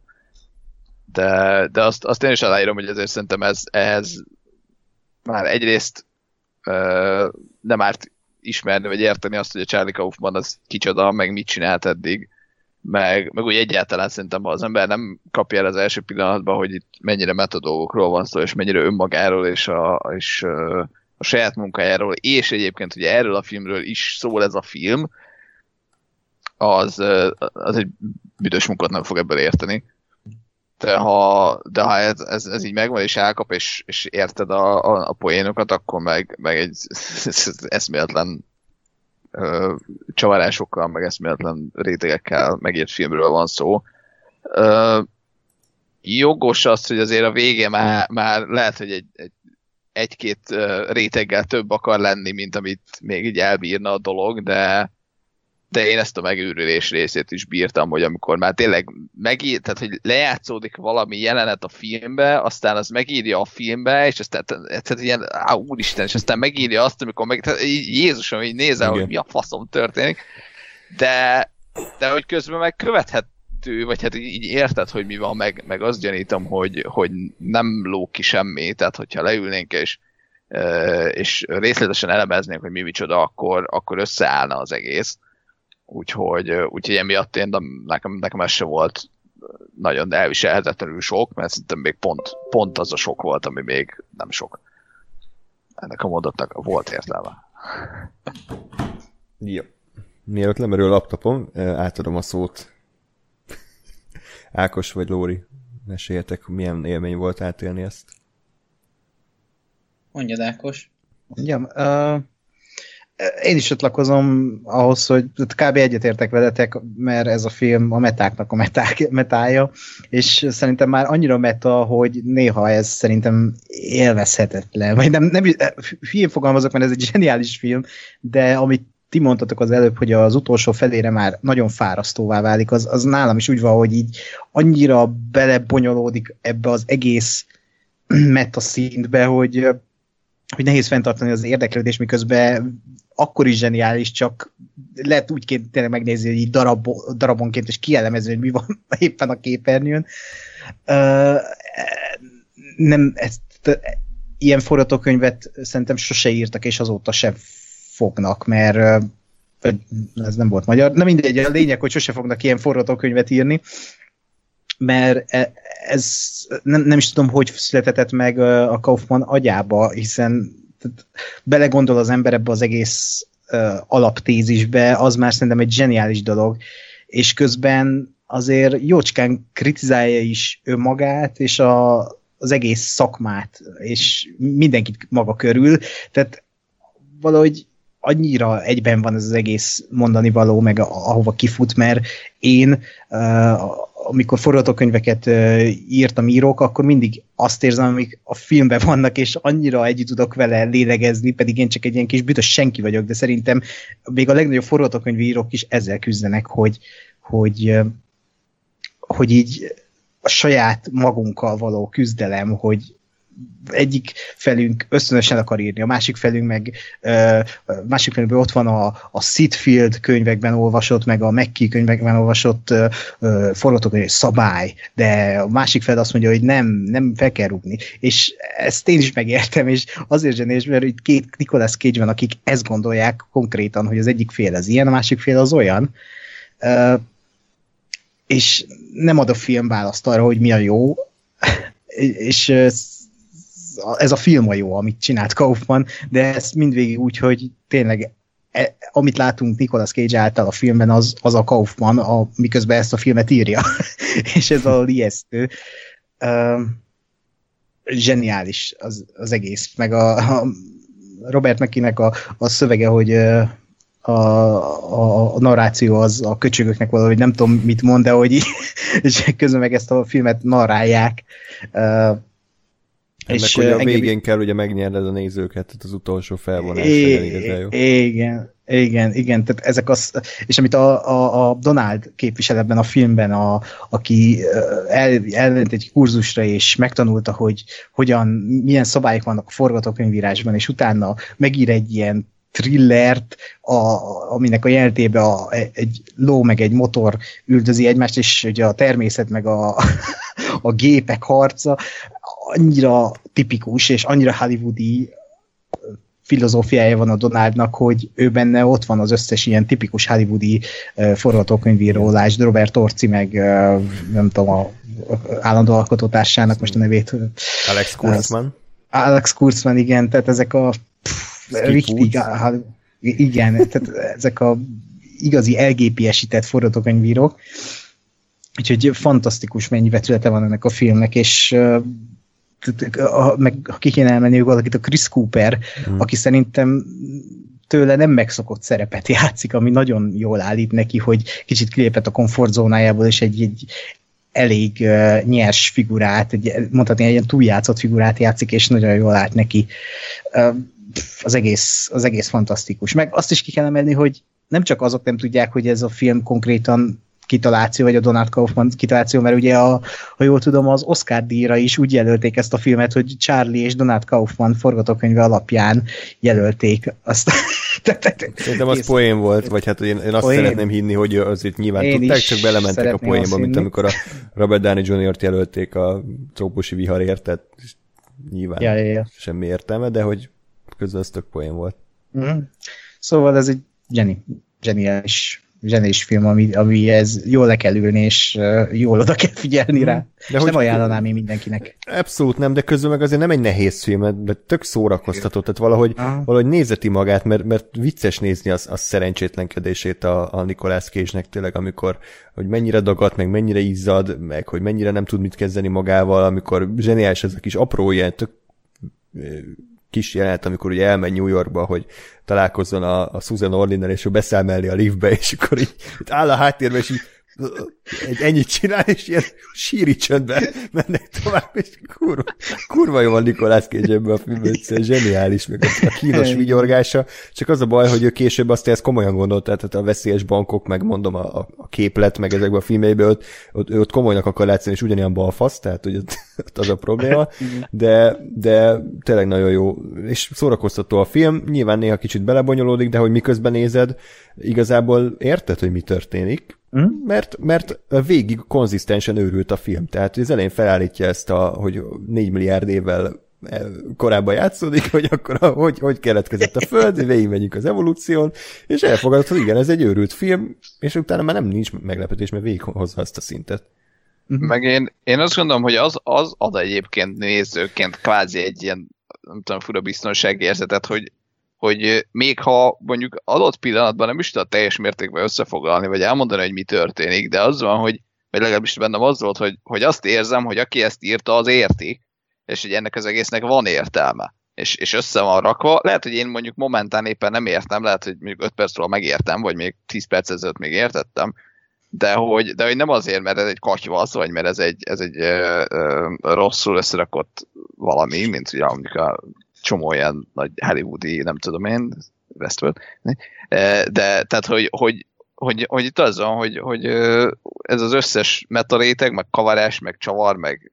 De, de azt, azt én is aláírom, hogy ezért szerintem ez, ehhez már egyrészt nem árt ismerni, vagy érteni azt, hogy a Charlie Kaufman az kicsoda, meg mit csinált eddig, meg, meg úgy egyáltalán szerintem, az ember nem kapja el az első pillanatban, hogy itt mennyire metodolgokról van szó, és mennyire önmagáról, és, a, és a saját munkájáról, és egyébként ugye erről a filmről is szól ez a film, az, az egy büdös munkát nem fog ebből érteni. De ha, de ha ez, ez, ez így megvan, és elkap, és, és érted a, a, a poénokat, akkor meg, meg egy eszméletlen ö, csavarásokkal, meg eszméletlen rétegekkel megírt filmről van szó. Ö, jogos az, hogy azért a vége már, már lehet, hogy egy, egy egy-két réteggel több akar lenni, mint amit még így elbírna a dolog, de, de én ezt a megőrülés részét is bírtam, hogy amikor már tényleg megír, tehát hogy lejátszódik valami jelenet a filmbe, aztán az megírja a filmbe, és aztán tehát ilyen, á, úristen, és aztán megírja azt, amikor meg, tehát Jézusom, így Igen. hogy mi a faszom történik, de, de hogy közben meg követhet érthető, vagy hát így érted, hogy mi van, meg, meg azt gyanítom, hogy, hogy nem ló ki semmi, tehát hogyha leülnénk és, és részletesen elemeznénk, hogy mi micsoda, akkor, akkor összeállna az egész. Úgyhogy, úgyhogy emiatt én, nekem, nekem ez se volt nagyon elviselhetetlenül sok, mert szerintem még pont, pont az a sok volt, ami még nem sok. Ennek a mondatnak volt értelme. Jó. Mielőtt lemerül a laptopom, átadom a szót Ákos vagy Lóri, meséljetek, milyen élmény volt átélni ezt. Mondjad, Ákos. Mondjam, uh, én is csatlakozom ahhoz, hogy kb. egyetértek veletek, mert ez a film a metáknak a meták, metája, és szerintem már annyira meta, hogy néha ez szerintem élvezhetetlen. Vagy nem, nem hülyén fogalmazok, mert ez egy zseniális film, de amit ti mondtatok az előbb, hogy az utolsó felére már nagyon fárasztóvá válik, az, az nálam is úgy van, hogy így annyira belebonyolódik ebbe az egész meta szintbe, hogy, hogy nehéz fenntartani az érdeklődés, miközben akkor is zseniális, csak lehet úgy tényleg megnézni, hogy így darab, darabonként, és kielemezni, hogy mi van éppen a képernyőn. Uh, nem, ezt, ilyen forgatókönyvet szerintem sose írtak, és azóta sem fognak, mert ez nem volt magyar. Na mindegy, a lényeg, hogy sose fognak ilyen forgatókönyvet írni. mert e, ez nem, nem is tudom, hogy született meg a Kaufman agyába, hiszen belegondol az ember ebbe az egész alaptézisbe, az már szerintem egy zseniális dolog, és közben azért jócskán kritizálja is önmagát, és a, az egész szakmát, és mindenkit maga körül, tehát valahogy annyira egyben van ez az egész mondani való, meg ahova kifut, mert én, amikor forgatókönyveket írtam írók, akkor mindig azt érzem, amik a filmben vannak, és annyira együtt tudok vele lélegezni, pedig én csak egy ilyen kis bütös senki vagyok, de szerintem még a legnagyobb forgatókönyvírók is ezzel küzdenek, hogy, hogy, hogy így a saját magunkkal való küzdelem, hogy egyik felünk ösztönösen akar írni, a másik felünk meg uh, másik felünkben ott van a, a Sitfield könyvekben olvasott, meg a McKee könyvekben olvasott forgatókönyv szabály, de a másik fel azt mondja, hogy nem, nem fel kell rúgni. És ezt én is megértem, és azért zsenés, mert itt két Nicolas Cage van, akik ezt gondolják konkrétan, hogy az egyik fél az ilyen, a másik fél az olyan. Uh, és nem ad a film választ arra, hogy mi a jó, és ez a film a jó, amit csinált Kaufman, de ez mindvégig úgy, hogy tényleg e, amit látunk Nicolas Cage által a filmben, az, az a Kaufman, a, miközben ezt a filmet írja. és ez a lijesztő. Uh, zseniális az, az egész. Meg a, a Robert McKinnek a, a szövege, hogy a, a, a narráció az a köcsögöknek valahogy nem tudom mit mond, de hogy így, és közben meg ezt a filmet narrálják. Uh, és meg, hogy a végén kell ugye megnyerned a nézőket, tehát az utolsó felvonás igazán jó. Igen, igen, igen, tehát ezek az, és amit a, a, a Donald képvisel ebben a filmben, a, aki el, elment egy kurzusra, és megtanulta, hogy hogyan, milyen szabályok vannak a forgatókönyvírásban, és utána megír egy ilyen thrillert, a, aminek a jelentébe a, egy ló meg egy motor üldözi egymást, és ugye a természet meg a, a gépek harca annyira tipikus, és annyira hollywoodi filozófiája van a Donaldnak, hogy ő benne ott van az összes ilyen tipikus hollywoodi uh, forgatókönyvíró, lásd Robert Orci, meg uh, nem tudom, a, a állandó alkotótársának most a nevét. Alex Kurtzman. Uh, Alex Kurtzman, igen, tehát ezek a richtig, igen, tehát ezek a igazi LGP-esített forgatókönyvírók. Úgyhogy fantasztikus mennyi vetülete van ennek a filmnek, és meg ha ki kéne elmenni valakit, a Chris Cooper, hmm. aki szerintem tőle nem megszokott szerepet játszik, ami nagyon jól állít neki, hogy kicsit kilépett a komfortzónájából, és egy, egy elég uh, nyers figurát, egy, mondhatni egy ilyen túljátszott figurát játszik, és nagyon jól állt neki. Uh, az egész, az egész fantasztikus. Meg azt is ki kell emelni, hogy nem csak azok nem tudják, hogy ez a film konkrétan kitaláció, vagy a Donald Kaufman kitaláció, mert ugye, a, ha jól tudom, az Oscar díjra is úgy jelölték ezt a filmet, hogy Charlie és Donald Kaufman forgatókönyve alapján jelölték azt. Szerintem az poén volt, vagy hát én, én azt poén. szeretném hinni, hogy azért nyilván én tudták, csak belementek a poénba, mint amikor a Robert Downey Jr.-t jelölték a trópusi viharért, tehát nyilván ja, ja, ja. semmi értelme, de hogy közben az tök poén volt. Mm. Szóval ez egy geni, zseniális zsenés film, ami, ez jól le kell ülni, és jól oda kell figyelni rá. De hogy nem ajánlanám én mindenkinek. Abszolút nem, de közül meg azért nem egy nehéz film, de tök szórakoztató, tehát valahogy, Aha. valahogy nézeti magát, mert, mert vicces nézni az, az szerencsétlenkedését a, a Nicolas cage tényleg, amikor, hogy mennyire dagadt, meg mennyire izzad, meg hogy mennyire nem tud mit kezdeni magával, amikor zseniális ez a kis apró ilyen tök kis jelenet, amikor ugye elmegy New Yorkba, hogy találkozzon a, a Susan Orlinnel, és ő beszáll mellé a liftbe, és akkor így, így áll a háttérben, és így egy ennyit csinál, és ilyen síri csöndben mennek tovább, és kurva, kurva jó van Nikolás Cage ebben a filmben, egyszerűen zseniális, meg a kínos vigyorgása, csak az a baj, hogy ő később azt ezt komolyan gondolta, tehát a veszélyes bankok, meg mondom a, a képlet, meg ezekben a filmeiben, ott, ott, ott komolynak akar látszani, és ugyanilyen balfasz, tehát hogy ott, ott az a probléma, de, de tényleg nagyon jó, és szórakoztató a film, nyilván néha kicsit belebonyolódik, de hogy miközben nézed, igazából érted, hogy mi történik, Mm? Mert, mert végig konzisztensen őrült a film. Tehát az elején felállítja ezt, a, hogy 4 milliárd évvel e, korábban játszódik, hogy akkor a, hogy, hogy keletkezett a Föld, végigmegyünk az evolúción, és elfogadott, hogy igen, ez egy őrült film, és utána már nem nincs meglepetés, mert végighozza ezt a szintet. Uh-huh. Meg én, én azt gondolom, hogy az, az ad egyébként nézőként kvázi egy ilyen, nem tudom, fura biztonságérzetet, hogy, hogy még ha mondjuk adott pillanatban nem is tudod teljes mértékben összefoglalni, vagy elmondani, hogy mi történik, de az van, hogy, vagy legalábbis bennem az volt, hogy, hogy azt érzem, hogy aki ezt írta, az érti, és hogy ennek az egésznek van értelme és, és össze van rakva. Lehet, hogy én mondjuk momentán éppen nem értem, lehet, hogy mondjuk 5 percről megértem, vagy még 10 perc ezelőtt még értettem, de hogy, de hogy nem azért, mert ez egy katyvasz, vagy mert ez egy, ez egy ö, ö, rosszul összerakott valami, mint ugye mondjuk a csomó ilyen nagy hollywoodi, nem tudom én, Westworld, de tehát, hogy, hogy, hogy, hogy itt az van, hogy, hogy ez az összes metaréteg, meg kavarás, meg csavar, meg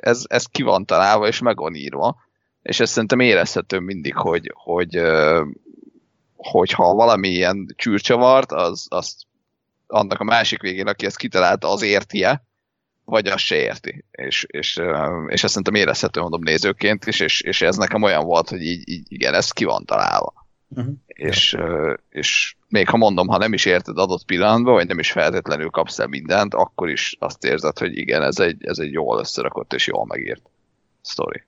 ez, ez ki van találva, és meg van írva, és ezt szerintem érezhető mindig, hogy, hogy, hogy ha valami ilyen csűrcsavart, az, azt annak a másik végén, aki ezt kitalálta, az érti-e, vagy azt se érti. És, és, és ezt szerintem érezhető, mondom nézőként is, és, és ez nekem olyan volt, hogy így, így igen, ez ki van találva. Uh-huh. És, és még ha mondom, ha nem is érted adott pillanatban, vagy nem is feltétlenül kapsz el mindent, akkor is azt érzed, hogy igen, ez egy, ez egy jól összerakott és jól megírt sztori.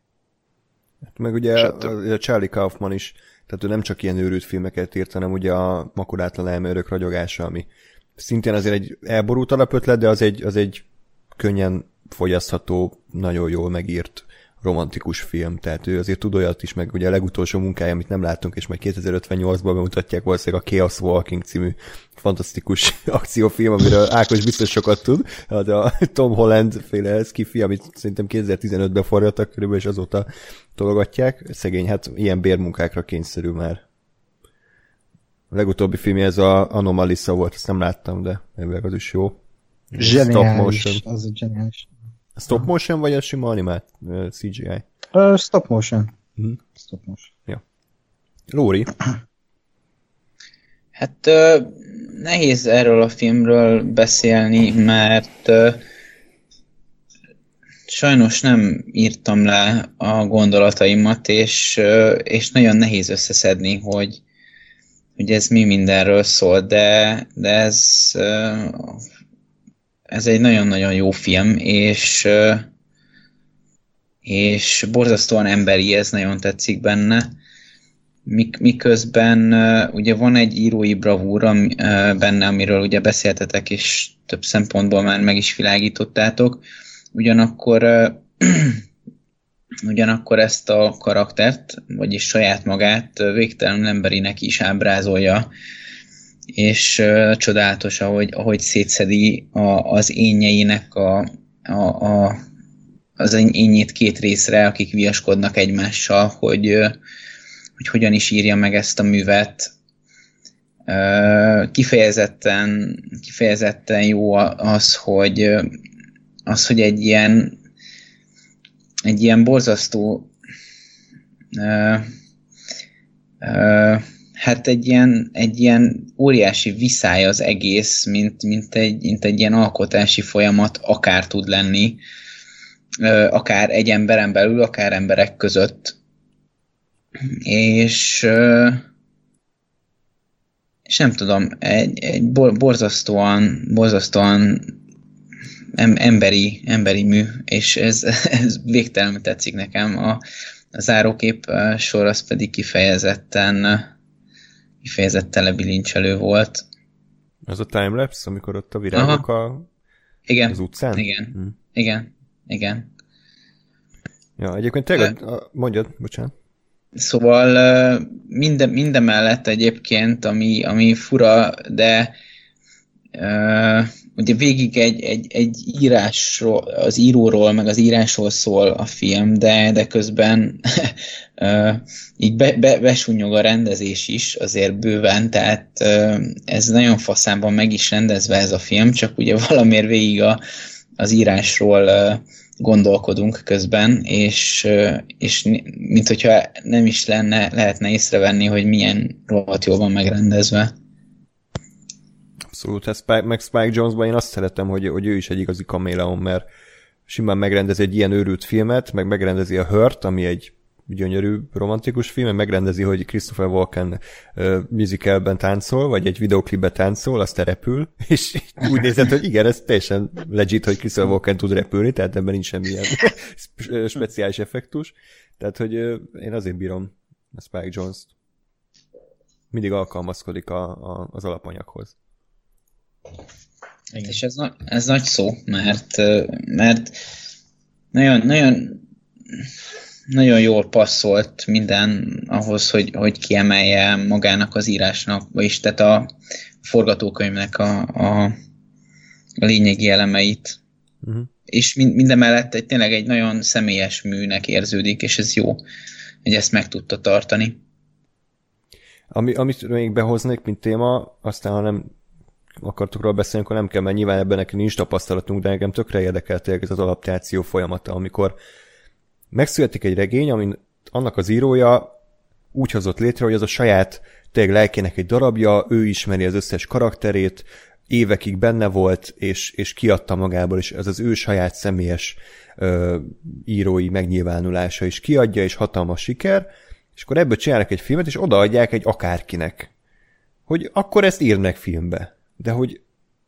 Hát meg ugye a, a Charlie Kaufman is, tehát ő nem csak ilyen őrült filmeket írt, hanem ugye a makulátlan elmérők ragyogása, ami szintén azért egy elborult alapötlet, de az egy, az egy könnyen fogyasztható, nagyon jól megírt romantikus film, tehát ő azért tud olyat is, meg ugye a legutolsó munkája, amit nem láttunk, és majd 2058-ban bemutatják valószínűleg a Chaos Walking című fantasztikus akciófilm, amiről Ákos biztos sokat tud, de a Tom Holland féle skifi, amit szerintem 2015-ben forgattak körülbelül, és azóta tologatják. Szegény, hát ilyen bérmunkákra kényszerül már. A legutóbbi filmje ez a Anomalisa volt, ezt nem láttam, de ebben az is jó. Zseniális, stop motion. az zseniális. A stop motion vagy a sima animát? Uh, CGI? Uh, stop motion. Hmm. Stop motion. Ja. Lóri? Hát uh, nehéz erről a filmről beszélni, mert uh, sajnos nem írtam le a gondolataimat, és, uh, és nagyon nehéz összeszedni, hogy, hogy ez mi mindenről szól, de, de ez uh, ez egy nagyon-nagyon jó film, és és borzasztóan emberi, ez nagyon tetszik benne. Mik, miközben ugye van egy írói bravúra benne, amiről ugye beszéltetek, és több szempontból már meg is világítottátok. Ugyanakkor ugyanakkor ezt a karaktert, vagyis saját magát végtelenül emberinek is ábrázolja, és uh, csodálatos, ahogy, ahogy szétszedi a, az énjeinek a, a, a, az énjét két részre, akik viaskodnak egymással, hogy, hogy hogyan is írja meg ezt a művet. Kifejezetten, kifejezetten jó az, hogy az, hogy egy ilyen egy ilyen borzasztó hát egy ilyen, egy ilyen óriási viszály az egész, mint, mint, egy, mint egy ilyen alkotási folyamat akár tud lenni, akár egy emberen belül, akár emberek között. És, és nem tudom, egy, egy borzasztóan, borzasztóan emberi, emberi mű, és ez, ez végtelenül tetszik nekem. A, a zárókép sor az pedig kifejezetten kifejezetten lebilincselő volt. Az a timelapse, amikor ott a virágok a... Igen. az utcán? Igen. Hm. Igen. Igen. Ja, egyébként tényleg, mondjad, bocsánat. Szóval minden, minden mellett egyébként, ami, ami fura, de uh, ugye végig egy, egy, egy írásról, az íróról, meg az írásról szól a film, de, de közben így be, be, besúnyog a rendezés is azért bőven, tehát ez nagyon faszában meg is rendezve ez a film, csak ugye valamiért végig a, az írásról gondolkodunk közben, és, és mint hogyha nem is lenne, lehetne észrevenni, hogy milyen rohadt jól van megrendezve. Abszolút, ez Spike, meg Spike Jonesban én azt szeretem, hogy, hogy ő is egy igazi kaméleon, mert simán megrendez egy ilyen őrült filmet, meg megrendezi a Hört, ami egy gyönyörű romantikus film, megrendezi, hogy Christopher Walken uh, musicalben táncol, vagy egy videoklipben táncol, azt repül, és úgy nézett, hogy igen, ez teljesen legit, hogy Christopher Walken tud repülni, tehát ebben nincs semmilyen speciális effektus. Tehát, hogy uh, én azért bírom a Spike Jones-t. Mindig alkalmazkodik a, a, az alapanyaghoz. Igen. És ez, ez nagy szó, mert, mert nagyon, nagyon, nagyon jól passzolt minden ahhoz, hogy, hogy kiemelje magának az írásnak, vagyis tehát a forgatókönyvnek a, a, a lényegi elemeit. Uh-huh. És mind, mellett egy, tényleg egy nagyon személyes műnek érződik, és ez jó, hogy ezt meg tudta tartani. Ami, amit még behoznék, mint téma, aztán ha nem akartok róla beszélni, akkor nem kell, mert nyilván ebben nekünk nincs tapasztalatunk, de nekem tökre érdekelt ez az adaptáció folyamata, amikor megszületik egy regény, amin annak az írója úgy hozott létre, hogy az a saját tényleg lelkének egy darabja, ő ismeri az összes karakterét, évekig benne volt, és, és kiadta magából, és ez az ő saját személyes ö, írói megnyilvánulása is kiadja, és hatalmas siker, és akkor ebből csinálnak egy filmet, és odaadják egy akárkinek. Hogy akkor ezt írnak filmbe de hogy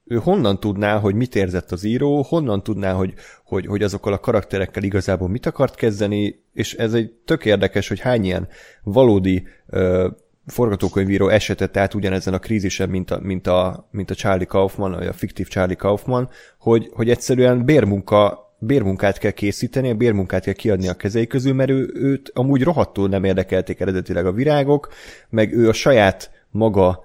ő honnan tudná, hogy mit érzett az író, honnan tudná, hogy, hogy, hogy azokkal a karakterekkel igazából mit akart kezdeni, és ez egy tök érdekes, hogy hány ilyen valódi ö, forgatókönyvíró esetet át ugyanezen a krízisen, mint a, mint a, mint a Charlie Kaufman, vagy a fiktív Charlie Kaufman, hogy, hogy egyszerűen bérmunka bérmunkát kell készíteni, a bérmunkát kell kiadni a kezei közül, mert ő, őt amúgy rohadtul nem érdekelték eredetileg a virágok, meg ő a saját maga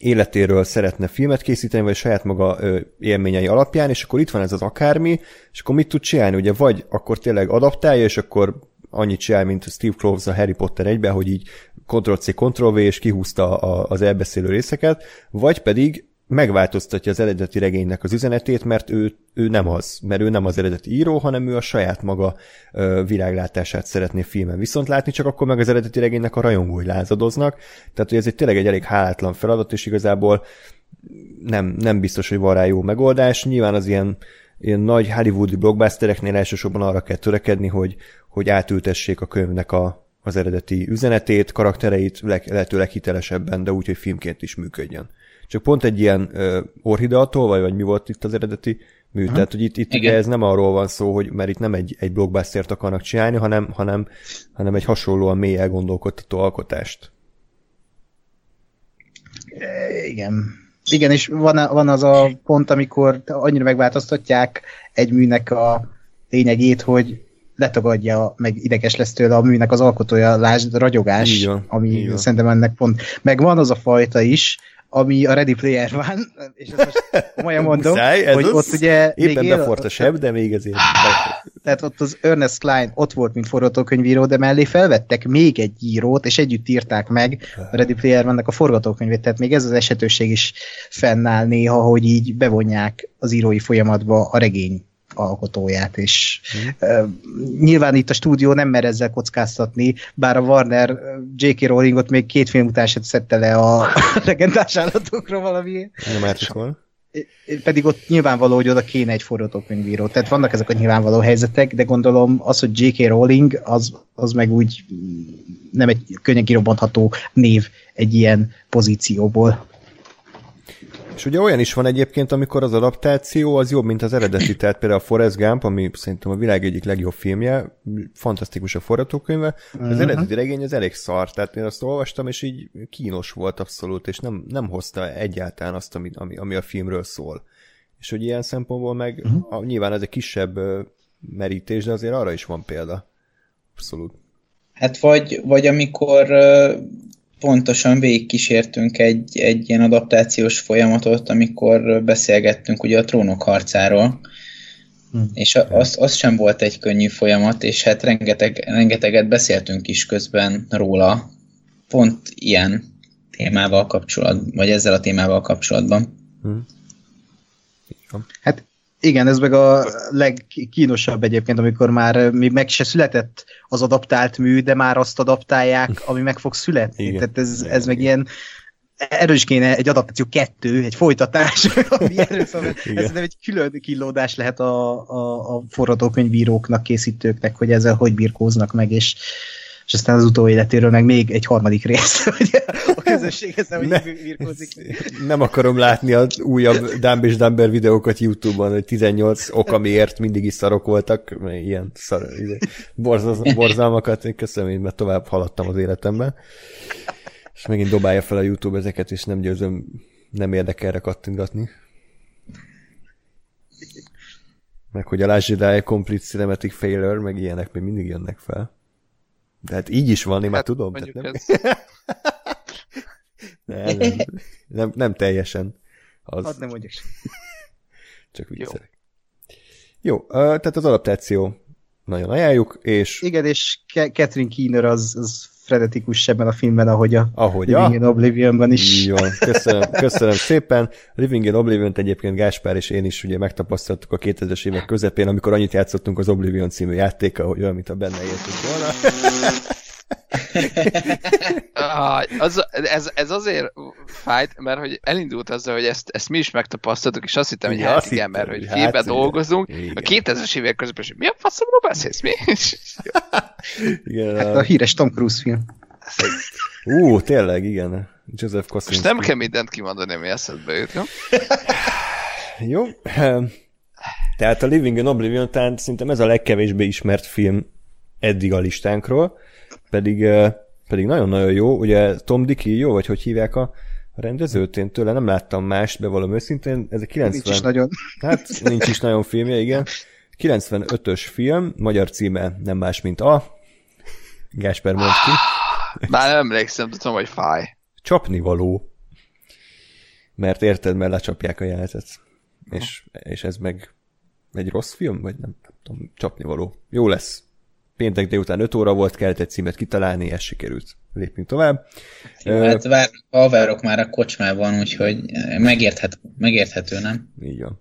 életéről szeretne filmet készíteni, vagy saját maga élményei alapján, és akkor itt van ez az akármi, és akkor mit tud csinálni? Ugye vagy akkor tényleg adaptálja, és akkor annyit csinál, mint Steve Kloves a Harry Potter egyben, hogy így Ctrl-C, Ctrl-V, és kihúzta az elbeszélő részeket, vagy pedig megváltoztatja az eredeti regénynek az üzenetét, mert ő, ő nem az, mert ő nem az eredeti író, hanem ő a saját maga ö, világlátását szeretné filmen viszont látni, csak akkor meg az eredeti regénynek a rajongói lázadoznak, tehát hogy ez egy tényleg egy elég hálátlan feladat, és igazából nem, nem biztos, hogy van rá jó megoldás. Nyilván az ilyen, ilyen nagy hollywoodi blockbustereknél elsősorban arra kell törekedni, hogy, hogy átültessék a könyvnek a, az eredeti üzenetét, karaktereit lehetőleg hitelesebben, de úgy, hogy filmként is működjön. Csak pont egy ilyen uh, orhideatól, vagy, vagy mi volt itt az eredeti mű, uh-huh. tehát hogy itt, itt ugye ez nem arról van szó, hogy mert itt nem egy, egy blockbustert akarnak csinálni, hanem, hanem, hanem egy hasonlóan mély elgondolkodtató alkotást. Igen. Igen, és van, van az a pont, amikor annyira megváltoztatják egy műnek a lényegét, hogy letagadja, meg ideges lesz tőle a műnek az alkotója, lásd, ragyogás, van, ami szerintem ennek pont. Meg van az a fajta is, ami a Ready Player van, és ezt most komolyan mondom, Muszáj, hogy ott ugye... Éppen még befort a seb, de még azért... Tehát ott az Ernest Klein ott volt, mint forgatókönyvíró, de mellé felvettek még egy írót, és együtt írták meg a Ready Player vannak a forgatókönyvét, tehát még ez az esetőség is fennáll néha, hogy így bevonják az írói folyamatba a regény alkotóját, és mm. uh, nyilván itt a stúdió nem mer ezzel kockáztatni, bár a Warner J.K. Rowlingot még két film után sem szedte le a legendás állatokról valami. Nem pedig ott nyilvánvaló, hogy oda kéne egy forgatókönyvíró. Tehát vannak ezek a nyilvánvaló helyzetek, de gondolom az, hogy J.K. Rowling, az, az meg úgy nem egy könnyen kirobbantható név egy ilyen pozícióból. És ugye olyan is van egyébként, amikor az adaptáció az jobb, mint az eredeti, tehát például a Forrest Gump, ami szerintem a világ egyik legjobb filmje, fantasztikus a forgatókönyve, uh-huh. az mhm. eredeti regény az elég szar, tehát én azt olvastam, és így kínos volt abszolút, és nem, nem hozta egyáltalán azt, ami, ami, ami a filmről szól. És hogy ilyen szempontból meg uh-huh. a, nyilván ez egy kisebb merítés, de azért arra is van példa. Abszolút. Hát vagy, vagy amikor pontosan végigkísértünk egy, egy ilyen adaptációs folyamatot, amikor beszélgettünk ugye a trónok harcáról, hm. és az, az sem volt egy könnyű folyamat, és hát rengeteg, rengeteget beszéltünk is közben róla, pont ilyen témával kapcsolatban, vagy ezzel a témával kapcsolatban. Hm. Hát igen, ez meg a legkínosabb egyébként, amikor már még meg se született az adaptált mű, de már azt adaptálják, ami meg fog születni. Igen. Tehát ez, ez meg ilyen erről is kéne egy adaptáció kettő, egy folytatás, ami erről szól. Ez nem egy külön kilódás lehet a, a, a forradókönyvíróknak, készítőknek, hogy ezzel hogy birkóznak meg, és, és aztán az utóéletéről meg még egy harmadik rész, hogy a közösség ezzel hogy Ne- birkózik. Nem akarom látni az újabb Dumb és Dumber videókat YouTube-on, hogy 18 ok, amiért mindig is szarok voltak, ilyen szar, izé, borzaz, borzalmakat, én köszönöm, én mert tovább haladtam az életemben. És megint dobálja fel a YouTube ezeket, és nem győzöm nem érdekelre kattintgatni. Meg hogy a Last Jedi Complete Cinematic Failure, meg ilyenek még mindig jönnek fel. De hát így is van, én már Hát tudom. mondjuk Tehát nem, ez, nem, nem, nem, nem teljesen. Az Hadd nem mondjak. csak viccelek. Jó, ö, tehát az adaptáció nagyon ajánljuk, és Igen, és Catherine Keener az, az frenetikus ebben a filmben, ahogy a ahogy Living a... in Oblivionban is. Jó, köszönöm, köszönöm szépen. Living in oblivion egyébként Gáspár és én is ugye megtapasztaltuk a 2000-es évek közepén, amikor annyit játszottunk az Oblivion című játéka, hogy olyan, mint a benne éltünk volna. Ah, az, ez, ez azért fájt, mert hogy elindult azzal, hogy ezt, ezt mi is megtapasztaltuk, és azt hittem, hogy hát azt igen, hittem, mert hogy hát, dolgozunk, igen. a 2000-es évek közben, és mi a faszomról beszélsz mi? Igen, Hát a... a híres Tom Cruise film. Ú, tényleg, igen. Joseph Most Kosinski. nem kell mindent kimondani, ami eszedbe jut, jó? Jó. ehm, Tehát a Living in Oblivion talán szerintem ez a legkevésbé ismert film eddig a listánkról, pedig, eh, pedig nagyon-nagyon jó. Ugye Tom Dickey jó, vagy hogy hívják a a rendezőt? Én tőle nem láttam mást, bevallom őszintén. Ez a 90... Nincs is nagyon. Hát nincs is nagyon filmje, igen. 95-ös film, magyar címe nem más, mint a... Gásper mond ki. Már nem emlékszem, tudom, hogy fáj. Csapnivaló. Mert érted, mert lecsapják a jelenetet. És, és ez meg egy rossz film? Vagy nem, nem tudom, csapnivaló. Jó lesz. Péntek délután 5 óra volt, kellett egy címet kitalálni, ez sikerült. Lépjünk tovább. Jó, hát vár, haverok már a kocsmában, úgyhogy megérthet, megérthető, nem? Így van.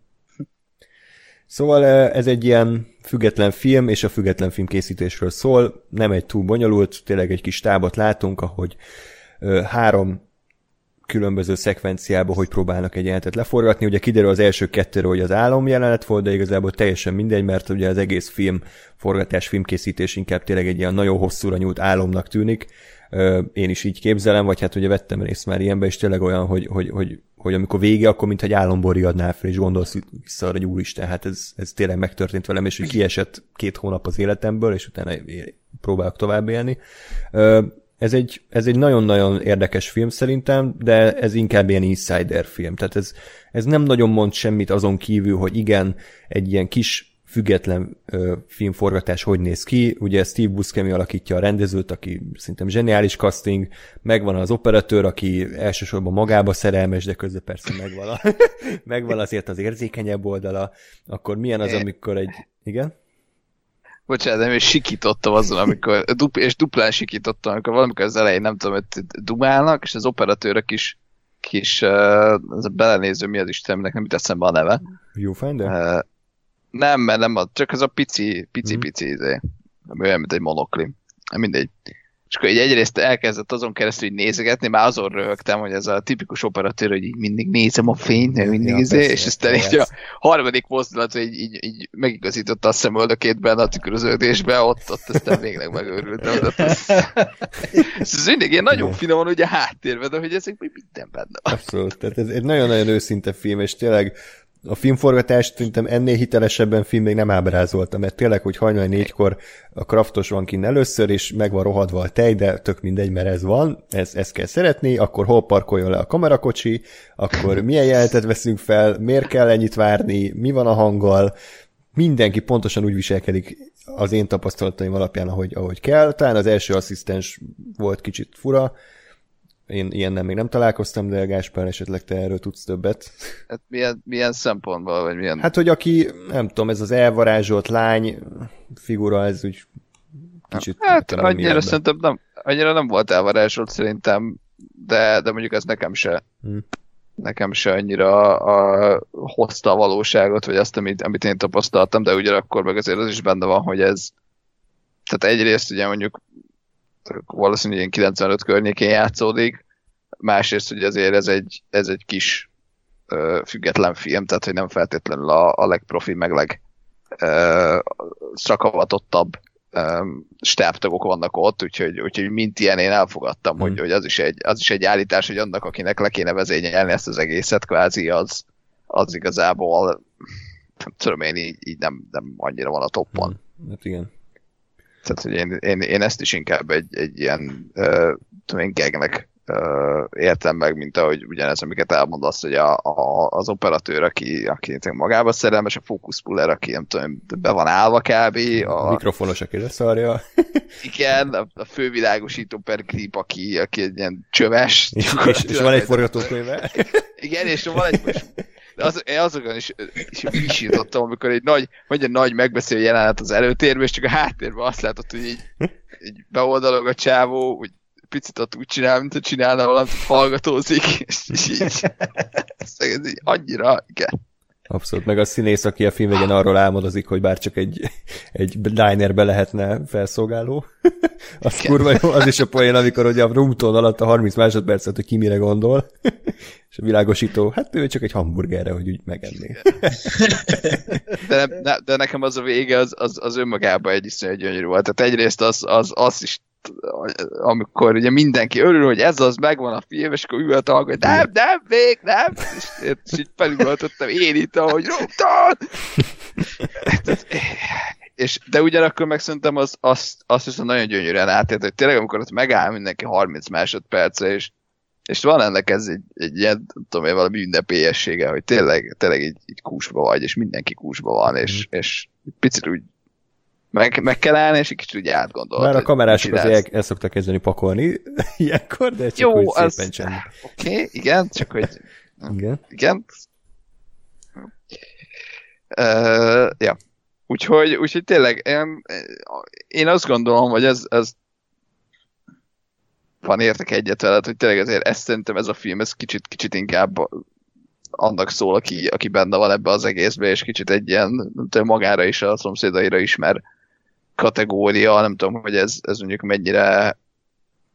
Szóval eh, ez egy ilyen független film, és a független film készítésről szól, nem egy túl bonyolult, tényleg egy kis tábot látunk, ahogy ö, három különböző szekvenciába, hogy próbálnak egy jelenetet leforgatni. Ugye kiderül az első kettőről, hogy az álom jelenet volt, de igazából teljesen mindegy, mert ugye az egész film, forgatás, filmkészítés inkább tényleg egy ilyen nagyon hosszúra nyúlt álomnak tűnik. Én is így képzelem, vagy hát ugye vettem részt már ilyenbe, és tényleg olyan, hogy, hogy, hogy, hogy amikor vége, akkor mintha egy álomból riadnál fel, és gondolsz vissza arra, hogy úristen, hát ez, ez tényleg megtörtént velem, és hogy kiesett két hónap az életemből, és utána próbálok tovább élni. Ez egy, ez egy nagyon-nagyon érdekes film szerintem, de ez inkább ilyen insider film. Tehát ez, ez nem nagyon mond semmit azon kívül, hogy igen, egy ilyen kis független ö, filmforgatás hogy néz ki. Ugye Steve Buscemi alakítja a rendezőt, aki szerintem zseniális casting, megvan az operatőr, aki elsősorban magába szerelmes, de közben persze megvan, a, megvan azért az érzékenyebb oldala. Akkor milyen az, amikor egy... Igen? Bocsánat, nem, és sikítottam azon, amikor, dupl- és duplán sikítottam, amikor valamikor az elején, nem tudom, hogy dumálnak, és az operatőrök is kis, uh, a belenéző, mi az Istennek, nem jut eszembe a neve. Viewfinder? Uh, nem, mert nem, csak az a pici, pici, Mhm. pici, izé, olyan, mint egy monoklim. Mindegy. És akkor így egyrészt elkezdett azon keresztül így nézegetni, már azon röhögtem, hogy ez a tipikus operatőr, hogy így mindig nézem a fényt, meg mindig Ja, izé, és aztán így a harmadik mozdulatra így, így, így megigazította a szemöldökét benne a tükröződésbe, ott, ott aztán végleg megőrültem. De ez, ez mindig ilyen nagyon finoman ugye háttérben, de hogy ezek még minden benne van. Abszolút. Tehát ez egy nagyon-nagyon őszinte film, és tényleg a filmforgatást szerintem ennél hitelesebben film még nem ábrázolta, mert tényleg, hogy hajnal négykor a kraftos van kint először, és meg van rohadva a tej, de tök mindegy, mert ez van, ez, ezt kell szeretni, akkor hol parkoljon le a kamerakocsi, akkor milyen jelenetet veszünk fel, miért kell ennyit várni, mi van a hanggal, mindenki pontosan úgy viselkedik az én tapasztalataim alapján, ahogy, ahogy kell. Talán az első asszisztens volt kicsit fura, én ilyennel még nem találkoztam, de Gáspár esetleg te erről tudsz többet. Hát milyen, milyen szempontból, vagy milyen... Hát, hogy aki, nem tudom, ez az elvarázsolt lány figura, ez úgy kicsit... Hát annyira szerintem nem, annyira nem volt elvarázsolt szerintem, de, de mondjuk ez nekem se Hm. nekem se annyira a, a, hozta a valóságot, vagy azt, amit, amit én tapasztaltam, de ugyanakkor meg azért az is benne van, hogy ez tehát egyrészt ugye mondjuk valószínűleg ilyen 95 környékén játszódik, másrészt, hogy azért ez egy, ez egy kis ö, független film, tehát hogy nem feltétlenül a, a legprofi, meg leg ö, szakavatottabb stábtagok vannak ott, úgyhogy, úgyhogy mint ilyen én elfogadtam, hmm. hogy, hogy az, is egy, az is egy állítás, hogy annak, akinek le kéne vezényelni ezt az egészet, kvázi az, az igazából nem tudom én, így, így nem, nem annyira van a toppon. Hmm. Hát igen. Tehát, hogy én, én, én ezt is inkább egy, egy ilyen, uh, tudom gegnek uh, értem meg, mint ahogy ugyanez, amiket elmondasz, hogy a, a, az operatőr, aki, aki magába szerelmes, a fókuszpuller, aki nem tudom, be van állva kb. A, a mikrofonos, aki leszarja. igen, a, a fővilágosító per grip, aki, aki egy ilyen csöves. És, és, és van egy forgatókönyve. igen, és van egy, de az, én azokon is, is visítottam, amikor egy nagy, vagy egy nagy megbeszélő jelenet az előtérben, és csak a háttérben azt látod, hogy így, így beoldalog a csávó, hogy picit ott úgy csinál, mint hogy csinálna valamit, hallgatózik, és, és így, ez, ez így annyira, igen. Abszolút, meg a színész, aki a film végén arról álmodozik, hogy bár csak egy, egy dinerbe lehetne felszolgáló. az Igen. kurva jó, az is a poén, amikor ugye a roomtone alatt a 30 másodpercet, hogy ki mire gondol. És a világosító, hát ő csak egy hamburgerre, hogy úgy megenné. de, ne, de nekem az a vége, az, az, az önmagában egy iszonyú gyönyörű volt. Tehát egyrészt az, az, az is amikor ugye mindenki örül, hogy ez az, megvan a film, és akkor ült a hogy nem, nem, még nem, és, és így felültottam én itt, ahogy rúgtad! és, de ugyanakkor meg szerintem az, azt, azt viszont nagyon gyönyörűen átért, hogy tényleg amikor ott megáll mindenki 30 másodpercre, és, és van ennek ez egy, egy ilyen, tudom én, valami ünnepélyessége, hogy tényleg, tényleg így, így kúsba vagy, és mindenki kúsba van, és, mm. és picit úgy meg, meg kell állni, és egy kicsit úgy átgondolod. Már a kamerások azért el, el szoktak kezdeni pakolni ilyenkor, de csak Jó, úgy az, szépen csend. Oké, okay, igen, csak hogy... Igen. Igen. Uh, ja. Úgyhogy, úgyhogy tényleg én, én azt gondolom, hogy ez, ez van értek egyet veled, hogy tényleg azért ezt szerintem ez a film, ez kicsit, kicsit inkább annak szól, aki, aki benne van ebbe az egészbe, és kicsit egy ilyen, nem tudom, magára is, a szomszédaira ismer kategória, nem tudom, hogy ez, ez mondjuk mennyire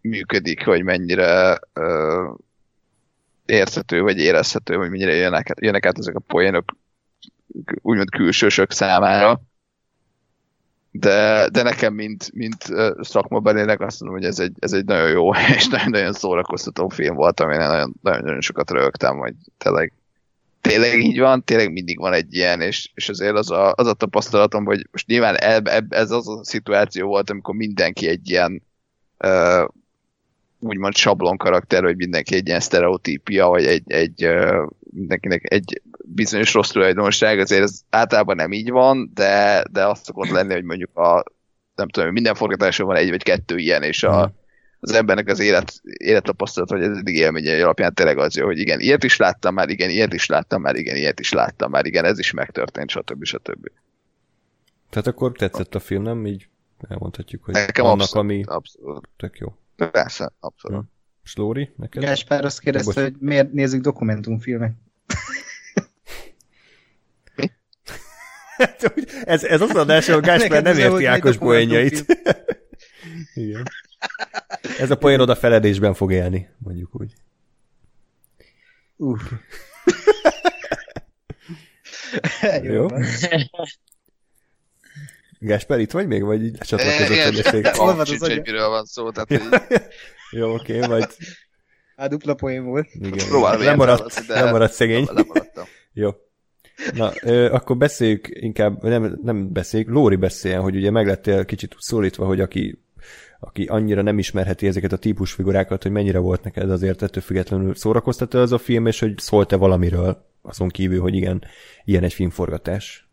működik, vagy mennyire ö, érthető, vagy érezhető, vagy mennyire jönnek, jönnek át ezek a poénok úgymond külsősök számára. De, de nekem, mint, mint szakmabelének azt mondom, hogy ez egy, ez egy nagyon jó és nagyon-nagyon szórakoztató film volt, amin nagyon, nagyon, nagyon sokat rögtem, hogy tényleg tényleg így van, tényleg mindig van egy ilyen, és, és azért az a, az a tapasztalatom, hogy most nyilván eb, eb, ez az a szituáció volt, amikor mindenki egy ilyen uh, úgymond sablon karakter, vagy mindenki egy ilyen sztereotípia, vagy egy, egy uh, mindenkinek egy bizonyos rossz tulajdonság, azért ez általában nem így van, de, de azt szokott lenni, hogy mondjuk a nem tudom, minden forgatáson van egy vagy kettő ilyen, és a, mhm az embernek az élet, élettapasztalat, vagy az eddig élményei alapján tényleg az jó, hogy igen, ilyet is láttam már, igen, ilyet is láttam már, igen, ilyet is láttam már, igen, ez is megtörtént, stb. stb. Tehát akkor tetszett a film, nem? Így elmondhatjuk, hogy Nekem annak, abszolút, ami abszolút. tök jó. Persze, abszolút. Hm. Slóri, neked? Gáspár azt kérdezte, hogy miért nézzük dokumentumfilmet. ez, ez az adás, hogy Gáspár nem érti Ákos poénjait. Igen. Ez a poén oda feledésben fog élni, mondjuk úgy. Uh. Jó. Gásper, itt vagy még, vagy így lecsatlakozott a beszélget? Sincs, hogy miről van szó, tehát hogy... Jó, oké, okay, majd... A dupla poén volt. Igen. nem maradt, nem maradt szegény. Jó. Na, ö, akkor beszéljük inkább, nem, nem beszéljük, Lóri beszéljen, hogy ugye meglettél kicsit szólítva, hogy aki aki annyira nem ismerheti ezeket a típusfigurákat, hogy mennyire volt neked azért ettől függetlenül szórakoztató az a film, és hogy szólt-e valamiről, azon kívül, hogy igen, ilyen egy filmforgatás.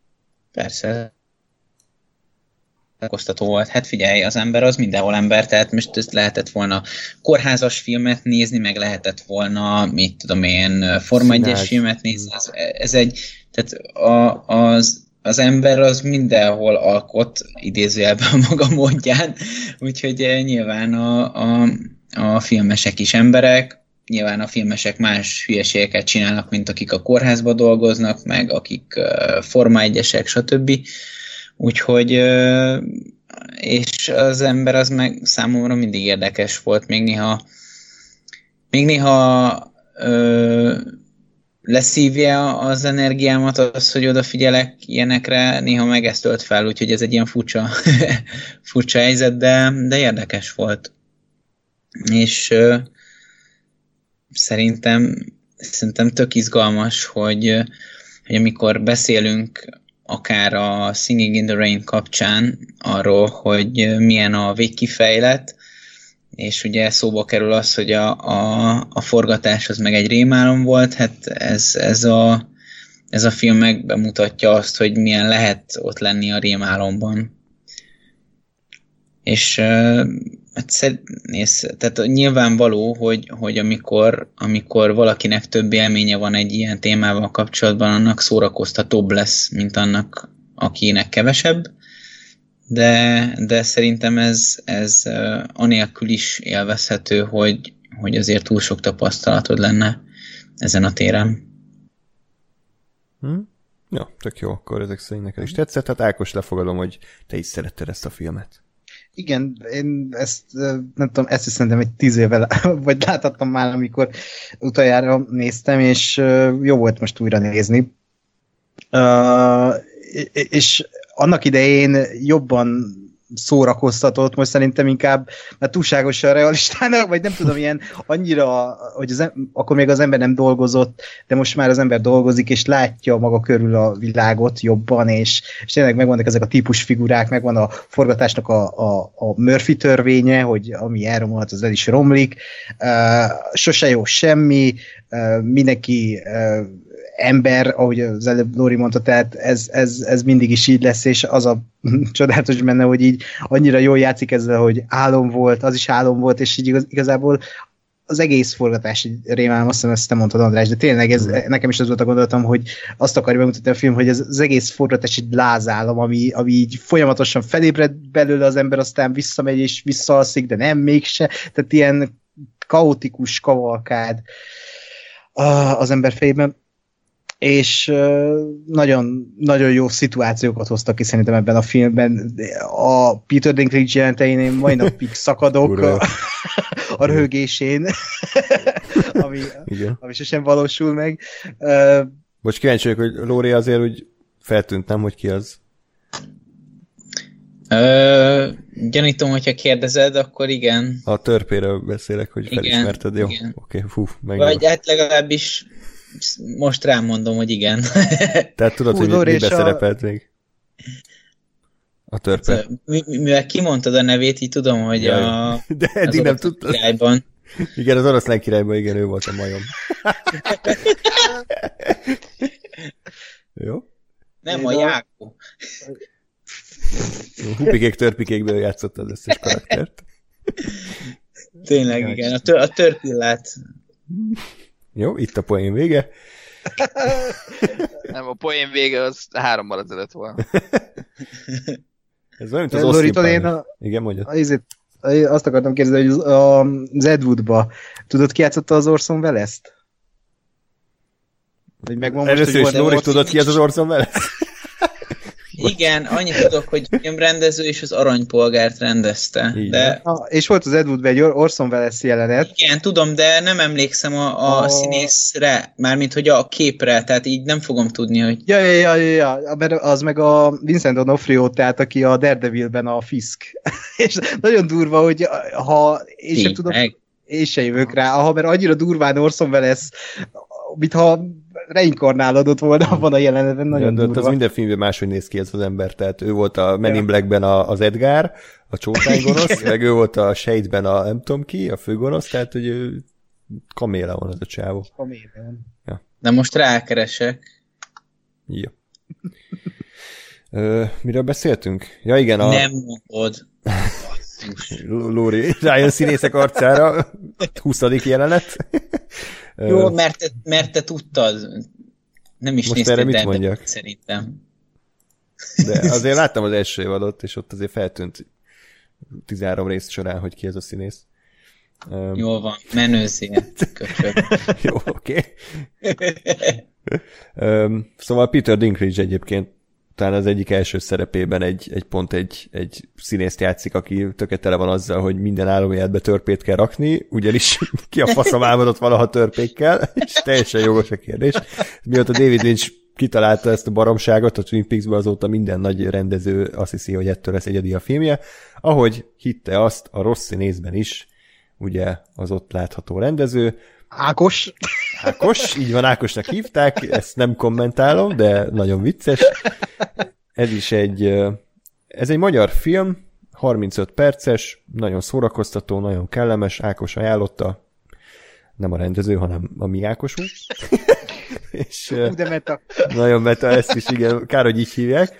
Persze. Szórakoztató volt. Hát figyelj, az ember az mindenhol ember, tehát most ezt lehetett volna kórházas filmet nézni, meg lehetett volna, mit tudom én, Forma 1 filmet nézni. Ez, ez egy, tehát a, az az ember az mindenhol alkot, idézőjelben maga módján, úgyhogy eh, nyilván a, a, a filmesek is emberek, nyilván a filmesek más hülyeségeket csinálnak, mint akik a kórházba dolgoznak, meg akik uh, Forma 1 stb. Úgyhogy uh, és az ember az meg számomra mindig érdekes volt, még néha még néha ö, leszívja az energiámat az, hogy odafigyelek ilyenekre, néha meg ezt tölt fel, úgyhogy ez egy ilyen furcsa, furcsa helyzet, de, de érdekes volt. És ö, szerintem, szerintem tök izgalmas, hogy, hogy amikor beszélünk akár a Singing in the Rain kapcsán arról, hogy milyen a végkifejlet, és ugye szóba kerül az, hogy a, a, a forgatás az meg egy rémálom volt, hát ez, ez, a, ez a film megbemutatja azt, hogy milyen lehet ott lenni a rémálomban. És hát néz, tehát nyilvánvaló, hogy, hogy amikor, amikor valakinek több élménye van egy ilyen témával kapcsolatban, annak szórakoztatóbb lesz, mint annak, akinek kevesebb de, de szerintem ez, ez anélkül is élvezhető, hogy, hogy azért túl sok tapasztalatod lenne ezen a téren. Hm? Ja, tök jó, akkor ezek szerint neked is tetszett. Hát Ákos, lefogadom, hogy te is szeretted ezt a filmet. Igen, én ezt nem tudom, ezt is szerintem egy tíz évvel, vagy láthattam már, amikor utoljára néztem, és jó volt most újra nézni. Uh, és annak idején jobban szórakoztatott, most szerintem inkább mert túlságosan realistának, vagy nem tudom, ilyen annyira, hogy az, akkor még az ember nem dolgozott, de most már az ember dolgozik, és látja maga körül a világot jobban, és, és tényleg megvannak ezek a típus figurák, megvan a forgatásnak a, a, a Murphy törvénye, hogy ami elromolhat, az el is romlik, uh, sose jó semmi, uh, mindenki uh, ember, ahogy az előbb Lóri mondta, tehát ez, ez, ez mindig is így lesz, és az a csodálatos benne, hogy így annyira jól játszik ezzel, hogy álom volt, az is álom volt, és így igaz, igazából az egész forgatás rémálom, azt hiszem, ezt te mondtad, András, de tényleg ez, nekem is az volt a gondolatom, hogy azt akarja bemutatni a film, hogy ez az egész forgatás egy lázálom, ami, ami így folyamatosan felébred belőle az ember, aztán visszamegy és visszaalszik, de nem mégse, tehát ilyen kaotikus kavalkád az ember fejében és nagyon, nagyon jó szituációkat hoztak ki szerintem ebben a filmben. A Peter Dinklage jelentein én mai napig szakadok a, a röhögésén, ami, Igen. ami sosem valósul meg. Most kíváncsi vagyok, hogy Lóri azért úgy feltűnt, nem, hogy ki az? Ö, gyanítom, hogyha kérdezed, akkor igen. A törpéről beszélek, hogy felismerted, jó? Oké, okay, fú, meg. Vagy hát legalábbis most rám mondom, hogy igen. Tehát tudod, Hú, hogy mibe a... szerepelt még? A törpe. Mivel kimondtad a nevét, így tudom, hogy Jaj. a... De eddig nem tudtad. Királyban. Igen, az oroszlán királyban, igen, ő volt a majom. Jó? Nem, a Jákó. Hupikék, törpikékből játszott az összes karaktert. Tényleg, igen. A, tör, a törpillát jó, itt a poén vége. Nem, a poén vége az hárommal ezelőtt volna. Ez olyan, mint az Loríton, én a, Igen, mondja. Azért, azt akartam kérdezni, hogy az Edwoodba tudod ki játszotta az Orson Welles-t? megvan Először is Lóri tudod ki ez az Orson Welles? Igen, annyit tudok, hogy filmrendező és az aranypolgárt rendezte. De... Ah, és volt az Ed egy Orson Welles jelenet. Igen, tudom, de nem emlékszem a, a, a... színészre, mármint hogy a képre, tehát így nem fogom tudni, hogy... Ja, ja, ja, ja, ja. mert az meg a Vincent D'Onofrio, tehát aki a Daredevilben a Fisk. és nagyon durva, hogy ha én sem tudom, én sem jövök rá, aha, mert annyira durván Orson Welles mintha reinkarnálódott volna abban a jelenetben, nagyon ja, durva. Az minden filmben máshogy néz ki ez az ember, tehát ő volt a Men in Blackben a, az Edgar, a csótánygonosz, meg ő volt a Shade-ben a nem tudom ki, a főgonosz, tehát hogy ő kaméla van az a csávó. Kaméleon. Ja. De most rákeresek. Jó. Ö, miről beszéltünk? Ja igen, a... Nem mondod. Lóri, rájön színészek arcára, 20. jelenet. Jó, mert te, mert te tudtad. Nem is Most erre mit de, mondjak? szerintem. De azért láttam az első évadot, és ott azért feltűnt 13 rész során, hogy ki ez a színész. Jó van, menőzél, Jó, oké. Okay. szóval Peter Dinklage egyébként talán az egyik első szerepében egy, egy pont egy, egy színészt játszik, aki tökéletele van azzal, hogy minden álomjátbe törpét kell rakni, ugyanis ki a faszom álmodott valaha törpékkel, és teljesen jogos a kérdés. Mióta David Lynch kitalálta ezt a baromságot, a Twin peaks azóta minden nagy rendező azt hiszi, hogy ettől lesz egyedi a filmje. Ahogy hitte azt a rossz színészben is, ugye az ott látható rendező. Ákos. Ákos, így van, Ákosnak hívták, ezt nem kommentálom, de nagyon vicces. Ez is egy, ez egy magyar film, 35 perces, nagyon szórakoztató, nagyon kellemes, Ákos ajánlotta, nem a rendező, hanem a mi Ákosunk. És, de meta. Nagyon meta, ezt is igen, kár, hogy így hívják.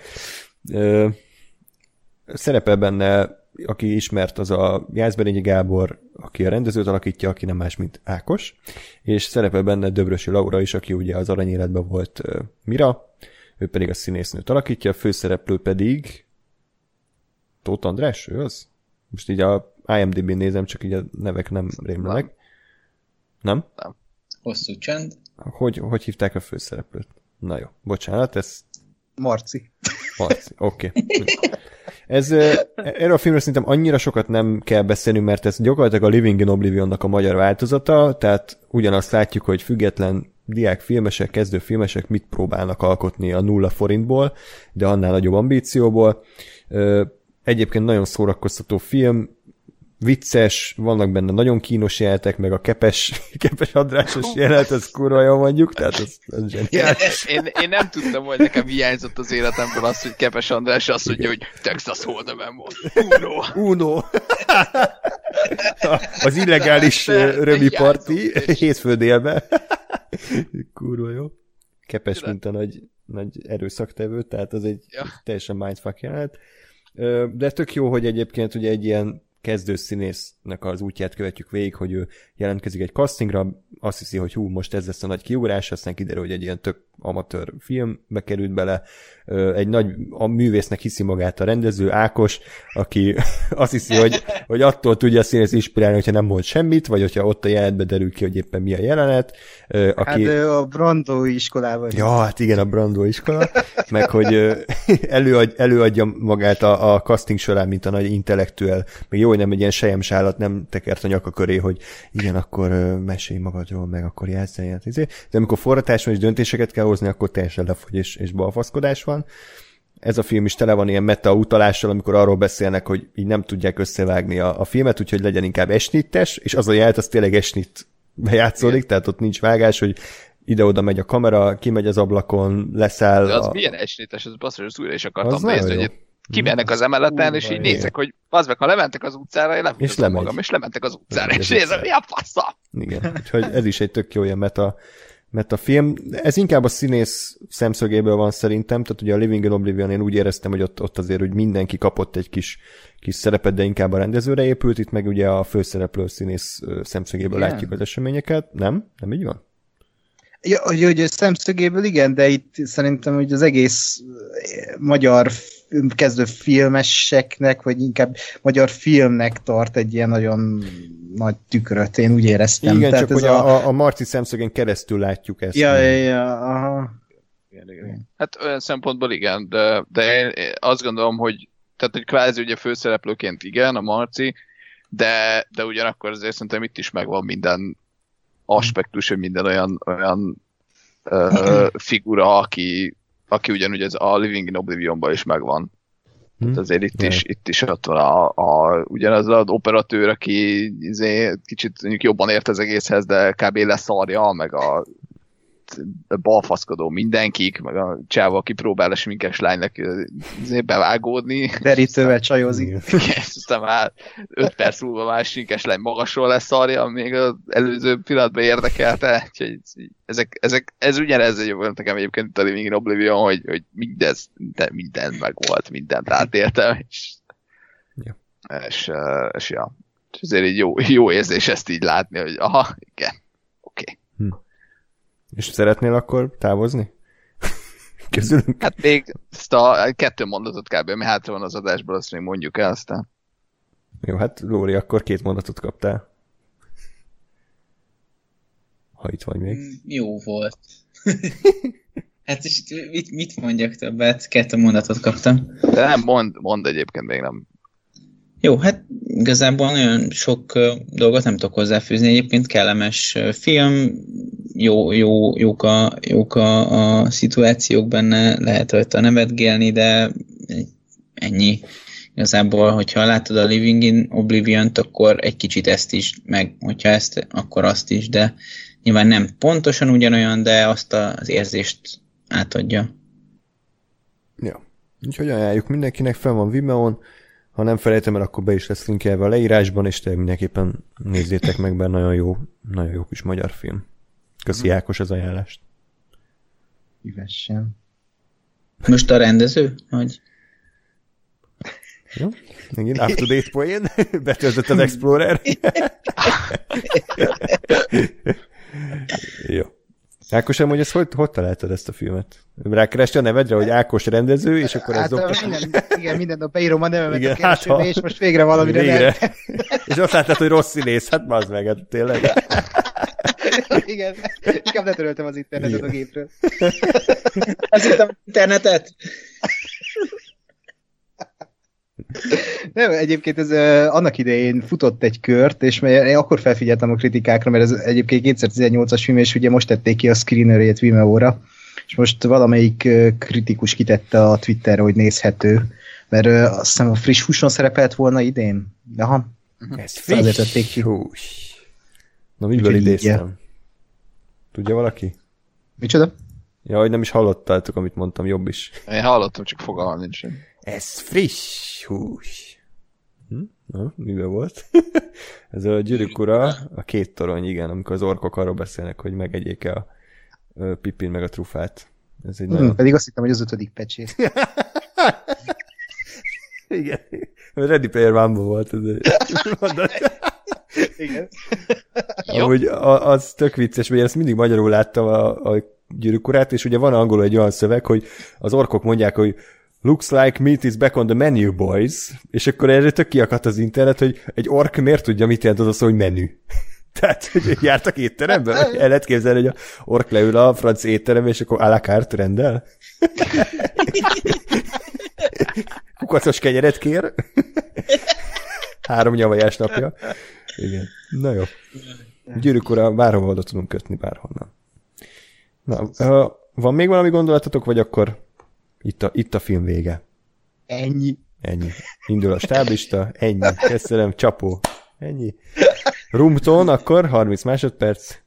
Szerepel benne, aki ismert, az a Jászberényi Gábor, aki a rendezőt alakítja, aki nem más, mint Ákos, és szerepel benne Döbrösi Laura is, aki ugye az aranyéletben volt Mira, ő pedig a színésznőt alakítja, a főszereplő pedig Tóth András, ő az? Most így a IMDb-n nézem, csak így a nevek nem rémlenek. Nem? Nem. Hosszú csend. Hogy, hogy hívták a főszereplőt? Na jó, bocsánat, ez... Marci. Marci, oké. Okay. Ez, erről a filmről szerintem annyira sokat nem kell beszélni, mert ez gyakorlatilag a Living in Oblivionnak a magyar változata, tehát ugyanazt látjuk, hogy független diák filmesek, kezdő filmesek mit próbálnak alkotni a nulla forintból, de annál nagyobb ambícióból. Egyébként nagyon szórakoztató film, vicces, vannak benne nagyon kínos jelentek, meg a kepes, kepes adrásos jelenet, ez kurva jó mondjuk, tehát ez, ez zseniális. Én, én, nem tudtam, hogy nekem hiányzott az életemből az, hogy Kepes András azt mondja, hogy Texas Hold'em volt. Uno. Uno. Az illegális römi parti hétfő délben. Kurva jó. Kepes, mint a nagy, nagy erőszaktevő, tehát az egy ja. teljesen mindfuck jelenet. De tök jó, hogy egyébként ugye egy ilyen kezdő színésznek az útját követjük végig, hogy ő jelentkezik egy castingra, azt hiszi, hogy hú, most ez lesz a nagy kiugrás, aztán kiderül, hogy egy ilyen tök amatőr filmbe került bele. Egy nagy a művésznek hiszi magát a rendező, Ákos, aki azt hiszi, hogy, hogy attól tudja a színész inspirálni, hogyha nem mond semmit, vagy hogyha ott a jelenetben derül ki, hogy éppen mi a jelenet. Aki... Hát a Brando iskolában. Ja, hát igen, a Brando iskola, meg hogy előadj, előadja magát a, a casting során, mint a nagy intellektuel, még jó, hogy nem egy ilyen sejemsálat nem tekert a nyaka köré, hogy igen, akkor mesélj magadról, meg akkor játszani. Izé. De amikor forratás van és döntéseket kell hozni, akkor teljesen lefogy és, és balfaszkodás van. Ez a film is tele van ilyen meta utalással, amikor arról beszélnek, hogy így nem tudják összevágni a, a filmet, úgyhogy legyen inkább esnittes, és az a jelet, az tényleg esnit bejátszódik, Igen. tehát ott nincs vágás, hogy ide-oda megy a kamera, kimegy az ablakon, leszáll. De az a... milyen esnites, az basszus, az újra is akartam nézni, hogy kimennek az emeleten, és így nézek, hogy az meg, ha lementek az utcára, én és magam, és lementek az utcára, és nézem, mi a fasza? Igen, úgyhogy ez is egy tök jó ilyen meta mert a film, ez inkább a színész szemszögéből van szerintem, tehát ugye a Living in Oblivion én úgy éreztem, hogy ott, ott azért, hogy mindenki kapott egy kis, kis szerepet, de inkább a rendezőre épült, itt meg ugye a főszereplő színész szemszögéből yeah. látjuk az eseményeket, nem? Nem így van? Ja, hogy, hogy szemszögéből igen, de itt szerintem hogy az egész magyar kezdő filmeseknek, vagy inkább magyar filmnek tart egy ilyen nagyon nagy tükröt, én úgy éreztem. Igen, Tehát csak ez hogy a, a, a Marci szemszögén keresztül látjuk ezt. Ja, ja, ja, aha. Igen, igen. Hát olyan szempontból igen, de, de én azt gondolom, hogy tehát hogy kvázi ugye főszereplőként igen, a Marci, de, de ugyanakkor azért szerintem itt is megvan minden aspektus, hogy minden olyan, olyan ö, figura, aki, aki ugyanúgy ez a Living in Oblivion-ban is megvan. Hmm. Tehát azért itt is, itt is ott van a, a, ugyanaz az operatőr, aki izé, kicsit mondjuk jobban ért az egészhez, de kb. leszarja, meg a balfaszkodó mindenkik, meg a csáva, aki próbál a sminkes lánynak bevágódni. Derítővel csajozik. aztán már öt perc múlva már sminkes lány magasról lesz arja, még az előző pillanatban érdekelte. Úgyhogy ezek, ezek, ez ugyanez egy volt nekem egyébként itt a Living in Oblivion, hogy, hogy mindez, minden, minden meg volt, mindent átértem, és, ja. és, és, ja. És azért így jó, jó érzés ezt így látni, hogy aha, igen, oké. Okay. Hm. És szeretnél akkor távozni? Közülünk? Hát még ezt a kettő mondatot kb. ami hátra van az adásból, azt még mondjuk el aztán. Jó, hát Lóri, akkor két mondatot kaptál. Ha itt vagy még. Mm, jó volt. Hát és mit, mit mondjak többet? Kettő mondatot kaptam. De nem, mond, mond egyébként még nem. Jó, hát igazából nagyon sok dolgot nem tudok hozzáfűzni. Egyébként kellemes film, jó, jó, jók, a, jók a, a szituációk benne, lehet rajta nevetgélni, de ennyi. Igazából, hogyha látod a Living in Oblivion-t, akkor egy kicsit ezt is, meg hogyha ezt, akkor azt is, de nyilván nem pontosan ugyanolyan, de azt az érzést átadja. Ja. Úgyhogy ajánljuk mindenkinek, fel van Vimeon, ha nem felejtem el, akkor be is lesz linkelve a leírásban, és te mindenképpen nézzétek meg, mert nagyon jó, nagyon jó kis magyar film. Köszi Mhm. Ákos az ajánlást. Szívesen. Most a rendező? Vagy? Jó? Megint up-to-date poén. Betöltött az Explorer. Jó. Ákos, amúgy ezt hogy, hogy találtad ezt a filmet? Rákereste a nevedre, hogy Ákos rendező, és akkor ez Hát dobta... minden, igen, minden nap beírom a nevemet Igen, a keresőbe, hát és most végre valamire Végre. És azt láttad, hogy rossz színész. Hát bazd meg, hát tényleg. Igen, inkább letöröltem az internetet Igen. a gépről. Az itt a internetet? Nem, egyébként ez uh, annak idején futott egy kört, és mert én akkor felfigyeltem a kritikákra, mert ez egyébként 2018-as film, és ugye most tették ki a screenerét Vimeo-ra, és most valamelyik uh, kritikus kitette a Twitterre, hogy nézhető, mert uh, azt hiszem a friss húson szerepelt volna idén. Aha, Ez Azért tették ki. Hús. Na, miből így, idéztem? Tudja valaki? micsoda? Ja, hogy nem is hallottátok, amit mondtam, jobb is. Én hallottam, csak fogalmam nincs. Ez friss hús. Hm? Na, miben volt? Ez a gyűrűk ura, a két torony, igen, amikor az orkok arról beszélnek, hogy megegyék-e a pipin meg a trufát. Ez egy Hmm, nagyon... pedig azt hittem, hogy az ötödik pecsét. Igen. Ready Player one volt ez egy mondat. Igen. Amúgy az tök vicces, mert én ezt mindig magyarul láttam a, a gyűrűk urát, és ugye van angolul egy olyan szöveg, hogy az orkok mondják, hogy looks like meat is back on the menu, boys. És akkor erre tök kiakadt az internet, hogy egy ork miért tudja, mit jelent az a szó, hogy menü. Tehát, hogy jártak étteremben? El lehet képzelni, hogy a ork leül a franc étterembe, és akkor à la carte rendel? Kukacos kenyeret kér? Három nyavajás napja. Igen. Na jó. Gyűrűk ura, bárhova oda tudunk kötni, bárhonnan. Na, van még valami gondolatotok, vagy akkor itt a, itt a film vége? Ennyi. Ennyi. Indul a stáblista, ennyi. Köszönöm, csapó. Ennyi. Rumton, akkor 30 másodperc.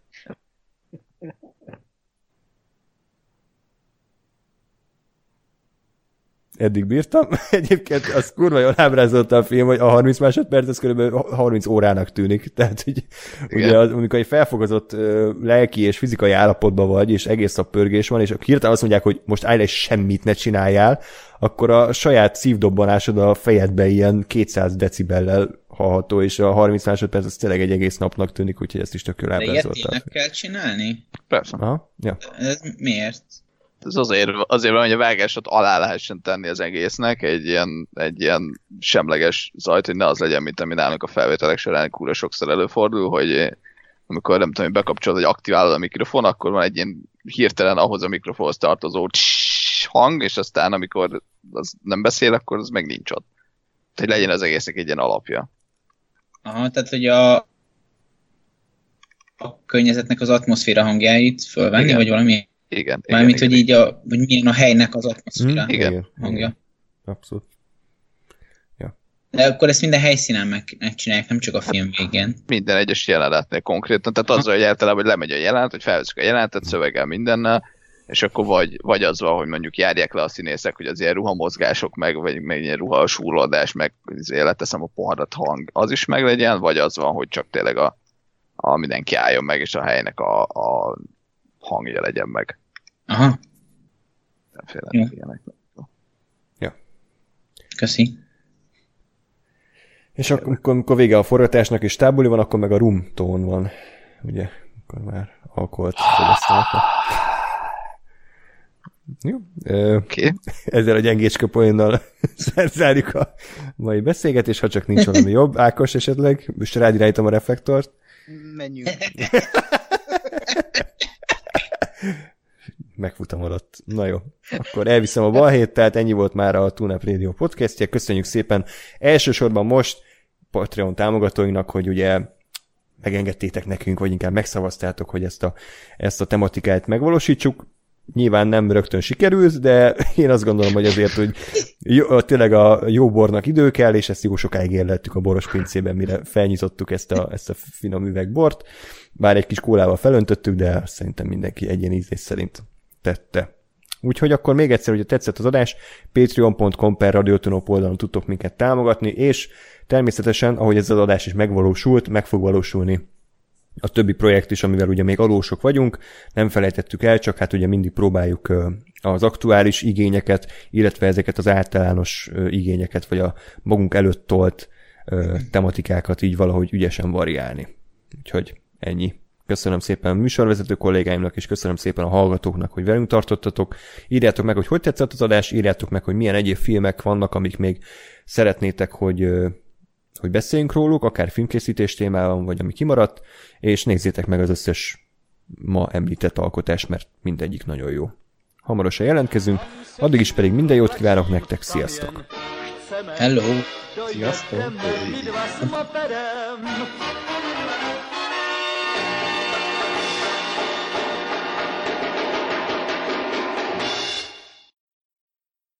Eddig bírtam. Egyébként az kurva jól ábrázolta a film, hogy a 30 másodperc az kb. 30 órának tűnik. Tehát, hogy ugye az, amikor egy felfogozott ö, lelki és fizikai állapotban vagy, és egész nap pörgés van, és akkor hirtelen azt mondják, hogy most állj le, semmit ne csináljál, akkor a saját szívdobbanásod a fejedbe ilyen 200 decibellel hallható, és a 30 másodperc az tényleg egy egész napnak tűnik, úgyhogy ezt is tök jól De ilyet ábrázolta. tényleg kell csinálni? Persze. Aha, ja. Ez miért? Ez azért, azért van, hogy a vágásot alá lehessen tenni az egésznek, egy ilyen, egy ilyen semleges zajt, hogy ne az legyen, mint ami nálunk a felvételek során kúra sokszor előfordul, hogy amikor nem tudom, bekapcsolod, hogy aktiválod a mikrofon, akkor van egy ilyen hirtelen ahhoz a mikrofonhoz tartozó hang, és aztán amikor az nem beszél, akkor az meg nincs ott. Hogy legyen az egésznek egy ilyen alapja. Aha, tehát hogy a, a környezetnek az atmoszféra hangjait fölvenni, Igen. vagy valami? Igen. Mármint, igen, hogy igen. így a, hogy milyen a helynek az atmoszféra Hm? Igen. hangja. Abszolút. De akkor ezt minden helyszínen meg, megcsinálják, nem csak a film végén. minden egyes jelenetnél konkrétan. Tehát azzal, hogy általában hogy lemegy a jelenet, hogy felveszik a jelenetet, szöveggel mindennel, és akkor vagy, vagy az van, hogy mondjuk járják le a színészek, hogy az ilyen ruhamozgások meg, vagy meg ilyen ruha súrlódás, meg izé, leteszem a poharat hang, az is meg legyen, vagy az van, hogy csak tényleg a, a mindenki álljon meg, és a helynek a, a hangja legyen meg. Aha, Mindenféle Jó. ilyenek. köszi. És akkor, amikor, vége a forgatásnak és tábuli van, akkor meg a rum tón van. Ugye, akkor már alkoholt fogyasztanak. Jó. Okay. ezzel a gyengécske poénnal zárjuk a mai beszélgetést, ha csak nincs valami jobb. Ákos esetleg, most rád irányítom a reflektort. Menjünk. megfutamodott. Na jó, akkor elviszem a balhét, tehát ennyi volt már a Tunap Radio podcastje. Köszönjük szépen elsősorban most Patreon támogatóinknak, hogy ugye megengedtétek nekünk, vagy inkább megszavaztátok, hogy ezt a, ezt a tematikát megvalósítsuk. Nyilván nem rögtön sikerült, de én azt gondolom, hogy azért, hogy jó, tényleg a jó bornak idő kell, és ezt jó sokáig érlettük a boros pincében, mire felnyitottuk ezt a, ezt a finom üvegbort. Bár egy kis kólával felöntöttük, de szerintem mindenki egyén ízlés szerint tette. Úgyhogy akkor még egyszer, hogyha tetszett az adás, patreon.com per radiotonop oldalon tudtok minket támogatni, és természetesen, ahogy ez az adás is megvalósult, meg fog valósulni a többi projekt is, amivel ugye még alósok vagyunk, nem felejtettük el, csak hát ugye mindig próbáljuk az aktuális igényeket, illetve ezeket az általános igényeket, vagy a magunk előtt tolt tematikákat így valahogy ügyesen variálni. Úgyhogy ennyi. Köszönöm szépen a műsorvezető kollégáimnak, és köszönöm szépen a hallgatóknak, hogy velünk tartottatok. Írjátok meg, hogy hogy tetszett az adás, írjátok meg, hogy milyen egyéb filmek vannak, amik még szeretnétek, hogy, hogy beszéljünk róluk, akár filmkészítés témában, vagy ami kimaradt, és nézzétek meg az összes ma említett alkotást, mert mindegyik nagyon jó. Hamarosan jelentkezünk, addig is pedig minden jót kívánok nektek, sziasztok! Hello! Sziasztok!